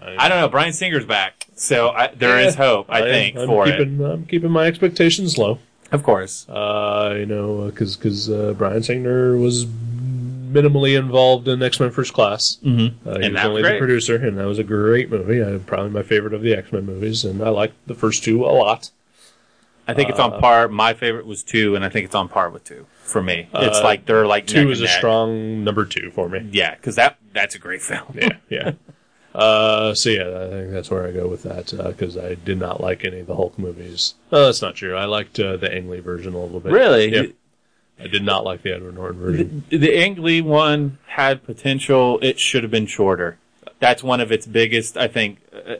I don't know. Bryan Singer's back, so I, there is Yeah. hope. I, am- think I'm for it. keeping, I'm keeping my expectations low. Of course. Uh, you know, because because uh, Bryan Singer was minimally involved in X Men First Class. Mm-hmm. Uh, he And was that was only the producer, and that was a great movie. Uh, probably my favorite of the X Men movies, and I liked the first two a lot. I think it's on par. My favorite was two, and I think it's on par with two for me. It's Uh, like they're like Two neck is a and neck. strong number two for me. Yeah, because that that's a great film. Yeah, yeah. Uh, so yeah, I think that's where I go with that because I did not like any of the Hulk movies. Oh, that's not true. I liked uh, the Ang Lee version a little bit. Really? Yeah. I did not like the Edward Norton version. The, the Ang Lee one had potential. It should have been shorter. That's one of its biggest, I think, uh,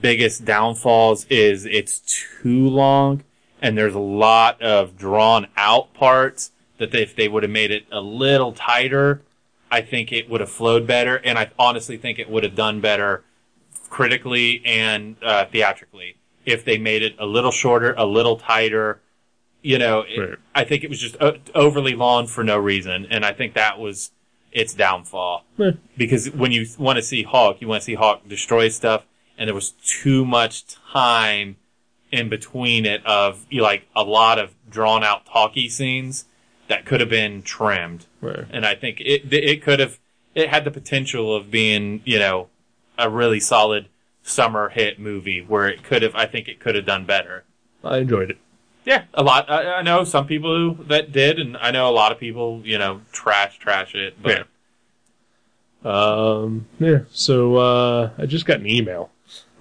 biggest downfalls is it's too long, and there's a lot of drawn out parts that they, if they would have made it a little tighter, I think it would have flowed better, and I honestly think it would have done better critically and uh, theatrically if they made it a little shorter, a little tighter. You know, it- Right. I think it was just o- overly long for no reason, and I think that was its downfall. Eh. Because when you want to see Hulk, you want to see Hulk destroy stuff, and there was too much time in between it of you know, like a lot of drawn out talky scenes that could have been trimmed Right. and I think it it could have it had the potential of being you know a really solid summer hit movie where it could have I think it could have done better. I enjoyed it. Yeah, a lot. I, I know some people who, that did, and I know a lot of people you know trash trash it. But Um, yeah. So uh, I just got an email.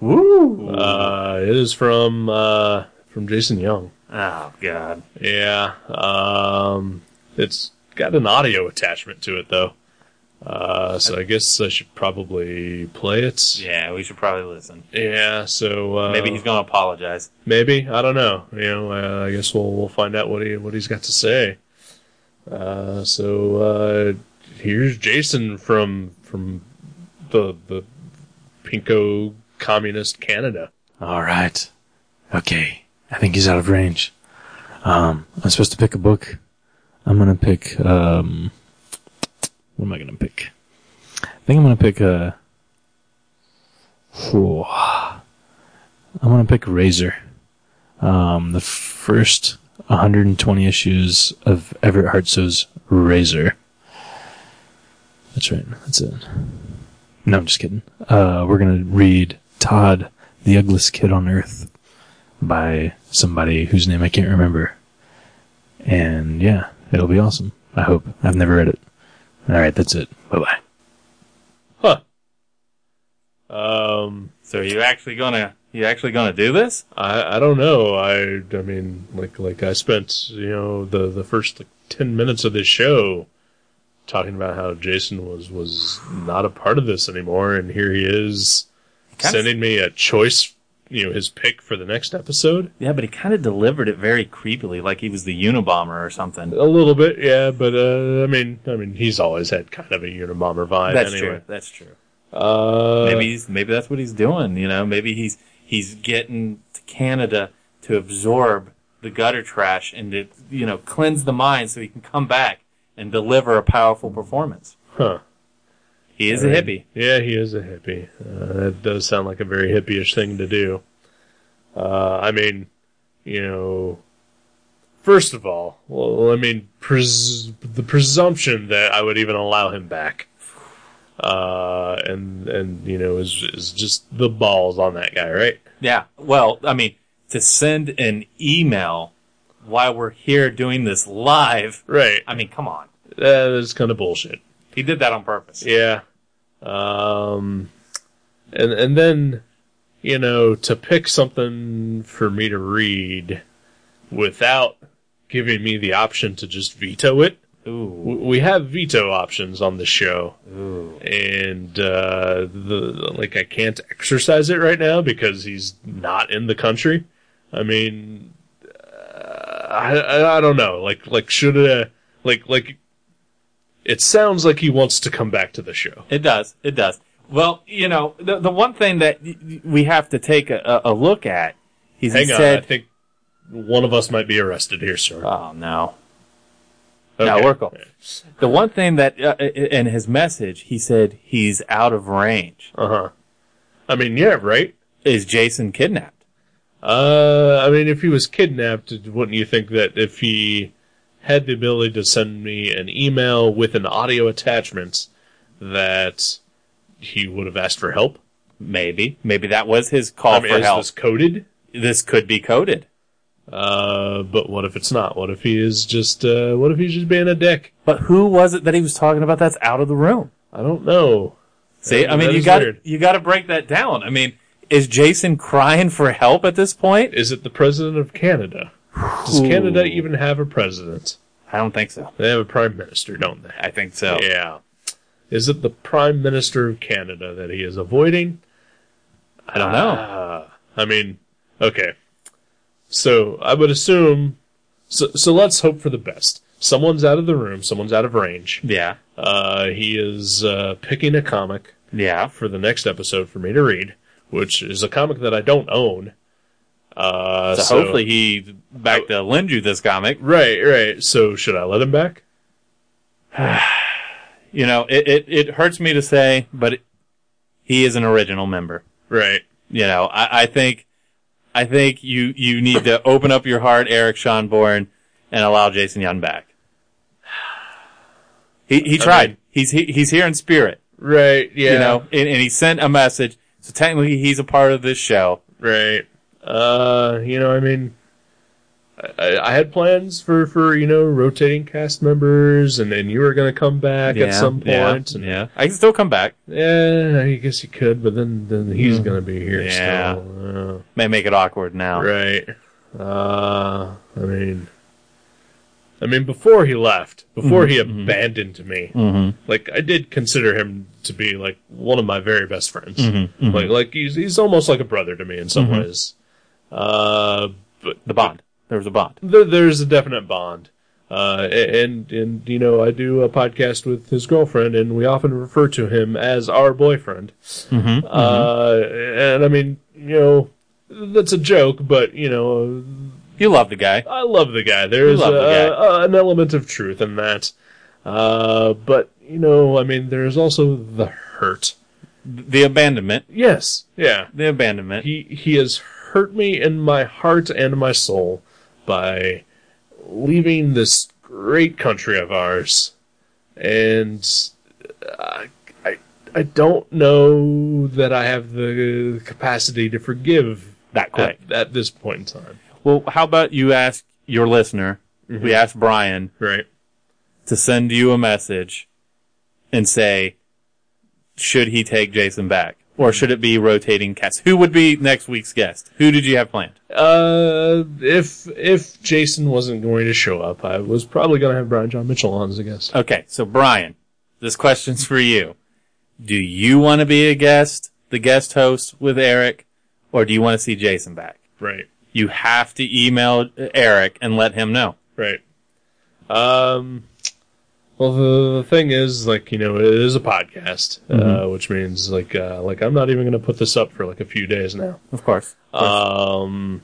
Woo, Uh, it is from uh, from Jason Young. oh god, Yeah. Um, it's got an audio attachment to it though. Uh, so I guess I should probably play it. yeah, we should probably listen. Yeah. So uh, Maybe he's to apologize. Maybe I don't know. You know, uh, I guess we'll we'll find out what he what he's got to say. Uh, so uh, here's Jason from from the the Pinko Communist Canada. All right. Okay. I think he's out of range. Um, I'm supposed to pick a book. I'm gonna pick, um, what am I gonna pick? I think I'm gonna pick, uh. I'm gonna pick Razor. Um, the first 120 issues of Everette Hartsoe's Razor. That's right. That's it. No, I'm just kidding. Uh, we're gonna read Todd, the ugliest kid on earth, by somebody whose name I can't remember. And yeah, it'll be awesome. I hope. I've never read it. Alright, that's it. Bye bye. Huh. Um, So are you actually gonna you actually gonna do this? I I don't know. I I mean, like like I spent you know the the first like ten minutes of this show talking about how Jason was was not a part of this anymore, and here he is Kind of- sending me a choice, you know, his pick for the next episode. Yeah, but he kind of delivered it very creepily, like he was the Unabomber or something. A little bit, yeah, but uh, I mean, I mean, he's always had kind of a Unabomber vibe. That's anyway. true. That's true. Uh, maybe he's maybe that's what he's doing. You know, maybe he's he's getting to Canada to absorb the gutter trash and to you know cleanse the mind so he can come back and deliver a powerful performance. huh? He is a hippie. Yeah, he is a hippie. Uh, that does sound like a very hippie-ish thing to do. Uh, I mean, you know, first of all, well, I mean, pres- the presumption that I would even allow him back, uh, and and you know, is is just the balls on that guy, right? Yeah. Well, I mean, to send an email while we're here doing this live. Right. I mean, come on. That is kind of bullshit. He did that on purpose. Yeah. Um, and and then, you know, to pick something for me to read without giving me the option to just veto it. Ooh. We have veto options on the show, Ooh. and uh, the like I can't exercise it right now because he's not in the country. I mean, uh, I, I I don't know. Like like should uh like like it sounds like he wants to come back to the show. It does. It does. Well, you know, the the one thing that we have to take a, a look at is Hang he on, said, I think one of us might be arrested here, sir. Oh no. No, we're cool. The one thing that uh, in his message he said he's out of range. Uh huh. I mean, yeah, right. Is Jason kidnapped? Uh, I mean, if he was kidnapped, wouldn't you think that if he had the ability to send me an email with an audio attachment, that he would have asked for help? Maybe. Maybe that was his call I mean, for is help. this coded? This could be coded. Uh, but what if it's not? What if he is just, uh, what if he's just being a dick? But who was it that he was talking about that's out of the room? I don't know. See, I mean, that you got you got to break that down. I mean, is Jason crying for help at this point? Is it the president of Canada? Does Ooh. Canada even have a president? I don't think so. They have a prime minister, don't they? I think so. Yeah. Is it the prime minister of Canada that he is avoiding? I don't know. Ah, I mean, okay. So I would assume. So, so let's hope for the best. Someone's out of the room. Someone's out of range. yeah, Uh, he is uh, picking a comic yeah. for the next episode for me to read, which is a comic that I don't own. Uh, So, so, hopefully he back to lend you this comic. right, right. So should I let him back? You know, it it, it hurts me to say, but it, he is an original member. Right. You know, I, I think I think you you need to open up your heart, Eric Schonborn, and allow Jason Young back. He he tried. mean- he's he, he's here in spirit. Right. Yeah. You know, and, and he sent a message. So technically, he's a part of this show. Right. Uh, you know, I mean, I, I had plans for, for, you know, rotating cast members and then you were going to come back at some point. yeah, and, yeah. I can still come back. yeah, I guess you could, but then, then he's Mm. going to be here Yeah. still. May make it awkward now. Uh, right. Uh, I mean, I mean, before he left, before he abandoned me, Mm-hmm. like I did consider him to be like one of my very best friends. Mm-hmm. Like, like he's he's almost like a brother to me in some ways. Uh, but The bond. There was a bond. there, there's a definite bond. Uh, and and you know, I do a podcast with his girlfriend, and we often refer to him as our boyfriend. Mm-hmm. Uh, and I mean, you know, that's a joke, but you know, You love the guy. I love the guy. There's love the guy. a- an element of truth in that. Uh, but you know, I mean, there's also the hurt. The abandonment. Yes, yeah. The abandonment. He he has hurt me in my heart and my soul by leaving this great country of ours, and uh, I I don't know that I have the capacity to forgive That quick. at, at this point in time. Well, how about you ask your listener? We asked Brian Right. to send you a message and say, should he take Jason back? Or should it be rotating cast? Who would be next week's guest? Who did you have planned? Uh, if if Jason wasn't going to show up, I was probably going to have Brian John Mitchell on as a guest. Okay, so Brian, this question's for you. Do you want to be a guest, the guest host with Eric, or do you want to see Jason back? Right. You have to email Eric and let him know. Right. Um. Well, the, the thing is, like you know, it is a podcast, uh, which means like uh, like I'm not even going to put this up for like a few days now. Of course. Um.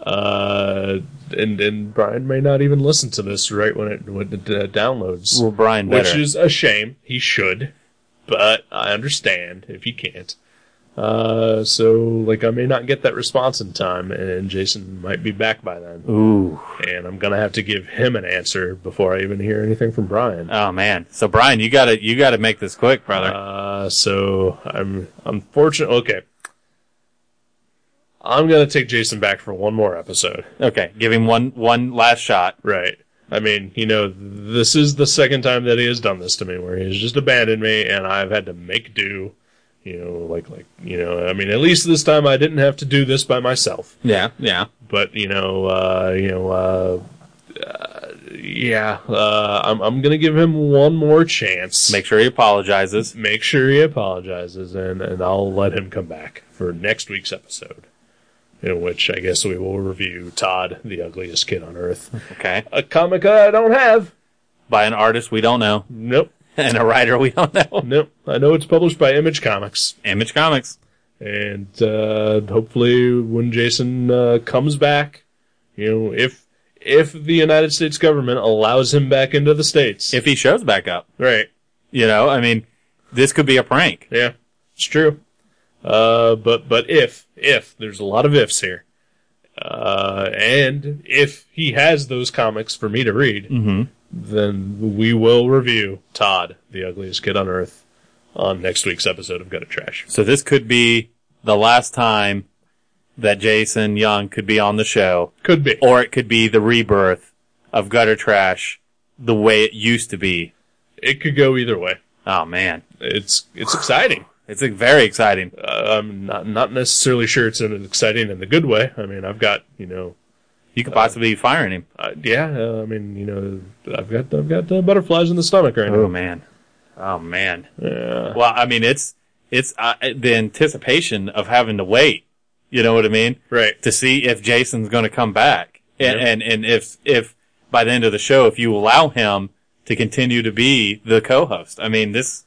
Uh, and and Brian may not even listen to this right when it when it uh, downloads, well, Brian better. which is a shame. He should, but I understand if he can't. Uh, so like I may not get that response in time, and Jason might be back by then Ooh. and I'm gonna have to give him an answer before I even hear anything from Brian. Oh man. So Brian, you gotta, you gotta make this quick, brother. Uh, so I'm unfortunate. Okay, I'm gonna take Jason back for one more episode. okay. Give him one, one last shot. Right. I mean, you know, this is the second time that he has done this to me, where he has just abandoned me, and I've had to make do. You know, like like you know, I mean, at least this time I didn't have to do this by myself. Yeah. Yeah. but you know, uh, you know, uh, uh, yeah, uh, I'm I'm gonna give him one more chance. Make sure he apologizes. make sure he apologizes, and and I'll let him come back for next week's episode, in which I guess we will review Todd, the ugliest kid on earth, Okay. a comic I don't have. By an artist we don't know Nope, and a writer we don't know. nope. I know it's published by Image Comics. Image Comics. And uh, hopefully, when Jason uh, comes back, you know, if if the United States government allows him back into the states, If he shows back up, right? you know, I mean, this could be a prank. Yeah, it's true. Uh, but but if if there's a lot of ifs here, uh, and if he has those comics for me to read, then we will review Todd, the ugliest kid on earth, on next week's episode of Gutter Trash. So this could be the last time that Jason Young could be on the show, Could be. or it could be the rebirth of Gutter Trash the way it used to be. It could go either way. Oh man, It's it's exciting. it's uh, very exciting. Uh, I'm not not necessarily sure it's an exciting in the good way. I mean, I've got you know, You could possibly be firing him. uh, yeah. Uh, I mean, you know, I've got I've got uh, butterflies in the stomach right now. Oh man, oh man. Yeah. Well, I mean, it's it's uh, the anticipation of having to wait. You know what I mean? Right. To see if Jason's going to come back, and, Yep. and and if if by the end of the show, if you allow him to continue to be the co-host, I mean, this.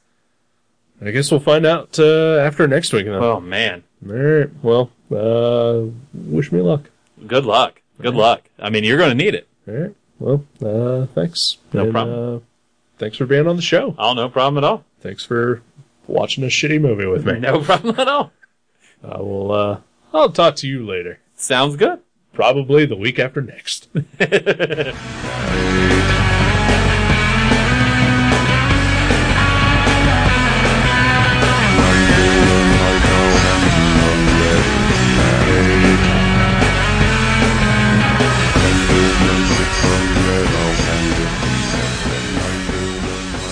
I guess we'll find out uh, after next week. Then. Oh man, All right. Well, uh, wish me luck. good luck. Good luck. I mean, you're going to need it. All right. Well, uh, thanks. No problem. Uh, thanks for being on the show. Oh, no problem at all. Thanks for watching a shitty movie with me. No problem at all. I will. Uh, I'll talk to you later. Sounds good. Probably the week after next.